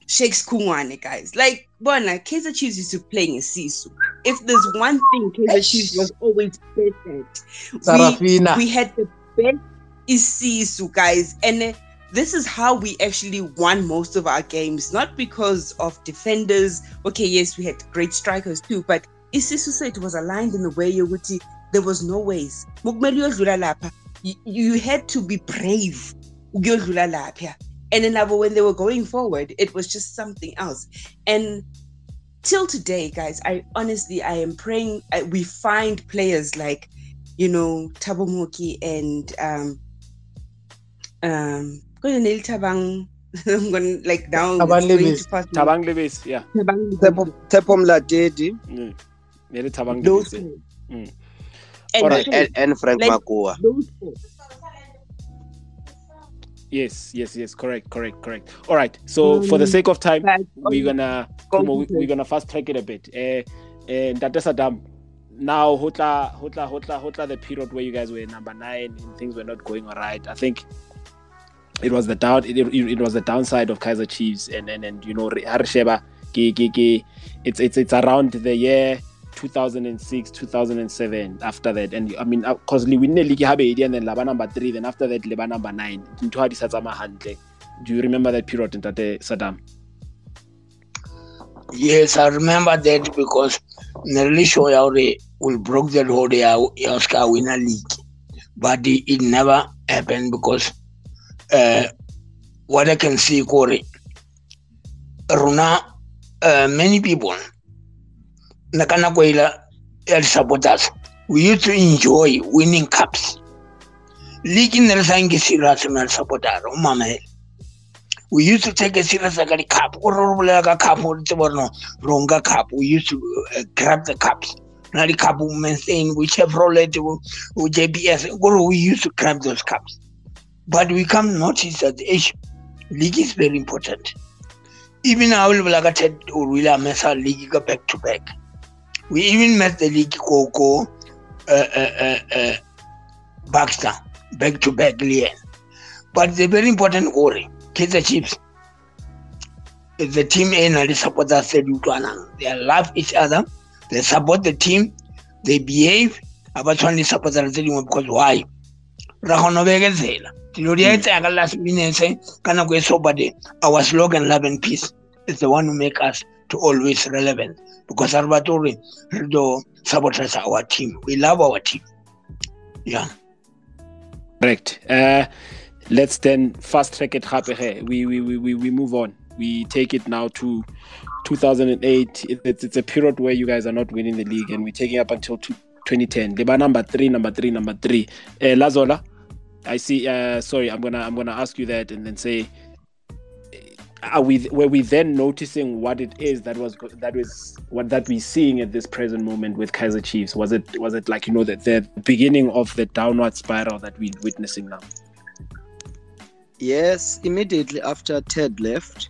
Shakes Kungwane, guys. Like Bona, Kaizer Chiefs used to play in Sisu. If there's one thing Kaizer Chiefs was always perfect, Sarafina. we, we had the best is Sisu, guys. And uh, this is how we actually won most of our games, not because of defenders. Okay, yes, we had great strikers too, but Isisu said it was aligned in a way ukuthi there was no ways. Mukumele uyodlula lapha. You, you had to be brave. ukuyodlula lapha. And then Nabo, when they were going forward, it was just something else. And till today, guys, I honestly I am praying we find players like, you know, Tabomoki and um um Tabang. I'm gonna like now it's Tabang going Lewis. to pass me. Tabang Lebes, yeah. Tabang Tepo Tepo Mladedi. Mere Tabang those Mm. And Alright. and, and Frank Like- Makua. Yes, yes, yes. Correct, correct, correct. All right. So for the sake of time, we're gonna Kumo, we- to we're gonna fast track it a bit. Uh, uh, Ntate Saddam, now hotla hotla hotla hotla the period where you guys were number nine and things were not going all right. I think it was the down it, it, it was the downside of Kaizer Chiefs and and, and you know Harsheba it's it's it's around the year 2006 2007 after that. And I mean because we win the league habedi and then laba number 3 then after that leba number 9 ntho ha di sa tsamaya hantle. Do you remember that period ntate Saddam? Yes, I remember that because nearly sure ya hore we broke the road ya ya ska win a league. But it, never happened because uh, what I can see Corey Runa uh, many people el supporters we used to enjoy winning cups. League in the sangi serious na supporter o mama we used to take a serious like a cup. Or like a cup or no wrong cup. We used to uh, grab the cups. Not the cup maintain we Chevrolet or JPS or we used to grab those cups. But we come notice that the issue league is very important. Even now like I said or we mess our league go back to back we even met the league go uh, uh, uh, uh, Baxter back to back Leon but the very important goal Kaizer Chiefs is the team and the supporters said they love each other they support the team they behave. About supporters tse dingwe because why? Ra kgona go bekezela dilo di a etsega ka last minute ka nako e so our slogan love and peace is the one who make us to always relevant. Because re batle gore re do sabotage our team. We love our team. Yeah. Correct. Uh let's then fast track it we, we we we we move on. We take it now to 2008 it's, it's a period where you guys are not winning the league and we're taking up until two, 2010. They number three, number three, number three. Uh, Lazola, I see. Uh, sorry, I'm gonna I'm gonna ask you that and then say, are we were we then noticing what it is that was that was what that we're seeing at this present moment with Kaizer Chiefs? Was it was it like you know the, the beginning of the downward spiral that we're witnessing now? Yes, immediately after Ted left,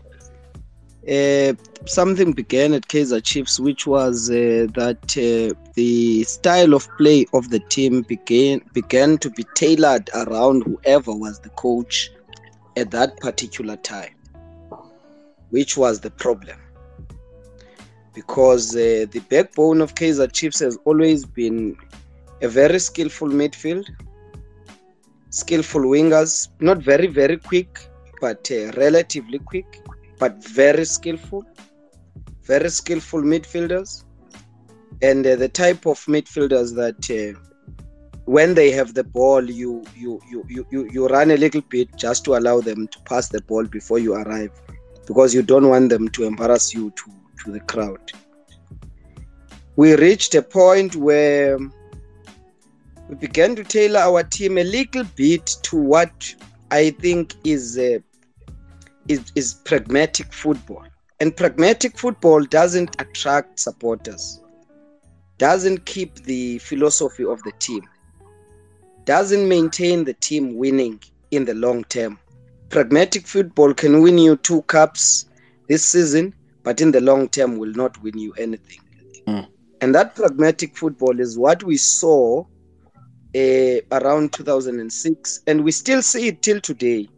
uh, something began at Kaizer Chiefs, which was uh, that uh, the style of play of the team began began to be tailored around whoever was the coach at that particular time, which was the problem. Because uh, the backbone of Kaizer Chiefs has always been a very skillful midfield, skillful wingers, not very very quick, but uh, relatively quick but very skillful, very skillful midfielders, and uh, the type of midfielders that uh, when they have the ball, you, you you you you you run a little bit just to allow them to pass the ball before you arrive, because you don't want them to embarrass you to to the crowd. We reached a point where we began to tailor our team a little bit to what I think is. Uh, is, is pragmatic football. And pragmatic football doesn't attract supporters, doesn't keep the philosophy of the team, doesn't maintain the team winning in the long term. Pragmatic football can win you two cups this season, but in the long term will not win you anything. Mm. And that pragmatic football is what we saw uh, around 2006, and we still see it till today.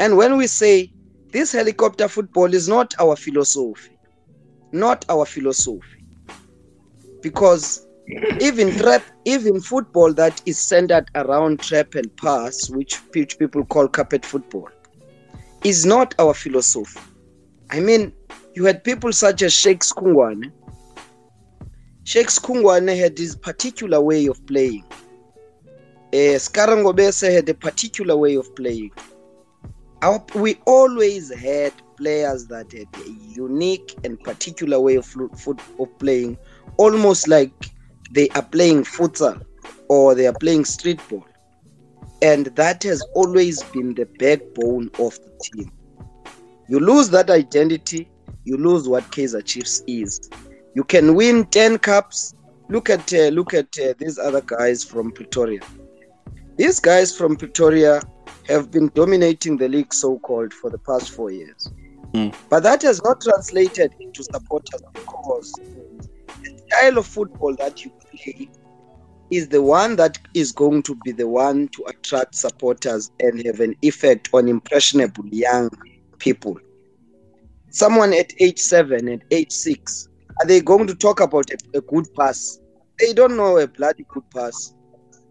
And when we say this helicopter football is not our philosophy, not our philosophy, because even trap, even football that is centered around trap and pass, which, people call carpet football, is not our philosophy. I mean, you had people such as Shakes Kungwane. Shakes Kungwane had his particular way of playing. Uh, Skarangobese had a particular way of playing our, we always had players that had a unique and particular way of, of playing, almost like they are playing futsal or they are playing street ball. And that has always been the backbone of the team. You lose that identity, you lose what Kaizer Chiefs is. You can win 10 cups. Look at uh, look at uh, these other guys from Pretoria. These guys from Pretoria have been dominating the league, so called, for the past four years. Mm. But that has not translated into supporters because style of football that you play is the one that is going to be the one to attract supporters and have an effect on impressionable young people. Someone at age seven, at age six, are they going to talk about a, a good pass? They don't know a bloody good pass.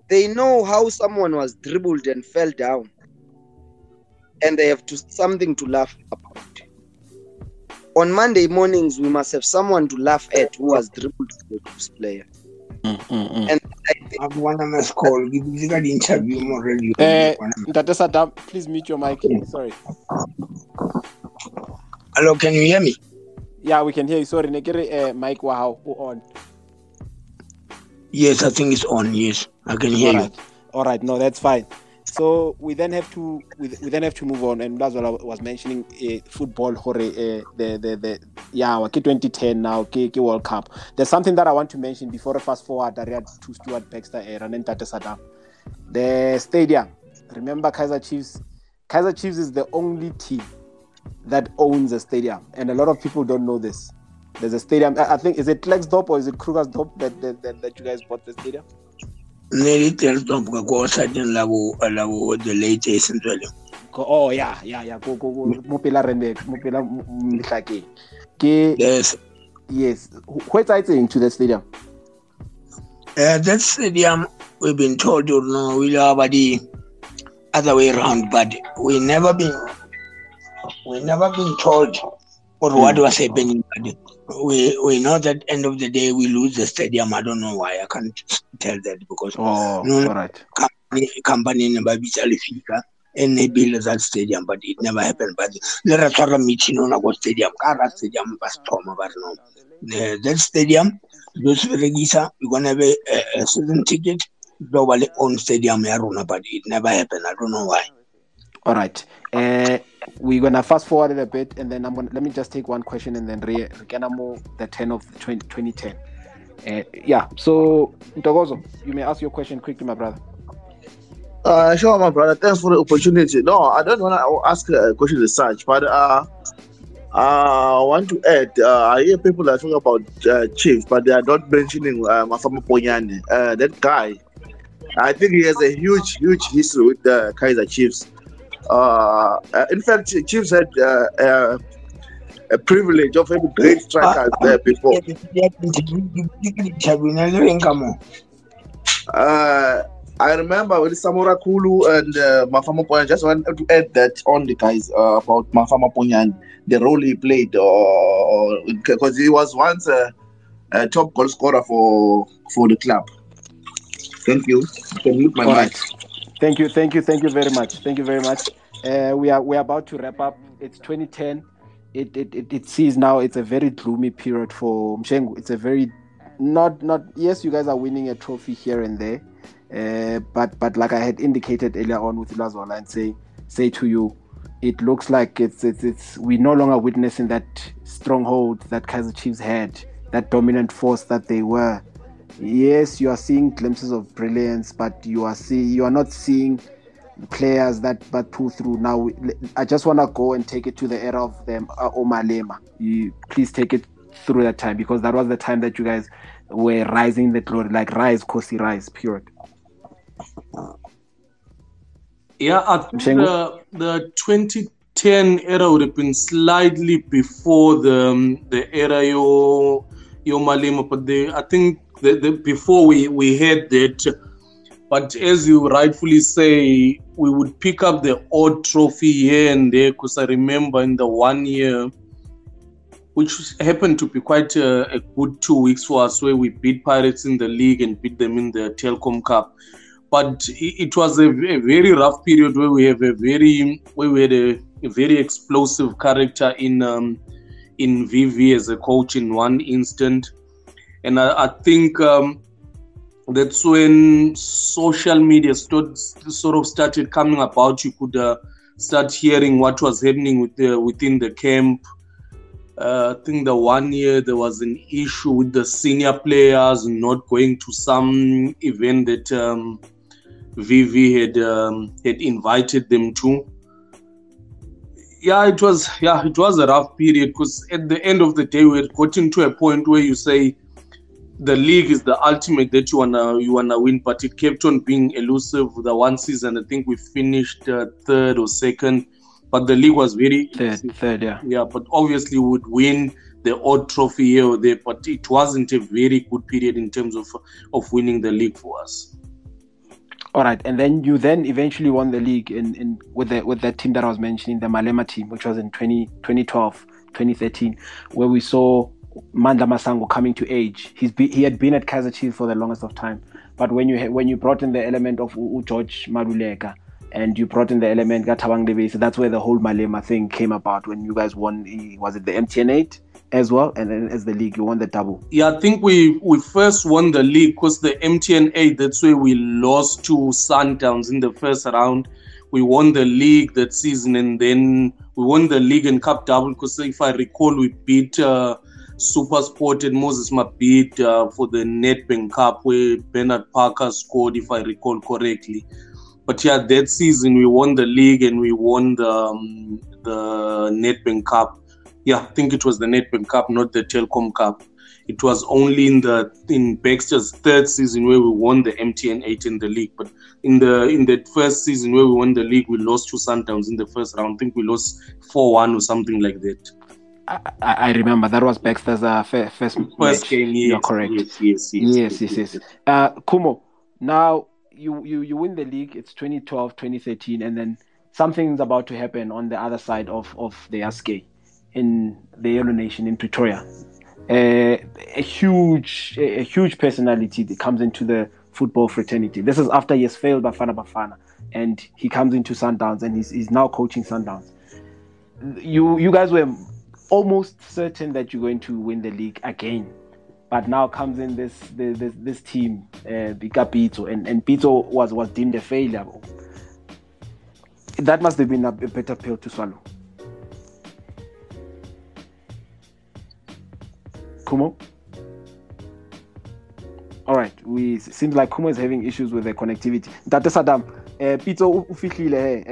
They know how someone was dribbled and fell down and they have to something to laugh about. On Monday mornings, we must have someone to laugh at who has dribbled for the Chiefs player. Mm, mm, mm. And I've won a mass call. Give me the interview already. Uh, Dr. Saddam, please mute your mic. Sorry. Hello, can you hear me? Yeah, we can hear you. Sorry, Nekere, uh, mic wow on. Yes, I think it's on. Yes, I can hear All you. All right. No, that's fine. So we then have to we, we then have to move on, and that's what I was mentioning. Uh, football, hore, uh, the the the yeah, okay, 2010 now, okay, okay, World Cup. There's something that I want to mention before I fast forward. I read to Stuart Baxter uh, and Tate Saddam. The stadium. Remember, Kaizer Chiefs. Kaizer Chiefs is the only team that owns a stadium, and a lot of people don't know this. There's a stadium. I think is it Klerksdorp or is it Krugersdorp that, that that that you guys bought the stadium? Nearly tells them to go certain level, level the latest really. Ko- Oh yeah, yeah, yeah. Go go go. Mo pela Randburg, mo pela Mhlakeng. Ke Yes. yes. Who exciting to the stadium? Uh, that stadium, we've been told, you know, we'll have the other way around, but we never been, we never been told or what was happening. But we we know that end of the day we lose the stadium. I don't know why. I can't tell that because Oh, No, all right. company company never be fika enabile that stadium but it never happened but ra tshwara meeting ona ko stadium ka ra stadium thoma no Eh, that stadium lo se berekisa you're gonna have a, a, season ticket tlo ba le own stadium ya but it never happened i don't know why All right. Uh, we're gonna fast forward it a bit, and then I'm gonna let me just take one question, and then re Rekenamo the 10 of 20, 2010. Uh, yeah. So Ntogozo, you may ask your question quickly, my brother. Uh, sure, my brother. Thanks for the opportunity. No, I don't want to ask a question as such, but uh, uh, I want to add. Uh, I hear people are talking about uh, Chiefs, but they are not mentioning uh, Ponyane. Uh, that guy, I think he has a huge, huge history with the Kaizer Chiefs. Uh, uh, in fact, Chiefs had uh, uh, a privilege of having great strikers there before. Uh, I remember with Samora Kulu and uh, Mafama Ponyan. Just want to add that on the guys uh, about Mafama Ponyan, the role he played, because he was once a, a top goal scorer for for the club. Thank you. You can mute my All mic. Thank you, thank you, thank you very much. Thank you very much. Uh, we are we are about to wrap up. It's 2010. It it, it it sees now it's a very gloomy period for Mshengu. It's a very not not yes, you guys are winning a trophy here and there. Uh, but but like I had indicated earlier on with Lazola and say say to you, it looks like it's it's it's we're no longer witnessing that stronghold that Kaizer Chiefs had, that dominant force that they were yes you are seeing glimpses of brilliance but you are see you are not seeing players that that pull through now i just want to go and take it to the era of them uh, omalema. You please take it through that time because that was the time that you guys were rising the glory like rise kosi rise period. Yeah, I think Mshengu? the, the 2010 era would have been slightly before the um, the era yo yo Malema, but the I think the, the before we we had that. But as you rightfully say, we would pick up the odd trophy here and there because I remember in the one year, which happened to be quite a, a good two weeks for us, where we beat Pirates in the league and beat them in the Telkom Cup but it, it was a, a very rough period where we have a very where we had a, a very explosive character in um, in VV as a coach in one instant, and I, I think um, that's when social media stood, sort of started coming about. You could uh, start hearing what was happening with the, within the camp. Uh, I think the one year there was an issue with the senior players not going to some event that um, had um, had invited them to. Yeah, it was yeah it was a rough period because at the end of the day we had gotten to a point where you say the league is the ultimate that you wanna you wanna win, but it kept on being elusive. The one season I think we finished uh, third or second, but the league was very third third yeah yeah, but obviously we would win the odd trophy here or there, but it wasn't a very good period in terms of of winning the league for us. all right and then you then eventually won the league in, in with the with that team that i was mentioning the malema team which was in 20, 2012 2013 where we saw Mandla Masango coming to age. He's be, he had been at Kaizer Chiefs for the longest of time, but when you when you brought in the element of U- U- George Maruleka and you brought in the element Gatabang Debese, that's where the whole Malema thing came about. When you guys won, was it the MTN eight as well, and then as the league, you won the double. Yeah, I think we we first won the league because the MTN 8, that's where we lost to Sundowns in the first round. We won the league that season and then we won the league and cup double because if I recall, we beat uh, Super Sport and Moses Mabhida uh, for the Nedbank Cup where Bernard Parker scored, if I recall correctly. But yeah, that season we won the league and we won the um, the Nedbank Cup. Yeah, I think it was the Nedbank Cup, not the Telkom Cup. It was only in the in Baxter's third season where we won the MTN 8 in the league. But in the in the first season where we won the league, we lost to Sundowns in the first round. I think we lost 4-1 or something like that. I, I remember that was Baxter's uh, fir- first First match. game, yes, You're correct. Yes, yes, yes, yes, yes, yes. Uh, Kumo, now you, you you win the league. It's 2012, 2013, and then something's about to happen on the other side of of the Aske in the Yellow Nation in Pretoria. Uh, a huge a, a huge personality that comes into the football fraternity. This is after he has failed Bafana Bafana, and he comes into Sundowns, and he's, he's now coaching Sundowns. You you guys were almost certain that you're going to win the league again, but now comes in this this this, team, uh, Bika Pitso, and and Pitso was was deemed a failure. That must have been a, a better pill to swallow. Kumo. All right, we seems like Kumo is having issues with the connectivity. Tate Saddam, uh, Pitso u fihlile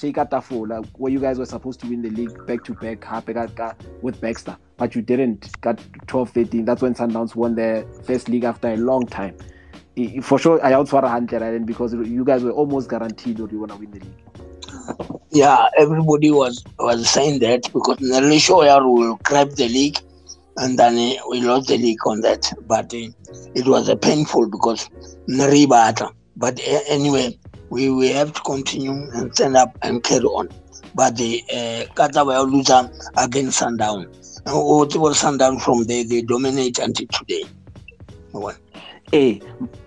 he uh, a tafola where you guys were supposed to win the league back to back hape with Baxter, but you didn't. Got 12 13. That's when Sundowns won their first league after a long time. For sure, I outswara hundred and because you guys were almost guaranteed that you want to win the league. Yeah, everybody was was saying that because Nelly Shoyer will grab the league, and then we lost the league on that. But uh, it was uh, painful because Naribata. But anyway, we, we have to continue and stand up and carry on. But the uh, Kata were loser against Sundown. And what was Sundown from there? They dominate until today. Well, Eh,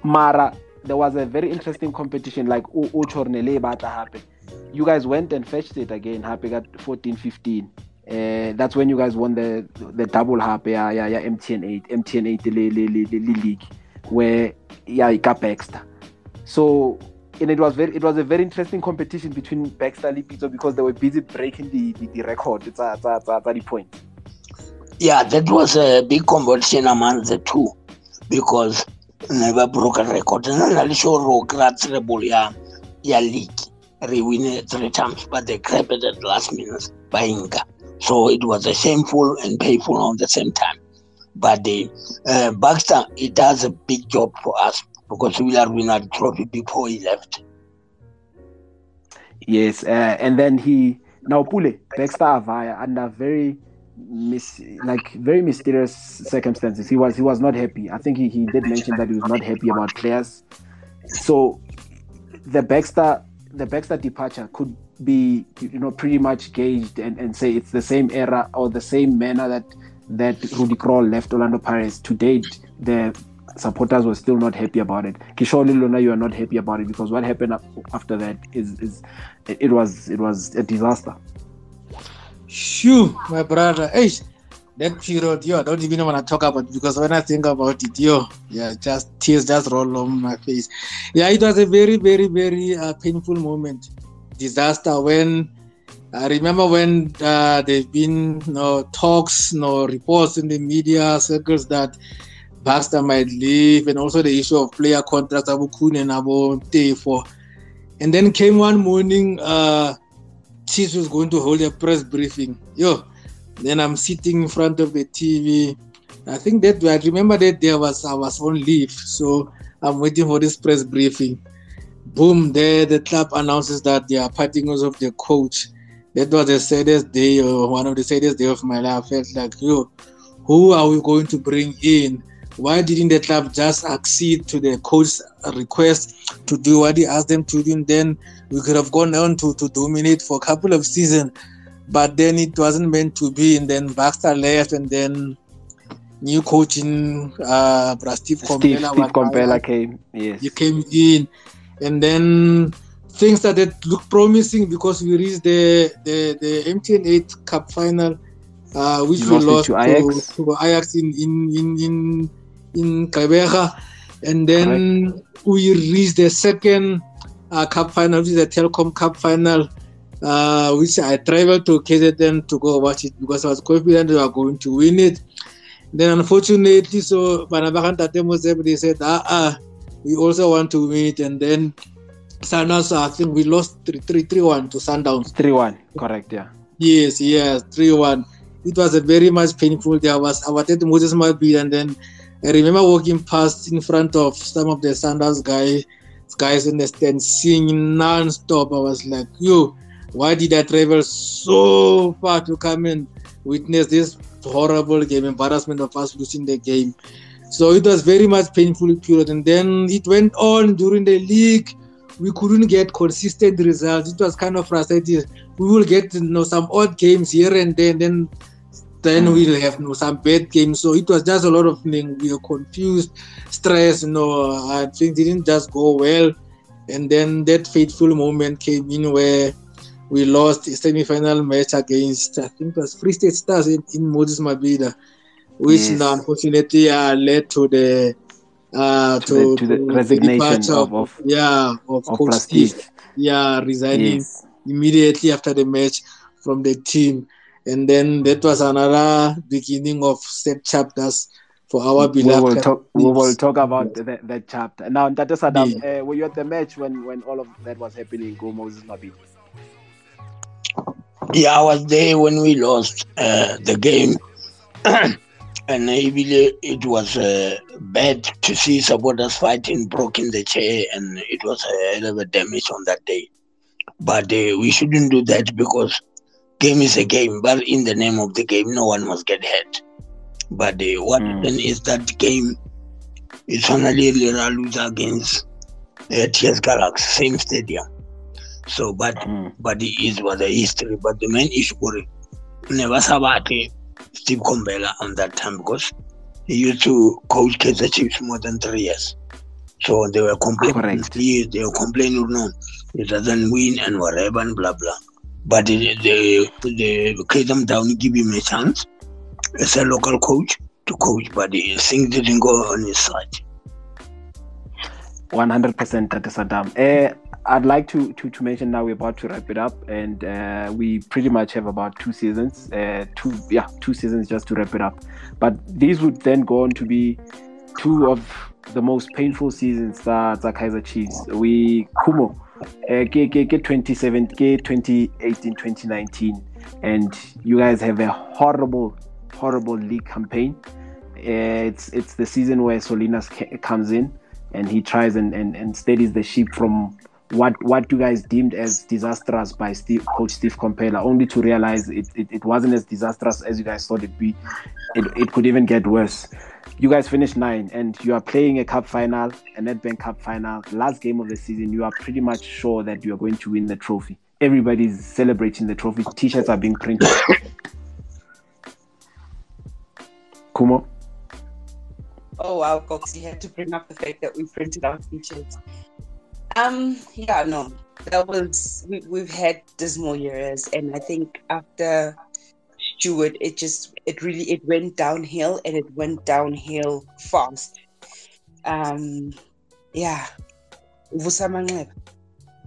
Mara, there was a very interesting competition like O O Chornele Bata happen. You guys went and fetched it again, happy got 14 15. Uh, that's when you guys won the the double happy yeah, yeah, yeah, MTN 8, MTN 8 le, le, le, le, le league where yeah, it got. So and it was very it was a very interesting competition between Baxter and Lipito because they were busy breaking the the, the record. It's a, it's a, it's a, it's a point. yeah, that was a big competition among the two because never broke a record. And then I show treble ya, ya league. They win three times, but they crap it at last minute by Inca. So it was a shameful and painful on the same time. But the uh, Baxter, it does a big job for us because we are winning the trophy before he left. Yes, uh, and then he now Pule Baxter Avaya under very mis- like very mysterious circumstances. He was he was not happy. I think he, he did mention that he was not happy about players. So the Baxter the Baxter departure could be you know pretty much gauged and, and say it's the same era or the same manner that that Rudy Kroll left Orlando Pirates to date. The supporters were still not happy about it. Kishore Lona, you are not happy about it because what happened after that is is it was it was a disaster. Shoo, my brother. Hey, that period, yo, I don't even want to talk about because when I think about it, yo, yeah, just tears just roll on my face. Yeah, it was a very, very, very uh, painful moment. Disaster when I remember when uh, there've been no talks, no reports in the media circles that Baxter might leave, and also the issue of player contracts, Abu Kun and Abu for. And then came one morning, uh, Chiefs was going to hold a press briefing. Yo, then I'm sitting in front of the TV. I think that I remember that there was I was on leave, so I'm waiting for this press briefing. Boom! There, the club announces that they are parting ways of the coach. That was the saddest day, or one of the saddest day of my life. I felt like, yo, who are we going to bring in? Why didn't the club just accede to the coach's request to do what he asked them to do? And then we could have gone on to, to dominate for a couple of seasons, but then it wasn't meant to be. And then Baxter left, and then new coaching, uh, Steve Steve was- came. Yes. you came in, and then things started look promising because we reached the the, the MTN 8 Cup final, uh, which You we lost lost to to Ajax. to Ajax in in in in, in Gqeberha. and then we reached the second uh, Cup final, which is the Telkom Cup final. Uh, which I traveled to KZN to go watch it because I was confident we were going to win it. Then unfortunately, so Banabakan Tate Mosebe, they said, ah, ah, we also want to win it. And then Sundowns, I think we lost 3 3 3 1 to Sundowns. 3 1, correct, yeah. Yes, yes, 3 1. It was a very much painful. There was our Tate Moses Mabhida, and then I remember walking past in front of some of the Sundowns guys, guys in the stand singing non stop. I was like, yo, why did I travel so far to come and witness this horrible game, embarrassment of us losing the game? So it was very much painful period. And then it went on during the league. We couldn't get consistent results. It was kind of frustrating. We will get you know some odd games here and. And then then Mm. we'll have you know, some bad games. So it was just a lot of things. We were confused, stressed, you know, uh, things didn't just go well. And then that fateful moment came in where we lost a semi-final match against I think it was Free State Stars in, in Moses Mabhida, which Yes. now unfortunately uh, led to the uh, To the- to the resignation of- of- yeah of, of Coach Steve, yeah resigning Yes. immediately after the match from the team. And then that was another beginning of sad chapters for our we beloved. will talk. We will talk about that, that chapter now. Tata Saddam, uh, were you at the match when when all of that was happening? Go Moses Mabhida. Yeah, I was there when we lost uh, the game. and really, it was uh, bad to see supporters fighting, broken the chair, and it was a hell of a damage on that day. But uh, we shouldn't do that because game is a game. But in the name of the game, no one must get hurt. But uh, what happened is that game is finally a lose against uh, TS Galaxy, same stadium. So, but but it is what the history. But the main issue it, never sabate Steve Komphela on that time because he used to coach Kaizer Chiefs more than three years. So they were complaining. Yes, they were complaining. No, it doesn't win and whatever and blah blah. But they they, they them down, give him a chance as a local coach to coach, but the things didn't go on his side. One hundred percent, Tata Saddam. Uh, I'd like to, to to mention now we're about to wrap it up, and uh, we pretty much have about two seasons, uh, two yeah, two seasons just to wrap it up. But these would then go on to be two of the most painful seasons that the Kaizer Chiefs. We Kumo, uh, get, get, get 27, get 2018, 2019, and you guys have a horrible, horrible league campaign. Uh, it's it's the season where Solinas ca- comes in and he tries and, and, and steadies the ship from what what you guys deemed as disastrous by Steve, Coach Steve Komphela, only to realize it, it, it wasn't as disastrous as you guys thought it'd be. It, it could even get worse. You guys finished nine, and you are playing a cup final, a Nedbank Cup final, last game of the season. You are pretty much sure that you are going to win the trophy. Everybody's celebrating the trophy. T-shirts are being printed. Kumo. Oh wow, Cox, you had to bring up the fact that we printed our t-shirts. Um, yeah, no, that was we, we've had dismal years, and I think after Stuart, it just it really it went downhill, and it went downhill fast. Um, yeah,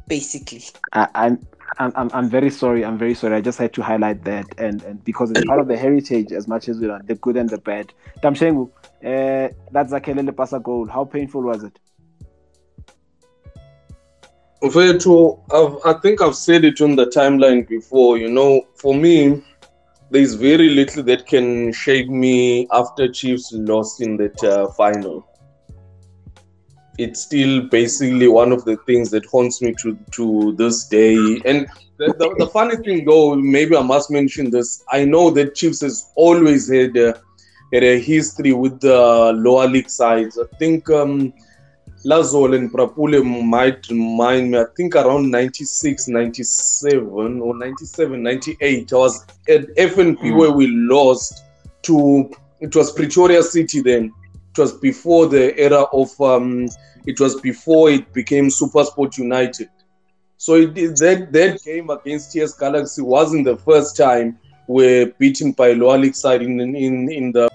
basically. I, I'm, I'm, I'm- I'm very sorry. I'm very sorry. I just had to highlight that, and, and because it's part of the heritage as much as we are the good and the bad. Tamshengu, uh, that's Zakelele Pasa goal. How painful was it? Veto, I've, I think I've said it on the timeline before. You know, for me, there's very little that can shake me after Chiefs lost in that uh, final. It's still basically one of the things that haunts me to to this day. And the, the, the funny thing, though, maybe I must mention this. I know that Chiefs has always had a, had a history with the lower league sides. I think. Um, Lazol and Prapule might remind me, I think around 96, 97 or 97, 98. I was at FNB Mm. where we lost to, it was Pretoria City then. It was before the era of, um, it was before it became Supersport United. So it, that, that game against TS Galaxy wasn't the first time we're beaten by league side in, in, in the